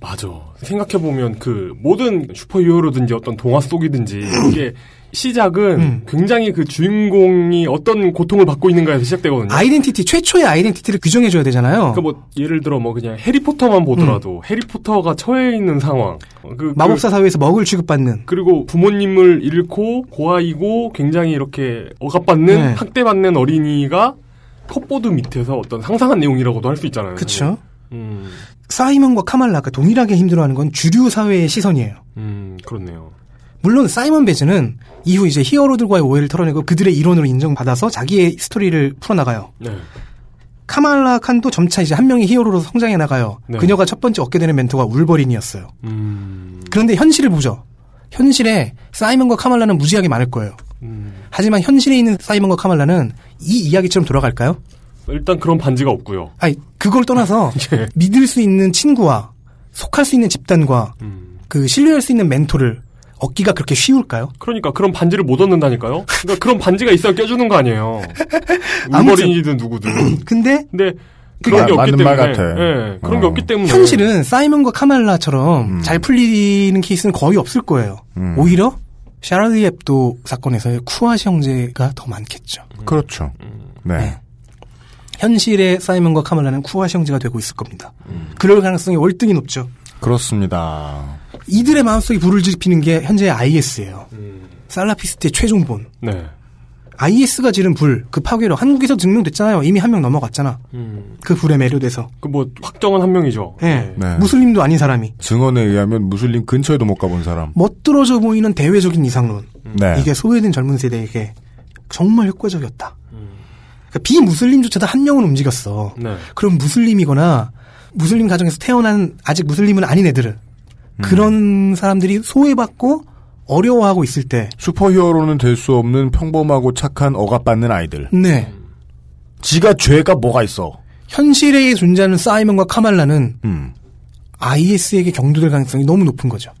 맞아. 생각해보면 그 모든 슈퍼히어로든지 어떤 동화 속이든지 이게 시작은 음. 굉장히 그 주인공이 어떤 고통을 받고 있는가에서 시작되거든요. identity 최초의 identity를 규정해줘야 되잖아요. 그러니까 뭐 예를 들어 뭐 그냥 해리포터만 보더라도 해리포터가 처해 있는 상황. 어, 그, 마법사 사회에서 먹을 취급받는 그리고 부모님을 잃고 고아이고 굉장히 이렇게 억압받는 네. 학대받는 어린이가 컵보드 밑에서 어떤 상상한 내용이라고도 할 수 있잖아요. 그쵸. 음, 사이먼과 카말라가 동일하게 힘들어하는 건 주류 사회의 시선이에요. 음, 그렇네요. 물론 사이먼 베즈는 이후 이제 히어로들과의 오해를 털어내고 그들의 일원으로 인정받아서 자기의 스토리를 풀어나가요. 네. 카말라 칸도 점차 이제 한 명의 히어로로 성장해 나가요. 네. 그녀가 첫 번째 얻게 되는 멘토가 울버린이었어요. 음, 그런데 현실을 보죠. 현실에 사이먼과 카말라는 무지하게 많을 거예요. 음. 하지만 현실에 있는 사이먼과 카말라는 이 이야기처럼 돌아갈까요? 일단 그런 반지가 없고요. 아니 그걸 떠나서 예. 믿을 수 있는 친구와 속할 수 있는 집단과 음. 그 신뢰할 수 있는 멘토를 얻기가 그렇게 쉬울까요? 그러니까 그런 반지를 못 얻는다니까요. 그러니까 그런 반지가 있어야 껴주는 거 아니에요. 울버린이든 누구든. 근데 근데 그런 게 마- 없기 맞는 때문에. 말 같아. 예, 그런 게 어. 없기 때문에. 현실은 사이먼과 카말라처럼 음. 잘 풀리는 케이스는 거의 없을 거예요. 오히려 샤를리 앱도 사건에서의 쿠아시 형제가 더 많겠죠. 그렇죠. 네. 현실의 사이먼과 카말라는 쿠아시 형제가 되고 있을 겁니다. 그럴 가능성이 월등히 높죠. 그렇습니다. 이들의 마음속에 불을 지피는 게 현재 IS예요. 살라피스트의 최종본. 네. IS가 지른 불, 그 파괴로 한국에서 증명됐잖아요. 이미 한 명 넘어갔잖아. 음. 그 불에 매료돼서. 그 뭐 확정은 한 명이죠. 예. 네. 무슬림도 아닌 사람이. 증언에 의하면 무슬림 근처에도 못 가본 사람. 멋들어져 보이는 대외적인 이상론. 네. 이게 소외된 젊은 세대에게 정말 효과적이었다. 그러니까 비무슬림조차도 한 명은 움직였어. 네. 그럼 무슬림이거나 무슬림 가정에서 태어난 아직 무슬림은 아닌 애들은 음. 그런 사람들이 소외받고 어려워하고 있을 때 슈퍼히어로는 될 수 없는 평범하고 착한 억압받는 아이들. 네. 지가 죄가 뭐가 있어? 현실에 존재하는 사이먼과 카말라는 음. IS에게 경도될 가능성이 너무 높은 거죠.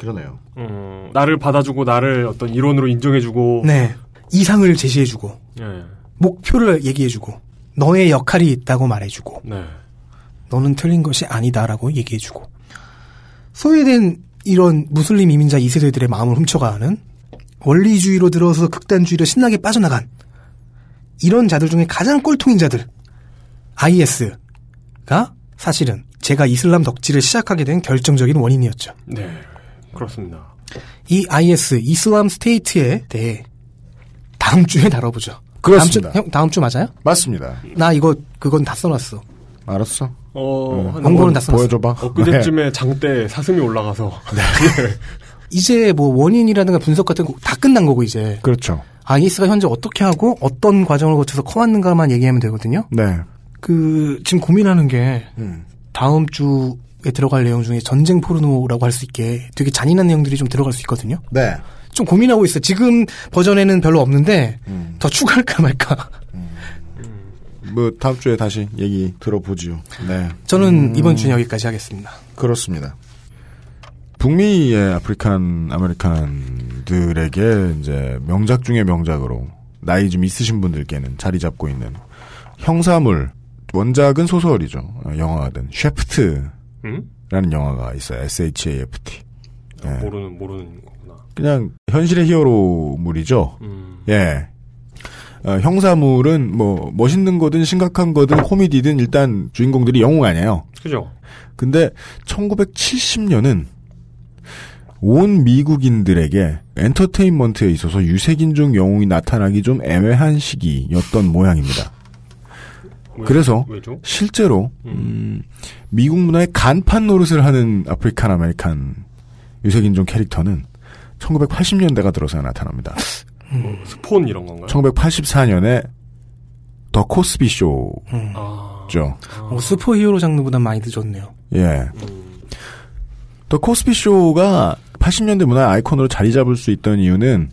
그러네요. 음, 나를 받아주고 나를 어떤 일원으로 인정해주고. 네. 이상을 제시해주고 예. 목표를 얘기해주고 너의 역할이 있다고 말해주고 네. 너는 틀린 것이 아니다라고 얘기해주고 소외된 이런 무슬림 이민자 2세대들의 마음을 훔쳐가는 원리주의로 들어서 극단주의로 신나게 빠져나간 이런 자들 중에 가장 꼴통인 자들 IS가 사실은 제가 이슬람 덕질을 시작하게 된 결정적인 원인이었죠. 네. 그렇습니다. 이 IS 이슬람 스테이트에 대해 다음 주에 다뤄보죠. 그렇습니다. 다음 주, 형, 다음 주 맞아요? 맞습니다. 나 이거 그건 다 써놨어. 알았어. 어, 한 원고는 다 써놨어. 보여줘봐. 엊그제쯤에 장대 사슴이 올라가서. 이제 뭐 원인이라든가 분석 같은 거 다 끝난 거고 이제. 그렇죠. IS가 현재 어떻게 하고 어떤 과정을 거쳐서 커왔는가만 얘기하면 되거든요. 네. 그 지금 고민하는 게 음. 다음 주에 들어갈 내용 중에 전쟁 포르노라고 할 수 있게 되게 잔인한 내용들이 좀 들어갈 수 있거든요. 네. 좀 고민하고 있어요. 지금 버전에는 별로 없는데 음. 더 추가할까 말까. 뭐 다음 주에 다시 얘기 들어보지요. 네. 저는 음, 이번 주는 여기까지 하겠습니다. 그렇습니다. 북미의 African American들에게 이제 명작 중의 명작으로 나이 좀 있으신 분들께는 자리 잡고 있는 형사물 원작은 소설이죠. 어, 영화든 Shaft라는 음? 영화가 있어요. S-H-A-F-T. 네. 모르는, 모르는 거구나. 그냥 현실의 히어로물이죠. 음. 예. 어, 형사물은 뭐 멋있는 거든 심각한 거든 코미디든 일단 주인공들이 영웅 아니에요. 그죠? 근데 1970년은 온 미국인들에게 엔터테인먼트에 있어서 유색인종 영웅이 나타나기 좀 애매한 시기였던 모양입니다. 왜- 그래서 왜죠? 실제로 음, 미국 문화의 간판 노릇을 하는 African American 유색인종 캐릭터는 1980년대가 들어서야 나타납니다. 뭐 스폰 이런 건가요? 1984년에 더 코스비 쇼죠. 아. 어, 슈퍼히어로 장르보다 많이 늦었네요. 예. 더 코스비 쇼가 80년대 문화의 아이콘으로 자리 잡을 수 있던 이유는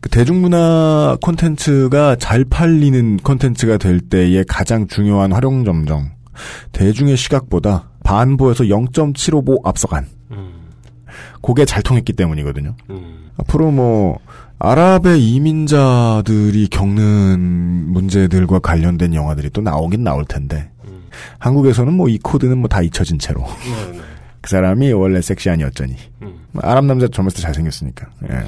그 대중문화 콘텐츠가 잘 팔리는 콘텐츠가 될 때의 가장 중요한 화룡점정. 대중의 시각보다 반보에서 0.755 앞서간. 그게 잘 통했기 때문이거든요. 앞으로 뭐 아랍의 이민자들이 겪는 문제들과 관련된 영화들이 또 나오긴 나올 텐데 한국에서는 뭐 이 코드는 뭐 다 잊혀진 채로 네, 그 사람이 원래 섹시한 여전히 뭐 아랍 남자 젊었을 때 잘생겼으니까 예.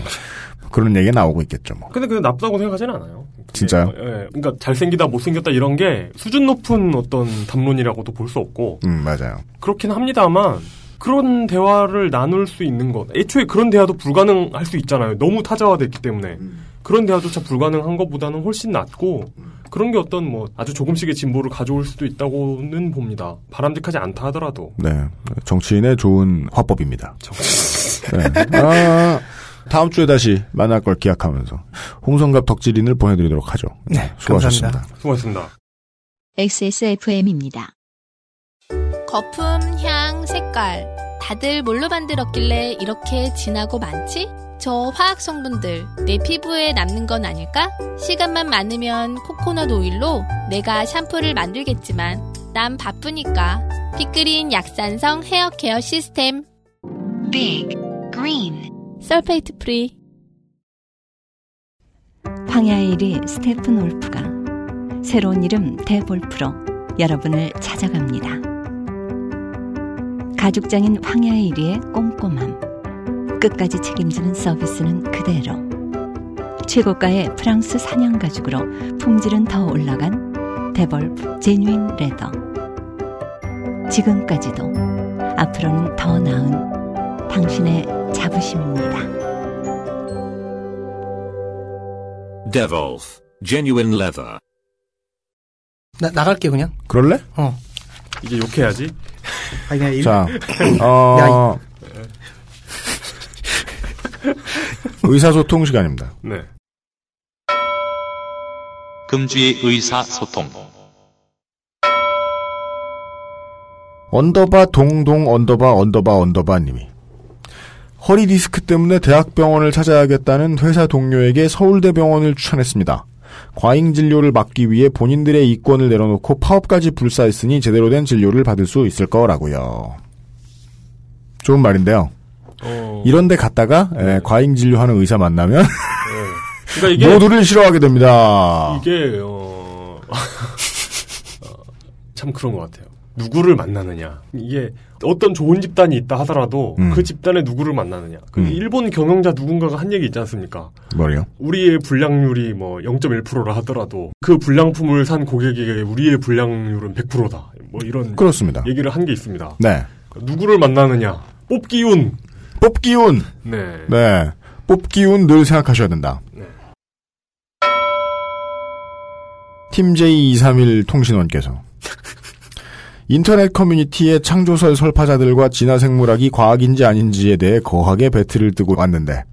그런 얘기가 나오고 있겠죠 뭐 근데 그게 나쁘다고 생각하지는 않아요. 진짜요? 예. 그러니까 잘생기다, 못생겼다 이런 게 수준 높은 어떤 담론이라고도 볼 수 없고. 음 맞아요 그렇긴 합니다만 그런 대화를 나눌 수 있는 것. 애초에 그런 대화도 불가능할 수 있잖아요. 너무 타자화됐기 때문에. 그런 대화조차 불가능한 것보다는 훨씬 낫고 그런 게 어떤 뭐 아주 조금씩의 진보를 가져올 수도 있다고는 봅니다. 바람직하지 않다 하더라도. 네 정치인의 좋은 화법입니다 네. 아, 다음 주에 다시 만날 걸 기약하면서 홍성갑 덕질인을 보내드리도록 하죠 네, 수고하셨습니다 수고하셨습니다. XSFM입니다. 거품, 향, 색깔. 다들 뭘로 만들었길래 이렇게 진하고 많지? 저 화학 성분들 내 피부에 남는 건 아닐까? 시간만 많으면 코코넛 오일로 내가 샴푸를 만들겠지만 난 바쁘니까 Big Green 약산성 헤어 케어 시스템 Big Green sulfate free 황야의 이리 스테판 울프가 새로운 이름 데볼프로 여러분을 찾아갑니다. 가죽장인 황야의 이리의 꼼꼼함. 끝까지 책임지는 서비스는 그대로. 최고가의 프랑스산 양가죽으로 품질은 더 올라간 데볼프 genuine leather. 지금까지도 앞으로는 더 나은 당신의 자부심입니다. Devolf Genuine Leather. 나, 나갈게, 그냥. 그럴래? 어. 이제 욕해야지. 아니, 그냥 일- 자, 야, 어, 의사소통 시간입니다. 네. 금주의 의사소통. 언더바 동동 언더바 언더바 언더바 님이 허리 디스크 때문에 대학병원을 찾아야겠다는 회사 동료에게 서울대병원을 추천했습니다. 과잉 진료를 막기 위해 본인들의 이권을 내려놓고 파업까지 불사했으니 제대로 된 진료를 받을 수 있을 거라고요. 좋은 말인데요. 어. 이런데 갔다가 예, 과잉 진료하는 의사 만나면 그러니까 이게 모두를 싫어하게 됩니다. 이게 어... 어, 참 그런 것 같아요. 누구를 만나느냐. 이게 어떤 좋은 집단이 있다 하더라도 음. 그 집단에 누구를 만나느냐. 그 음. 일본 경영자 누군가가 한 얘기 있지 않습니까? 뭐래요? 우리의 불량률이 뭐 0.1%라 하더라도 그 불량품을 산 고객에게 우리의 불량률은 100%다. 뭐 이런 그렇습니다. 얘기를 한 게 있습니다. 네. 누구를 만나느냐. 뽑기운. 뽑기운. 네. 네. 뽑기운 늘 생각하셔야 된다. 팀 J231 통신원께서 인터넷 커뮤니티의 창조설 설파자들과 진화생물학이 과학인지 아닌지에 대해 거하게 배틀을 뜨고 왔는데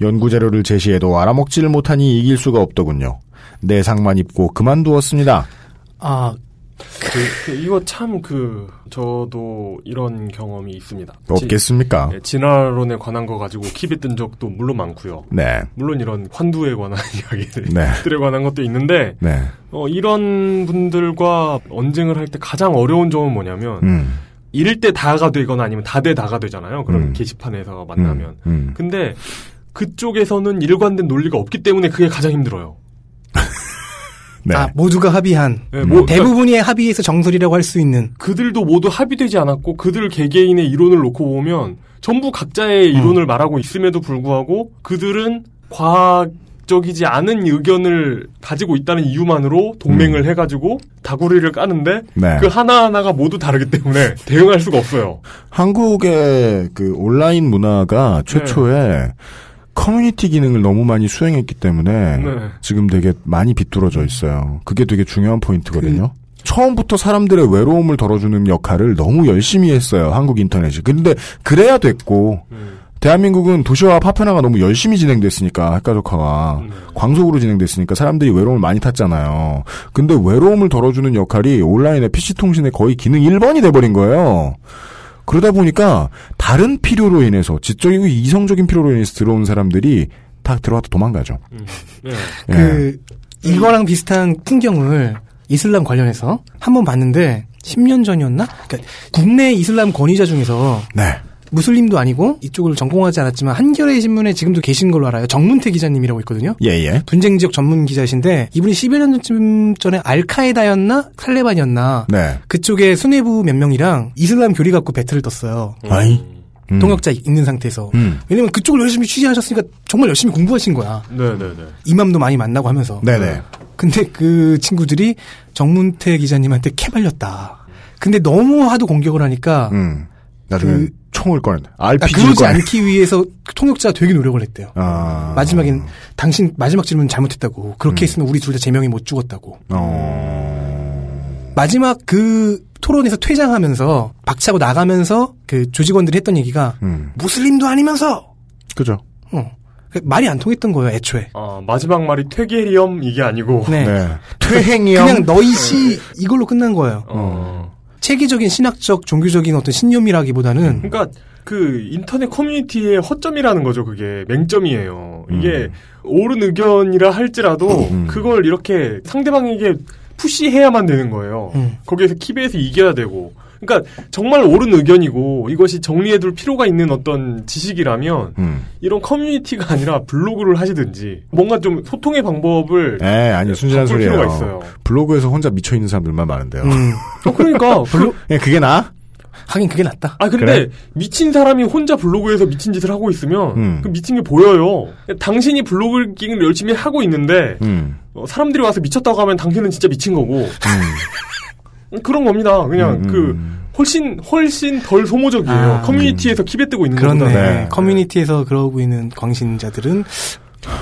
연구 자료를 제시해도 알아먹지를 못하니 이길 수가 없더군요. 내상만 입고 그만두었습니다. 아, 그, 그 이거 참 그 저도 이런 경험이 있습니다. 없겠습니까? 지- 예, 진화론에 관한 거 가지고 킵이 뜬 적도 물론 많고요. 네. 물론 이런 환두에 관한 이야기들에 네. 관한 것도 있는데 네. 어, 이런 분들과 언쟁을 할 때 가장 어려운 점은 뭐냐면 음. 이럴 때 다가 되거나 아니면 다대 다가 되잖아요. 그런 음. 게시판에서 만나면. 음, 음. 근데 그쪽에서는 일관된 논리가 없기 때문에 그게 가장 힘들어요. 네. 아, 모두가 합의한. 네, 뭐, 대부분이 합의해서 정설이라고 할 수 있는. 그들도 모두 합의되지 않았고 그들 개개인의 이론을 놓고 보면 전부 각자의 이론을 말하고 있음에도 불구하고 그들은 과학 적이지 않은 의견을 가지고 있다는 이유만으로 동맹을 해가지고 다구리를 까는데 네. 그 하나하나가 모두 다르기 때문에 대응할 수가 없어요. 한국의 그 온라인 문화가 최초에 커뮤니티 기능을 너무 많이 수행했기 때문에 네. 지금 되게 많이 비뚤어져 있어요. 그게 되게 중요한 포인트거든요. 처음부터 사람들의 외로움을 덜어주는 역할을 너무 열심히 했어요. 한국 인터넷이. 근데 그래야 됐고 대한민국은 도시화 파편화가 너무 열심히 진행됐으니까 핵가족화가 광속으로 진행됐으니까 사람들이 외로움을 많이 탔잖아요. 근데 외로움을 덜어주는 역할이 온라인의 PC 통신의 거의 기능 1번이 돼버린 거예요. 그러다 보니까 다른 필요로 인해서 지적이고 이성적인 필요로 인해서 들어온 사람들이 다 들어왔다 도망가죠. 네. 예. 그 이거랑 비슷한 풍경을 이슬람 관련해서 한 번 봤는데 10년 전이었나? 그러니까 국내 이슬람 권위자 중에서 네. 무슬림도 아니고 이쪽을 전공하지 않았지만 한겨레 신문에 지금도 계신 걸로 알아요. 정문태 기자님이라고 있거든요. 예예. 분쟁 지역 전문 기자이신데 이분이 10여 년쯤 전에 알카에다였나 탈레반이었나 네. 그쪽에 수뇌부 몇 명이랑 이슬람 교리 갖고 배틀을 떴어요. 아이. 음. 통역자 있는 상태에서. 음. 왜냐면 그쪽을 열심히 취재하셨으니까 정말 열심히 공부하신 거야. 네네네. 이맘도 많이 만나고 하면서. 네네. 근데 그 친구들이 정문태 기자님한테 캐발렸다. 근데 너무 하도 공격을 하니까 음. 나중에 그- 총을 꺼낸 아, RPG를 그러지 꺼낸 않기 위해서 통역자가 되게 노력을 했대요. 아. 마지막엔 당신 마지막 질문 잘못했다고. 음. 그렇게 했으면 우리 둘 다 제명이 못 죽었다고. 어. 마지막 그 토론에서 퇴장하면서 박차고 나가면서 그 조직원들이 했던 얘기가 음. 무슬림도 아니면서 그죠. 어. 그 말이 안 통했던 거예요, 애초에. 아, 마지막 말이 퇴계리엄 이게 아니고. 네. 퇴행이요. 그냥 너희 시 이걸로 끝난 거예요. 어. 체계적인 신학적 종교적인 어떤 신념이라기보다는 그러니까 그 인터넷 커뮤니티의 허점이라는 거죠. 그게 맹점이에요. 음. 이게 옳은 의견이라 할지라도 그걸 이렇게 상대방에게 푸시해야만 되는 거예요. 음. 거기에서 키베에서 이겨야 되고. 그러니까 정말 옳은 의견이고 이것이 정리해둘 필요가 있는 어떤 지식이라면 음. 이런 커뮤니티가 아니라 블로그를 하시든지 뭔가 좀 소통의 방법을 에 아니 순진한 소리예요. 필요가 있어요. 블로그에서 혼자 미쳐 있는 사람들만 많은데요. 음. 어, 그러니까 블로, 예, 그게 나? 하긴 그게 낫다. 아 근데 그래? 미친 사람이 혼자 블로그에서 미친 짓을 하고 있으면 음. 그 미친 게 보여요. 당신이 블로그를 열심히 하고 있는데 음. 어, 사람들이 와서 미쳤다고 하면 당신은 진짜 미친 거고. 그런 겁니다. 그냥 음, 그 훨씬 훨씬 덜 소모적이에요. 아, 커뮤니티에서 키베 뜨고 있는 그렇네. 것보다. 커뮤니티에서 그러고 있는 광신자들은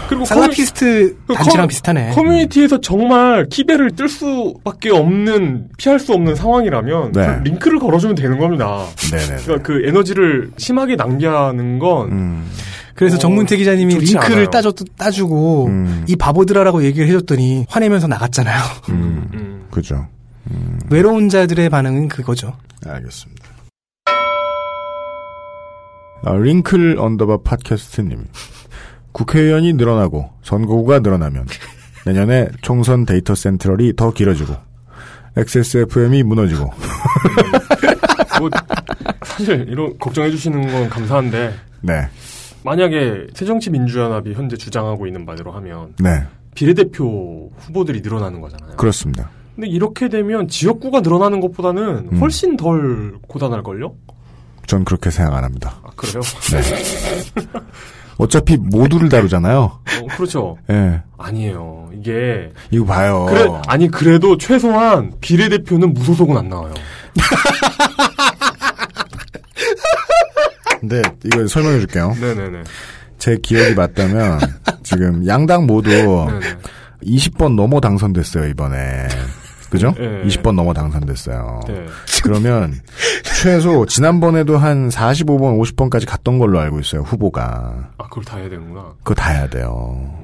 그리고 살라피스트 그 단체랑 커- 비슷하네. 커뮤니티에서 정말 키베를 뜰 수밖에 없는 피할 수 없는 상황이라면 네. 그 링크를 걸어주면 되는 겁니다. 네네. 그러니까 그 에너지를 심하게 낭비하는 건 음. 그래서 정문태 기자님이 링크를 않아요. 따줘, 따주고 이 바보들아라고 얘기를 해줬더니 화내면서 나갔잖아요. 음. 그죠. 외로운 자들의 반응은 그거죠. 알겠습니다. 아, 링클 언더바 팟캐스트님. 국회의원이 늘어나고 선거구가 늘어나면 내년에 총선 데이터 센트럴이 더 길어지고 XSFM이 무너지고 뭐 사실 이런 걱정해 주시는 건 감사한데 네. 만약에 새정치민주연합이 현재 주장하고 있는 바대로 하면 네. 비례대표 후보들이 늘어나는 거잖아요. 그렇습니다. 근데 이렇게 되면 지역구가 늘어나는 것보다는 음. 훨씬 덜 고단할걸요? 전 그렇게 생각 안 합니다. 아, 그래요? 네. 어차피 모두를 다루잖아요. 어, 그렇죠. 예. 아니에요. 이게 이거 봐요. 그래, 아니 그래도 최소한 비례대표는 무소속은 안 나와요. 근데 이거 설명해 줄게요. 네네네. 제 기억이 맞다면 지금 양당 모두 20번 넘어 당선됐어요 이번에. 그죠? 네. 20번 넘어 당선됐어요. 네. 그러면 최소 지난번에도 한 45번, 50번까지 갔던 걸로 알고 있어요 후보가. 아 그걸 다 해야 되는구나. 그거 다 해야 돼요.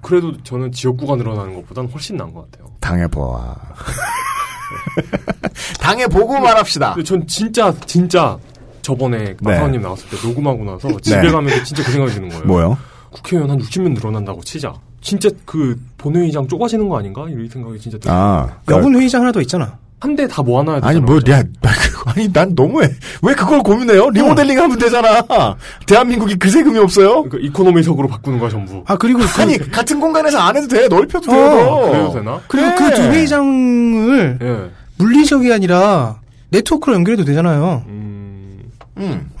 그래도 저는 지역구가 늘어나는 것보다는 훨씬 나은 것 같아요. 당해봐. 당해보고 말합시다. 전 진짜 진짜 저번에 마사원님 나왔을 때 녹음하고 나서 집에 네. 가면 진짜 그 생각이 드는 거예요. 뭐요? 국회의원 한 60명 늘어난다고 치자. 진짜 그 본회의장 좁아지는 거 아닌가? 이런 생각이 진짜 들어요. 아, 여군 회의장 하나 더 있잖아. 한 대 다 모아놔야 되잖아. 아니 뭐, 야, 나 아니 난 너무해. 왜 그걸 고민해요? 리모델링 하면 되잖아. 대한민국이 그 세금이 없어요? 그 이코노미석으로 바꾸는 거야 전부. 아 그리고 그, 아니 같은 공간에서 안 해도 돼. 넓혀도 돼요. 어, 더. 그래도 되나? 그리고 네. 그두 회의장을 예. 물리적이 아니라 네트워크로 연결해도 되잖아요. 음.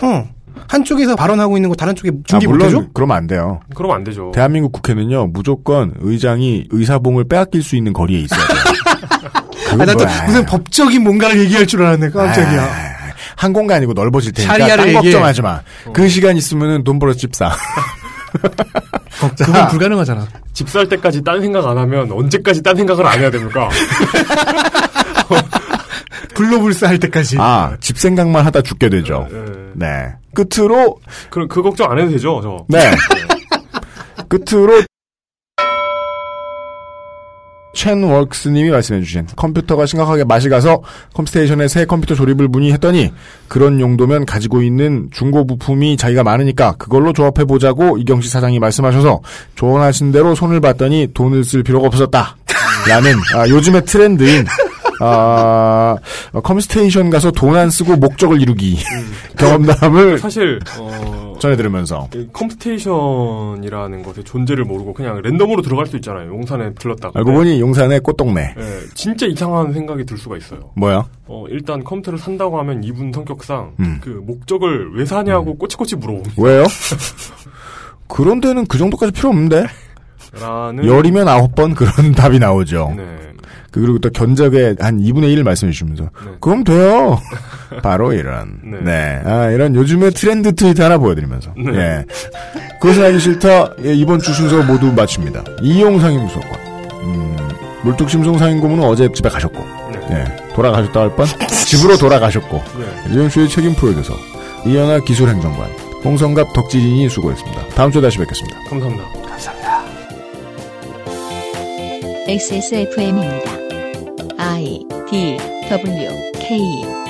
어. 한쪽에서 발언하고 있는 거 다른 쪽에 아, 중계 물론 못해줘? 그러면 안 돼요. 그러면 안 되죠. 대한민국 국회는요 무조건 의장이 의사봉을 빼앗길 수 있는 거리에 있어야 돼요. 아, 나또 뭐야. 무슨 법적인 뭔가를 얘기할 줄 알았네. 깜짝이야. 한 공간이고 넓어질 테니까 딴 얘기해. 걱정하지 마. 그 시간 있으면은 돈 벌어 집 사. 그건 불가능하잖아. 집 살 때까지 딴 생각 안 하면 언제까지 딴 생각을 안 해야 됩니까? 블로불스 할 때까지. 아, 집 생각만 하다 죽게 되죠. 네. 끝으로 그, 그 걱정 안 해도 되죠, 저. 네. 끝으로 첸워크스님이 말씀해주신 컴퓨터가 심각하게 맛이 가서 컴스테이션에 새 컴퓨터 조립을 문의했더니 그런 용도면 가지고 있는 중고 부품이 자기가 많으니까 그걸로 조합해 보자고 이경식 사장이 말씀하셔서 조언하신 대로 손을 봤더니 돈을 쓸 필요가 없었다. 라는 아, 요즘의 트렌드인 아, 컴스테이션 가서 돈 안 쓰고 목적을 이루기 경험담을 사실, 어, 전해 들으면서 이 컴스테이션이라는 것의 존재를 모르고 그냥 랜덤으로 들어갈 수 있잖아요. 용산에 들렀다가. 알고 보니 용산의 꽃동네 예, 진짜 이상한 생각이 들 수가 있어요. 뭐야? 어, 일단 컴퓨터를 산다고 하면 이분 성격상 음. 그 목적을 왜 사냐고 꼬치꼬치 물어봅니다. 왜요? 그런 데는 그 정도까지 필요 없는데 라는 열이면 아홉 번 그런 답이 나오죠. 네. 그 그리고 또 견적의 한 2분의 1을 말씀해 주시면서 그럼 돼요. 바로 이런 네. 네. 아 이런 요즘의 트렌드 트위트 하나 보여드리면서 네. 예 그것은 알기 싫다 예, 이번 주 순서 모두 마칩니다. 이용 상임수석관 음, 물뚝심송 상임고문은 어제 집에 가셨고 예, 돌아가셨다 할 뻔 집으로 돌아가셨고 네. 이번 주의 책임 프로듀서 이현아 기술행정관 홍성갑 덕지진이 수고했습니다. 다음 주에 다시 뵙겠습니다. 감사합니다. XSFM입니다. I D W K